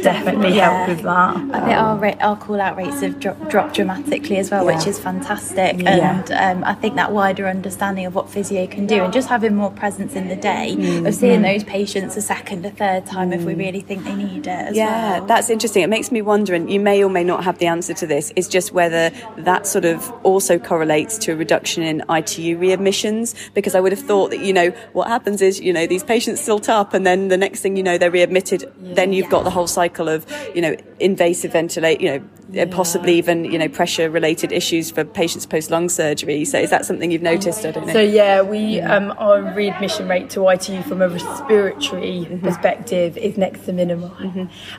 Speaker 20: definitely
Speaker 21: Yeah.
Speaker 20: helped with that.
Speaker 21: I think our ra- our call out rates have dro- dropped dramatically as well, which is fantastic.
Speaker 20: Yeah.
Speaker 21: And um, I think that wider understanding of what physio can do, and just having more presence in the day
Speaker 2: Mm.
Speaker 21: of seeing
Speaker 2: Mm.
Speaker 21: those patients a second, a third time if we really think they need it. As
Speaker 2: yeah,
Speaker 21: well.
Speaker 2: that's interesting. It makes me wonder, and you may or may not have the answer to this, is just whether that sort of also correlates to a reduction in ITU readmissions. Because I would have thought that, you know, what happens is, you know, these patients silt up, and then the next thing you know, they're readmitted. then you've got the whole cycle of, you know, invasive ventilate, you know, uh, possibly even, you know, pressure related issues for patients post lung surgery. So is that something you've noticed? I don't know.
Speaker 20: So yeah, we um, our readmission rate to ITU from a respiratory
Speaker 2: Mm-hmm.
Speaker 20: perspective is next to minimal,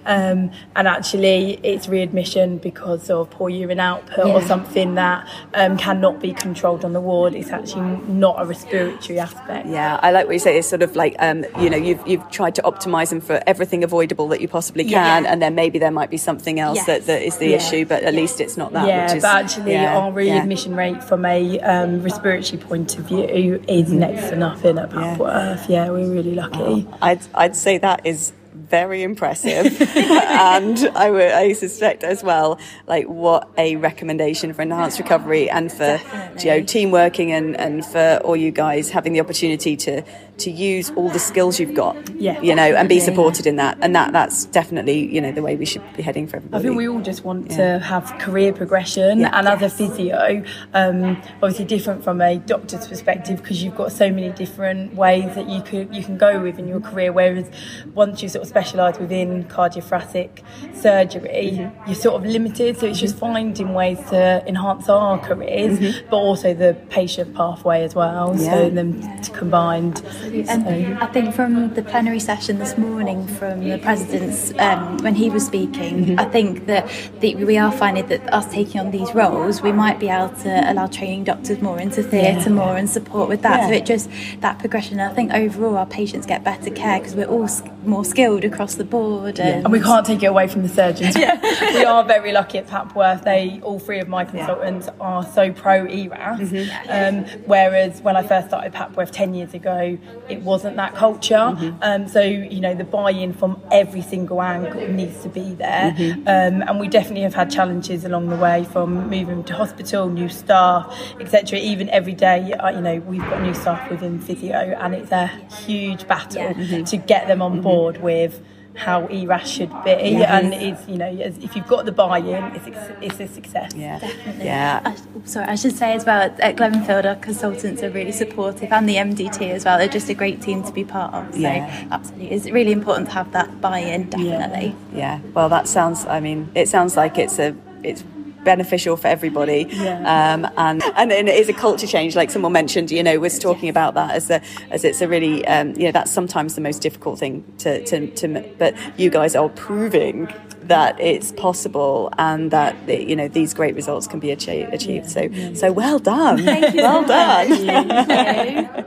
Speaker 20: um, and actually it's readmission because of poor urine output or something that um, cannot be controlled on the ward. It's actually not a respiratory aspect.
Speaker 2: Yeah, I like what you say. It's sort of like um, you know you've you've tried to optimize them for everything avoidable that you possibly can,
Speaker 20: Yeah.
Speaker 2: and then maybe there might be something else
Speaker 20: Yes.
Speaker 2: that, that is the
Speaker 20: Yeah.
Speaker 2: issue, but at least it's not that.
Speaker 20: yeah,
Speaker 2: which is,
Speaker 20: but actually,
Speaker 2: yeah,
Speaker 20: our readmission rate from a um, respiratory point of view is next to nothing at Papworth. Yeah, we're really lucky.
Speaker 2: I'd I'd say that is very impressive, and I would I suspect as well like what a recommendation for enhanced recovery and for you know team working and and for all you guys having the opportunity to to use all the skills you've got,
Speaker 20: Yeah,
Speaker 2: you know, and be supported in that, and that that's definitely you know the way we should be heading for
Speaker 20: I think we all just want
Speaker 2: Yeah.
Speaker 20: to have career progression,
Speaker 2: Yeah.
Speaker 20: and as a physio, um, obviously different from a doctor's perspective because you've got so many different ways that you could you can go with in your career. Whereas once you sort of specialise within cardiothoracic surgery,
Speaker 2: Mm-hmm.
Speaker 20: you're sort of limited. So it's just finding ways to enhance our careers, but also the patient pathway as well.
Speaker 21: Yeah.
Speaker 20: So them t- combined.
Speaker 21: And I think from the plenary session this morning from the president's um, when he was speaking, I think that the, we are finding that us taking on these roles, we might be able to allow training doctors more into theatre
Speaker 20: Yeah.
Speaker 21: more and support with that. So it just that progression. I think overall our patients get better care because we're all more skilled across the board. And,
Speaker 20: And we can't take it away from the surgeons. we are very lucky at Papworth. They, all three of my consultants, are so pro ERAS.
Speaker 2: Mm-hmm.
Speaker 20: Um, whereas when I first started Papworth ten years ago, it wasn't that culture.
Speaker 2: Mm-hmm.
Speaker 20: Um, so you know, the buy-in from every single angle needs to be there.
Speaker 2: Mm-hmm.
Speaker 20: Um, and we definitely have had challenges along the way, from moving to hospital, new staff, etc. Even every day, uh, you know, we've got new staff within physio, and it's a huge battle
Speaker 2: Mm-hmm.
Speaker 20: to get them on board with how ERAS should be,
Speaker 21: Yes.
Speaker 20: and it's you know if you've got the buy-in, it's a- it's a success.
Speaker 2: Yeah,
Speaker 21: Definitely.
Speaker 2: Yeah.
Speaker 21: I, oh, sorry, I should say as well at Glenfield, our consultants are really supportive, and the MDT as well. They're just a great team to be part of. So
Speaker 2: Yeah.
Speaker 21: absolutely, it's really important to have that buy-in. Definitely.
Speaker 2: Yeah. Well, that sounds. I mean, it sounds like it's a it's beneficial for everybody.
Speaker 21: Yeah.
Speaker 2: Um, and and it is a culture change, like someone mentioned. You know, was talking about that as a as it's a really um, you know that's sometimes the most difficult thing to to, to but you guys are proving that it's possible and that you know these great results can be achieved. achieved. So so well done.
Speaker 21: Thank you
Speaker 2: well done.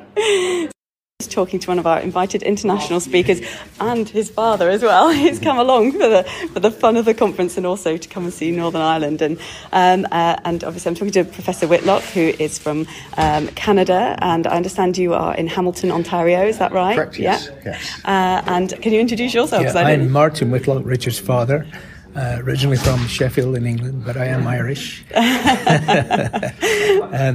Speaker 21: much. Thank you.
Speaker 2: talking to one of our invited international speakers and his father as well. He's come along for the for the fun of the conference and also to come and see Northern Ireland. And um, uh, and obviously, I'm talking to Professor Whitlock, who is from um, Canada, and I understand you are in Hamilton, Ontario. Is that right?
Speaker 22: Correct, yes,
Speaker 2: Yeah.
Speaker 22: yes.
Speaker 2: Uh, and can you introduce yourself?
Speaker 22: Yeah, I'm Martin Whitlock, Richard's father. Uh, originally from Sheffield in England, but I am Irish. and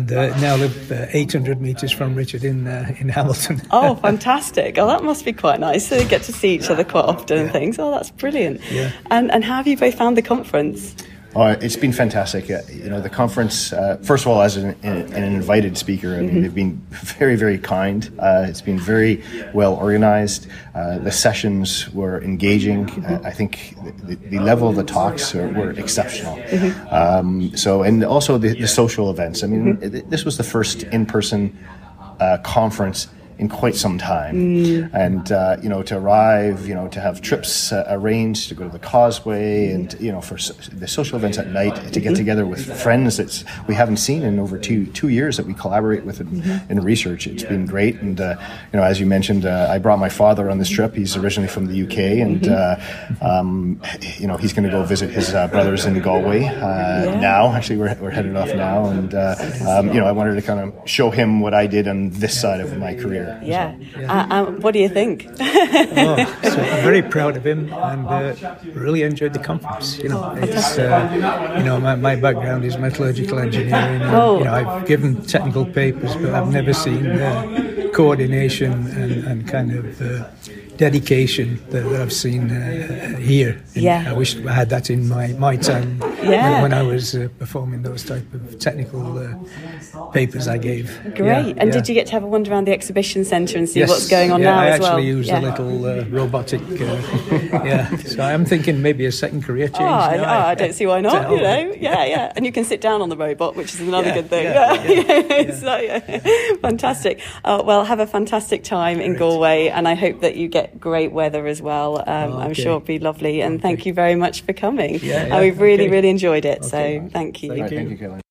Speaker 22: uh, now live uh, 800 metres from Richard in uh, in Hamilton.
Speaker 2: Oh, fantastic! Oh, that must be quite nice. So you get to see each other quite often and things. Oh, that's brilliant.
Speaker 22: Yeah.
Speaker 2: And and how have you both found the conference?
Speaker 23: Oh, it's been fantastic. Uh, you know, the conference, uh, first of all, as an, an, an invited speaker, I mean,
Speaker 24: Mhm.
Speaker 23: they've been very, very kind. Uh, it's been very well organized. Uh, the sessions were engaging. Uh, I think the, the level of the talks were, were exceptional.
Speaker 24: Mhm.
Speaker 23: Um, so, and also the, the social events. I mean, th- this was the first in person uh, conference in quite some time.
Speaker 24: Mm.
Speaker 23: And, uh, you know, to arrive, you know, to have trips uh, arranged to go to the causeway and, you know, for so- the social events at night, to get
Speaker 24: Mhm.
Speaker 23: together with friends that we haven't seen in over two two years that we collaborate with in,
Speaker 24: Mhm.
Speaker 23: in research. It's been great. And, uh, you know, as you mentioned, uh, I brought my father on this trip. He's originally from the UK and,
Speaker 24: Mhm.
Speaker 23: uh, um, you know, he's going to go visit his uh, brothers in Galway uh, now. Actually, we're, we're headed off now. And, uh, um, you know, I wanted to kind of show him what I did on this side of my career.
Speaker 2: Yeah. Uh, uh, what do you think?
Speaker 22: oh, so I'm very proud of him and uh, really enjoyed the conference. You know, it's uh, you know my, my background is metallurgical engineering. And,
Speaker 2: Oh.
Speaker 22: You know, I've given technical papers, but I've never seen uh, coordination and, and kind of uh, dedication that, that I've seen uh, here. And
Speaker 2: Yeah.
Speaker 22: I wish I had that in my my time
Speaker 2: Yeah.
Speaker 22: when, when I was uh, performing those type of technical uh, papers I gave.
Speaker 2: Great.
Speaker 22: Yeah,
Speaker 2: and
Speaker 22: yeah.
Speaker 2: did you get to have a wander around the exhibition centre and see
Speaker 22: Yes.
Speaker 2: what's going on
Speaker 22: yeah,
Speaker 2: now
Speaker 22: I
Speaker 2: as well?
Speaker 22: I actually used
Speaker 2: yeah.
Speaker 22: a little uh, robotic. Uh, yeah, so I'm thinking maybe a second career change.
Speaker 2: Oh, I, oh, I don't see why not. You know, yeah, yeah, and you can sit down on the robot, which is another good thing.
Speaker 22: yeah,
Speaker 2: so, fantastic. Uh, well, have a fantastic time in Galway, and I hope that you get great weather as well. Um, I'm
Speaker 24: Oh,
Speaker 2: sure it'll be lovely, and thank you very much for coming.
Speaker 24: Yeah,
Speaker 2: And
Speaker 24: yeah,
Speaker 2: we've really,
Speaker 24: okay.
Speaker 2: really enjoyed it. So, thank you.
Speaker 23: Thank you. Thank you, Caroline.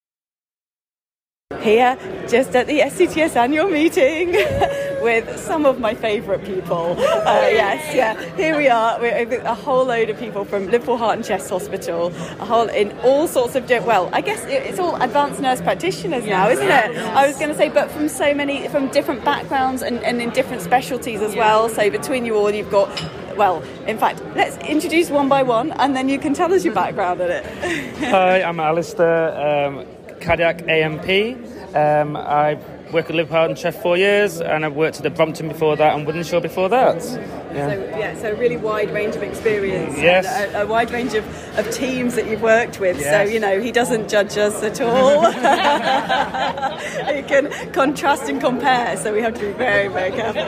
Speaker 2: Here, just at the SCTS annual meeting, with some of my favourite people. Uh, yes, yeah. Here we are. We're with a whole load of people from Liverpool Heart and Chest Hospital. A whole in all sorts of well, I guess it's all advanced nurse practitioners now, isn't it? I was going to say, but from so many from different backgrounds and, and in different specialties as well. So between you all, you've got. Well, in fact, let's introduce one by one, and then you can tell us your background in it.
Speaker 24: Hi, I'm Alistair, um, cardiac ANP. Um, I work at Liverpool Heart and Chest four years, and I've worked at the Brompton before that and Wythenshawe before that. Yeah.
Speaker 2: So yeah, so a really wide range of experience.
Speaker 24: Yes.
Speaker 2: And a, a wide range of, of teams that you've worked with.
Speaker 24: Yes.
Speaker 2: So you know he doesn't judge us at all. he can contrast and compare. So we have to be very very careful.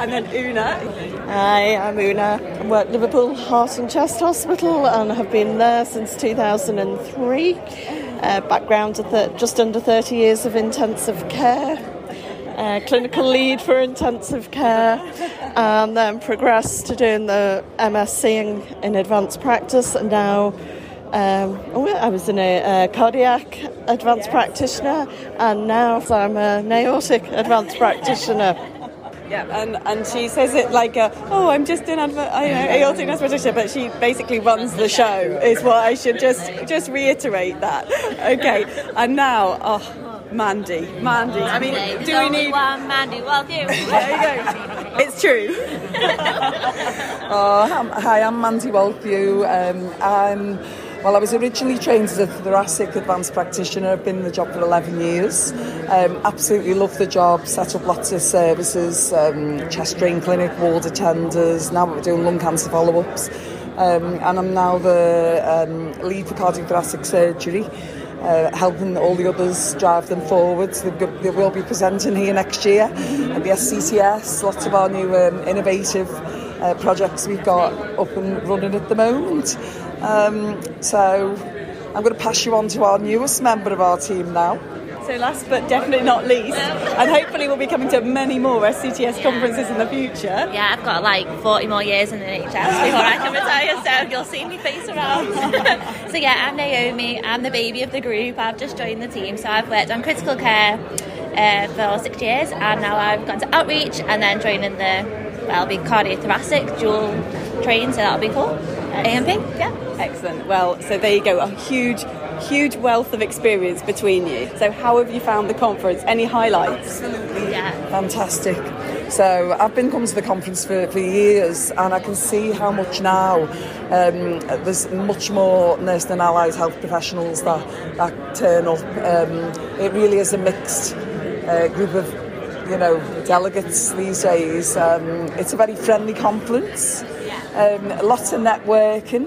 Speaker 2: And then Una.
Speaker 25: Hi, I'm Una. I work at Liverpool Heart and Chest Hospital and have been there since 2003. Uh, background of th- just under 30 years of intensive care. Uh, clinical lead for intensive care, and then progressed to doing the MSc in, in advanced practice, and now um, oh, I was in a, a cardiac advanced practitioner, and now I'm a aortic advanced practitioner.
Speaker 2: Yeah, and, and she says it like, uh, oh, I'm just an adver- I know, aortic nurse practitioner, but she basically runs the show. Is what I should just just reiterate that. Okay, and now, oh, Mandy, Mandy. I mean,
Speaker 26: There's
Speaker 2: do we need?
Speaker 26: one Mandy Well, you.
Speaker 2: There you go. It's true.
Speaker 27: Oh, hi, I'm Mandy Walthew. Um, I'm, Well, I was originally trained as a thoracic advanced practitioner. I've been in the job for 11 years. Um, absolutely love the job, set up lots of services, um, chest drain clinic, ward attenders. Now we're doing lung cancer follow-ups. Um, and I'm now the um, lead for cardiothoracic surgery. Uh, helping all the others drive them forwards. They, they will be presenting here next year at the SCTS. Lots of our new um, innovative uh, projects we've got up and running at the moment. Um, so I'm going to pass you on to our newest member of our team now.
Speaker 2: So last but definitely not least, and hopefully we'll be coming to many more SCTS conferences in the future.
Speaker 26: Yeah, I've got like 40 more years in the NHS before I can retire, so you'll see me face around. so yeah, I'm Naomi. I'm the baby of the group. I've just joined the team, so I've worked on critical care uh, for six years, and now I've gone to outreach and then joining the well, I'll be cardiothoracic dual trained, so that'll be cool. ANP, yeah.
Speaker 2: Excellent. Well, so there you go. A huge, huge wealth of experience between you. So how have you found the conference? Any highlights?
Speaker 26: Absolutely, yeah.
Speaker 27: Fantastic. So I've been coming to the conference for, for years and I can see how much now um, there's much more nursing and allied health professionals that, that turn up. Um, it really is a mixed uh, group of you know delegates these days. Um, it's a very friendly conference. Um, lots of networking.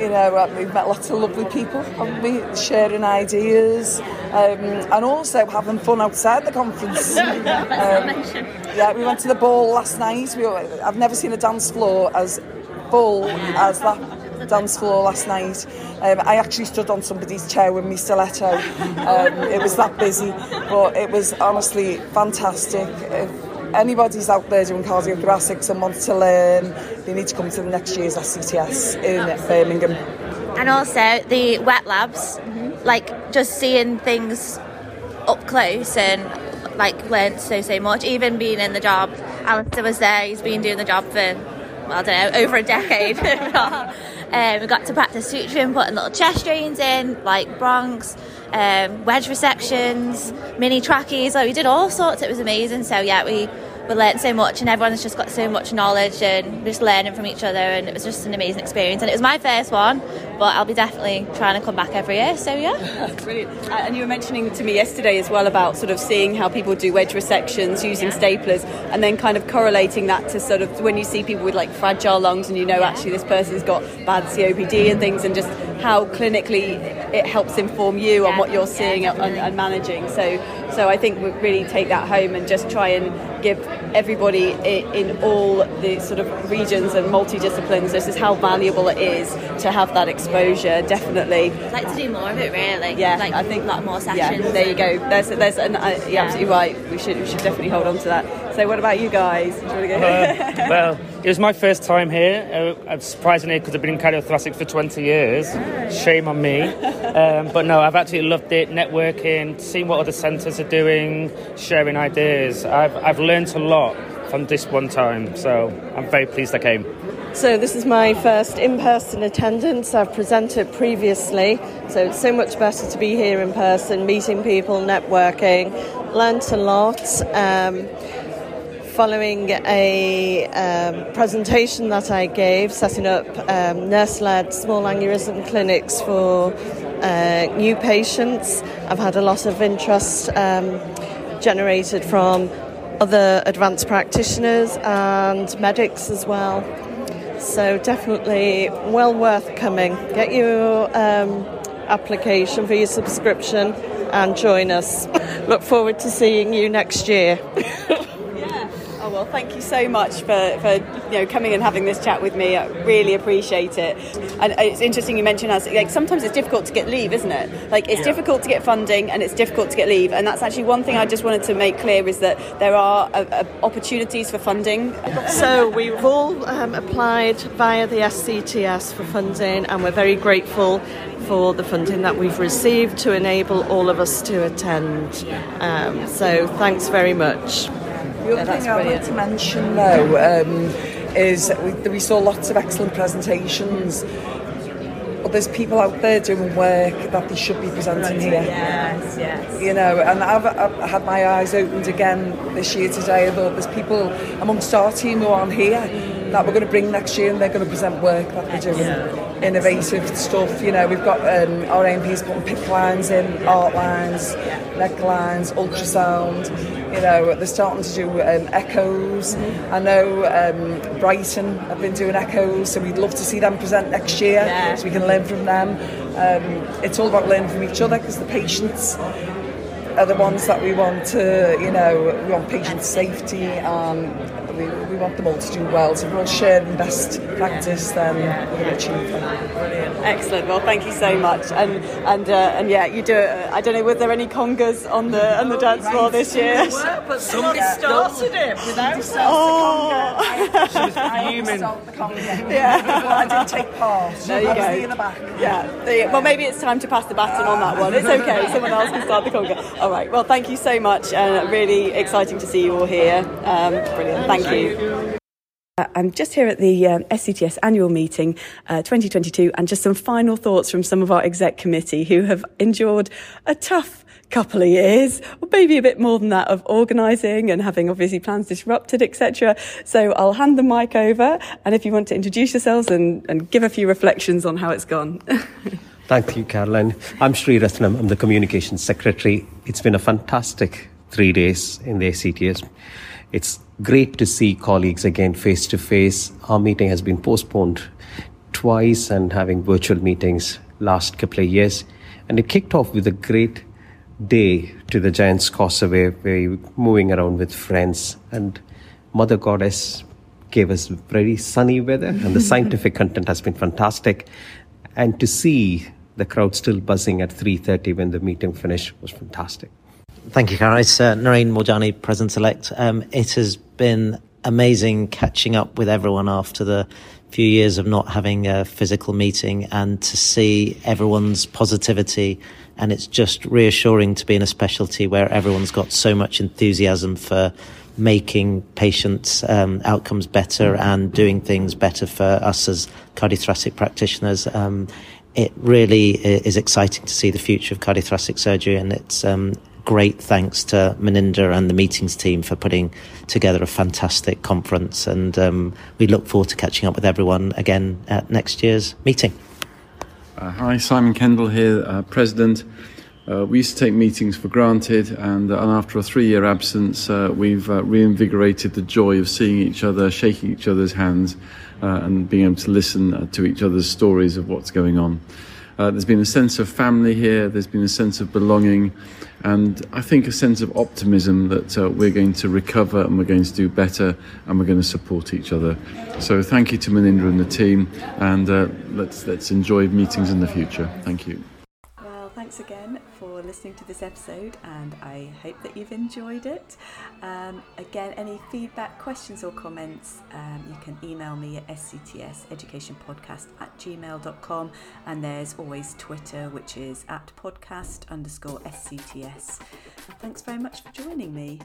Speaker 27: You know, uh, we've met lots of lovely people, haven't we? Sharing ideas um, and also having fun outside the conference. Um, yeah, we went to the ball last night. We, were- I've never seen a dance floor as full as that dance floor last night. Um, I actually stood on somebody's chair with my stiletto. Um, it was that busy, but it was honestly fantastic. If anybody's out there doing cardiothoracics and wants to learn, they need to come to the next year's SCTS in Birmingham.
Speaker 26: And also the wet labs, like just seeing things up close and like learned so so much. Even being in the job, Alistair was there. He's been doing the job for well, I don't know over a decade. um, we got to practice suturing, putting little chest drains in, like bronchs, um, wedge resections, mini trachees. Like we did all sorts. It was amazing. So yeah, we we learned so much, and everyone's just got so much knowledge and just learning from each other. And it was just an amazing experience. And it was my first one, but I'll be definitely trying to come back every year. So yeah.
Speaker 2: Brilliant. Uh, And you were mentioning to me yesterday as well about sort of seeing how people do wedge resections using staplers and then kind of correlating that to sort of when you see people with like fragile lungs and you know actually this person's got bad COPD and things and just how clinically it helps inform you on what you're seeing and, and managing. So, so I think we really take that home and just try and give everybody i- in all the sort of regions and multidisciplines this is how valuable it is to have that exposure. Definitely.
Speaker 26: I'd like to do more of it really.
Speaker 2: Yeah,
Speaker 26: like
Speaker 2: I think
Speaker 26: like lot more
Speaker 2: Yeah, there you go. There's, there's, an, uh, you're absolutely right. We should, we should definitely hold on to that. So, what about you guys? Do you want to go?
Speaker 24: Uh, well, it was my first time here. Uh, I'm surprisingly because I've been in cardiothoracic for 20 years. Shame on me. Um, but no, I've absolutely loved it. Networking, seeing what other centres are doing, sharing ideas. I've, I've learned a lot from this one time. So I'm very pleased I came.
Speaker 25: So this is my first in-person attendance. I've presented previously, so it's so much better to be here in person, meeting people, networking. Learnt a lot. Um, following a um, presentation that I gave, setting up um, nurse-led small aneurysm clinics for uh, new patients. I've had a lot of interest um, generated from other advanced practitioners and medics as well. So definitely well worth coming. Get your um, application for your subscription and join us. Look forward to seeing you next year.
Speaker 2: Well, thank you so much for, for you know coming and having this chat with me. I really appreciate it. And it's interesting you mentioned as like sometimes it's difficult to get leave, isn't it? Like it's
Speaker 25: Yeah.
Speaker 2: difficult to get funding and it's difficult to get leave. And that's actually one thing I just wanted to make clear is that there are uh, uh, opportunities for funding.
Speaker 25: So we've all um, applied via the SCTS for funding, and we're very grateful for the funding that we've received to enable all of us to attend. Um, so thanks very much.
Speaker 27: The other thing I'd like to mention though um, is we, we saw lots of excellent presentations. But there's people out there doing work that they should be presenting here.
Speaker 2: Yes, yes.
Speaker 27: You know, and I've, I've had my eyes opened again this year today. I thought there's people amongst our team who aren't here that we're going to bring next year and they're going to present work that they're doing. Innovative stuff. You know, we've got um, our MPs putting PICC lines in, art lines, neck lines, ultrasound. You know, they're starting to do um, echoes. I know um, Brighton have been doing echoes, so we'd love to see them present next year
Speaker 2: Yeah.
Speaker 27: so we can learn from them. Um, it's all about learning from each other because the patients are the ones that we want to, you know, we want patient safety and we, we want them all to do well. So if we're all sharing best practice, then we're going to achieve that.
Speaker 2: Brilliant, excellent. Well, thank you so much. And and uh, and yeah, you do. Uh, I don't know. Were there any congas on the on the dance floor this year?
Speaker 27: but somebody started it without us.
Speaker 2: Oh.
Speaker 27: She was fuming.
Speaker 2: Yeah.
Speaker 27: Well, I didn't take part.
Speaker 2: There you
Speaker 27: I was
Speaker 2: go.
Speaker 27: the in the back.
Speaker 2: Yeah. There you- well, maybe it's time to pass the baton on that one. It's okay. Someone else can start the conga. All right. Well, thank you so much, and really exciting to see you all here. Um, brilliant. Thank you. Uh, I'm just here at the um, SCTS annual meeting uh, 2022 and just some final thoughts from some of our exec committee who have endured a tough couple of years, or maybe a bit more than that, of organising and having obviously plans disrupted, etc. So I'll hand the mic over, and if you want to introduce yourselves and, and give a few reflections on how it's gone.
Speaker 28: Thank you, Caroline. I'm Sri Rathinam. I'm the Communications Secretary. It's been a fantastic three days in the SCTS. It's great to see colleagues again face to face. Our meeting has been postponed twice and having virtual meetings last couple of years. And it kicked off with a great day to the Giants Causeway, where moving around with friends. And Mother Goddess gave us very sunny weather, and the scientific content has been fantastic. And to see the crowd still buzzing at 3.30 when the meeting finished was fantastic.
Speaker 29: Thank you, Karen. It's uh, Narain Moorjani, President-elect. Um, it has been amazing catching up with everyone after the few years of not having a physical meeting and to see everyone's positivity. And it's just reassuring to be in a specialty where everyone's got so much enthusiasm for making patients' um, outcomes better and doing things better for us as cardiothoracic practitioners. Um, it really is exciting to see the future of cardiothoracic surgery, and it's um, great thanks to Meninda and the meetings team for putting together a fantastic conference. And um, we look forward to catching up with everyone again at next year's meeting.
Speaker 30: Uh, hi, Simon Kendall here, uh, President. Uh, we used to take meetings for granted, and, uh, and after a three year absence, uh, we've uh, reinvigorated the joy of seeing each other, shaking each other's hands, and being able to listen to each other's stories of what's going on. There's been a sense of family here, there's been a sense of belonging, and I think a sense of optimism that uh, we're going to recover and we're going to do better and we're going to support each other. So thank you to Meninda and the team, and uh, let's let's enjoy meetings in the future. Thank you.
Speaker 1: Well, thanks again for listening to this episode, and I hope that you've enjoyed it. Um, again, any feedback, questions, or comments, um, you can email me at sctseducationpodcast at gmail.com, and there's always Twitter, which is at podcast underscore scts. Thanks very much for joining me.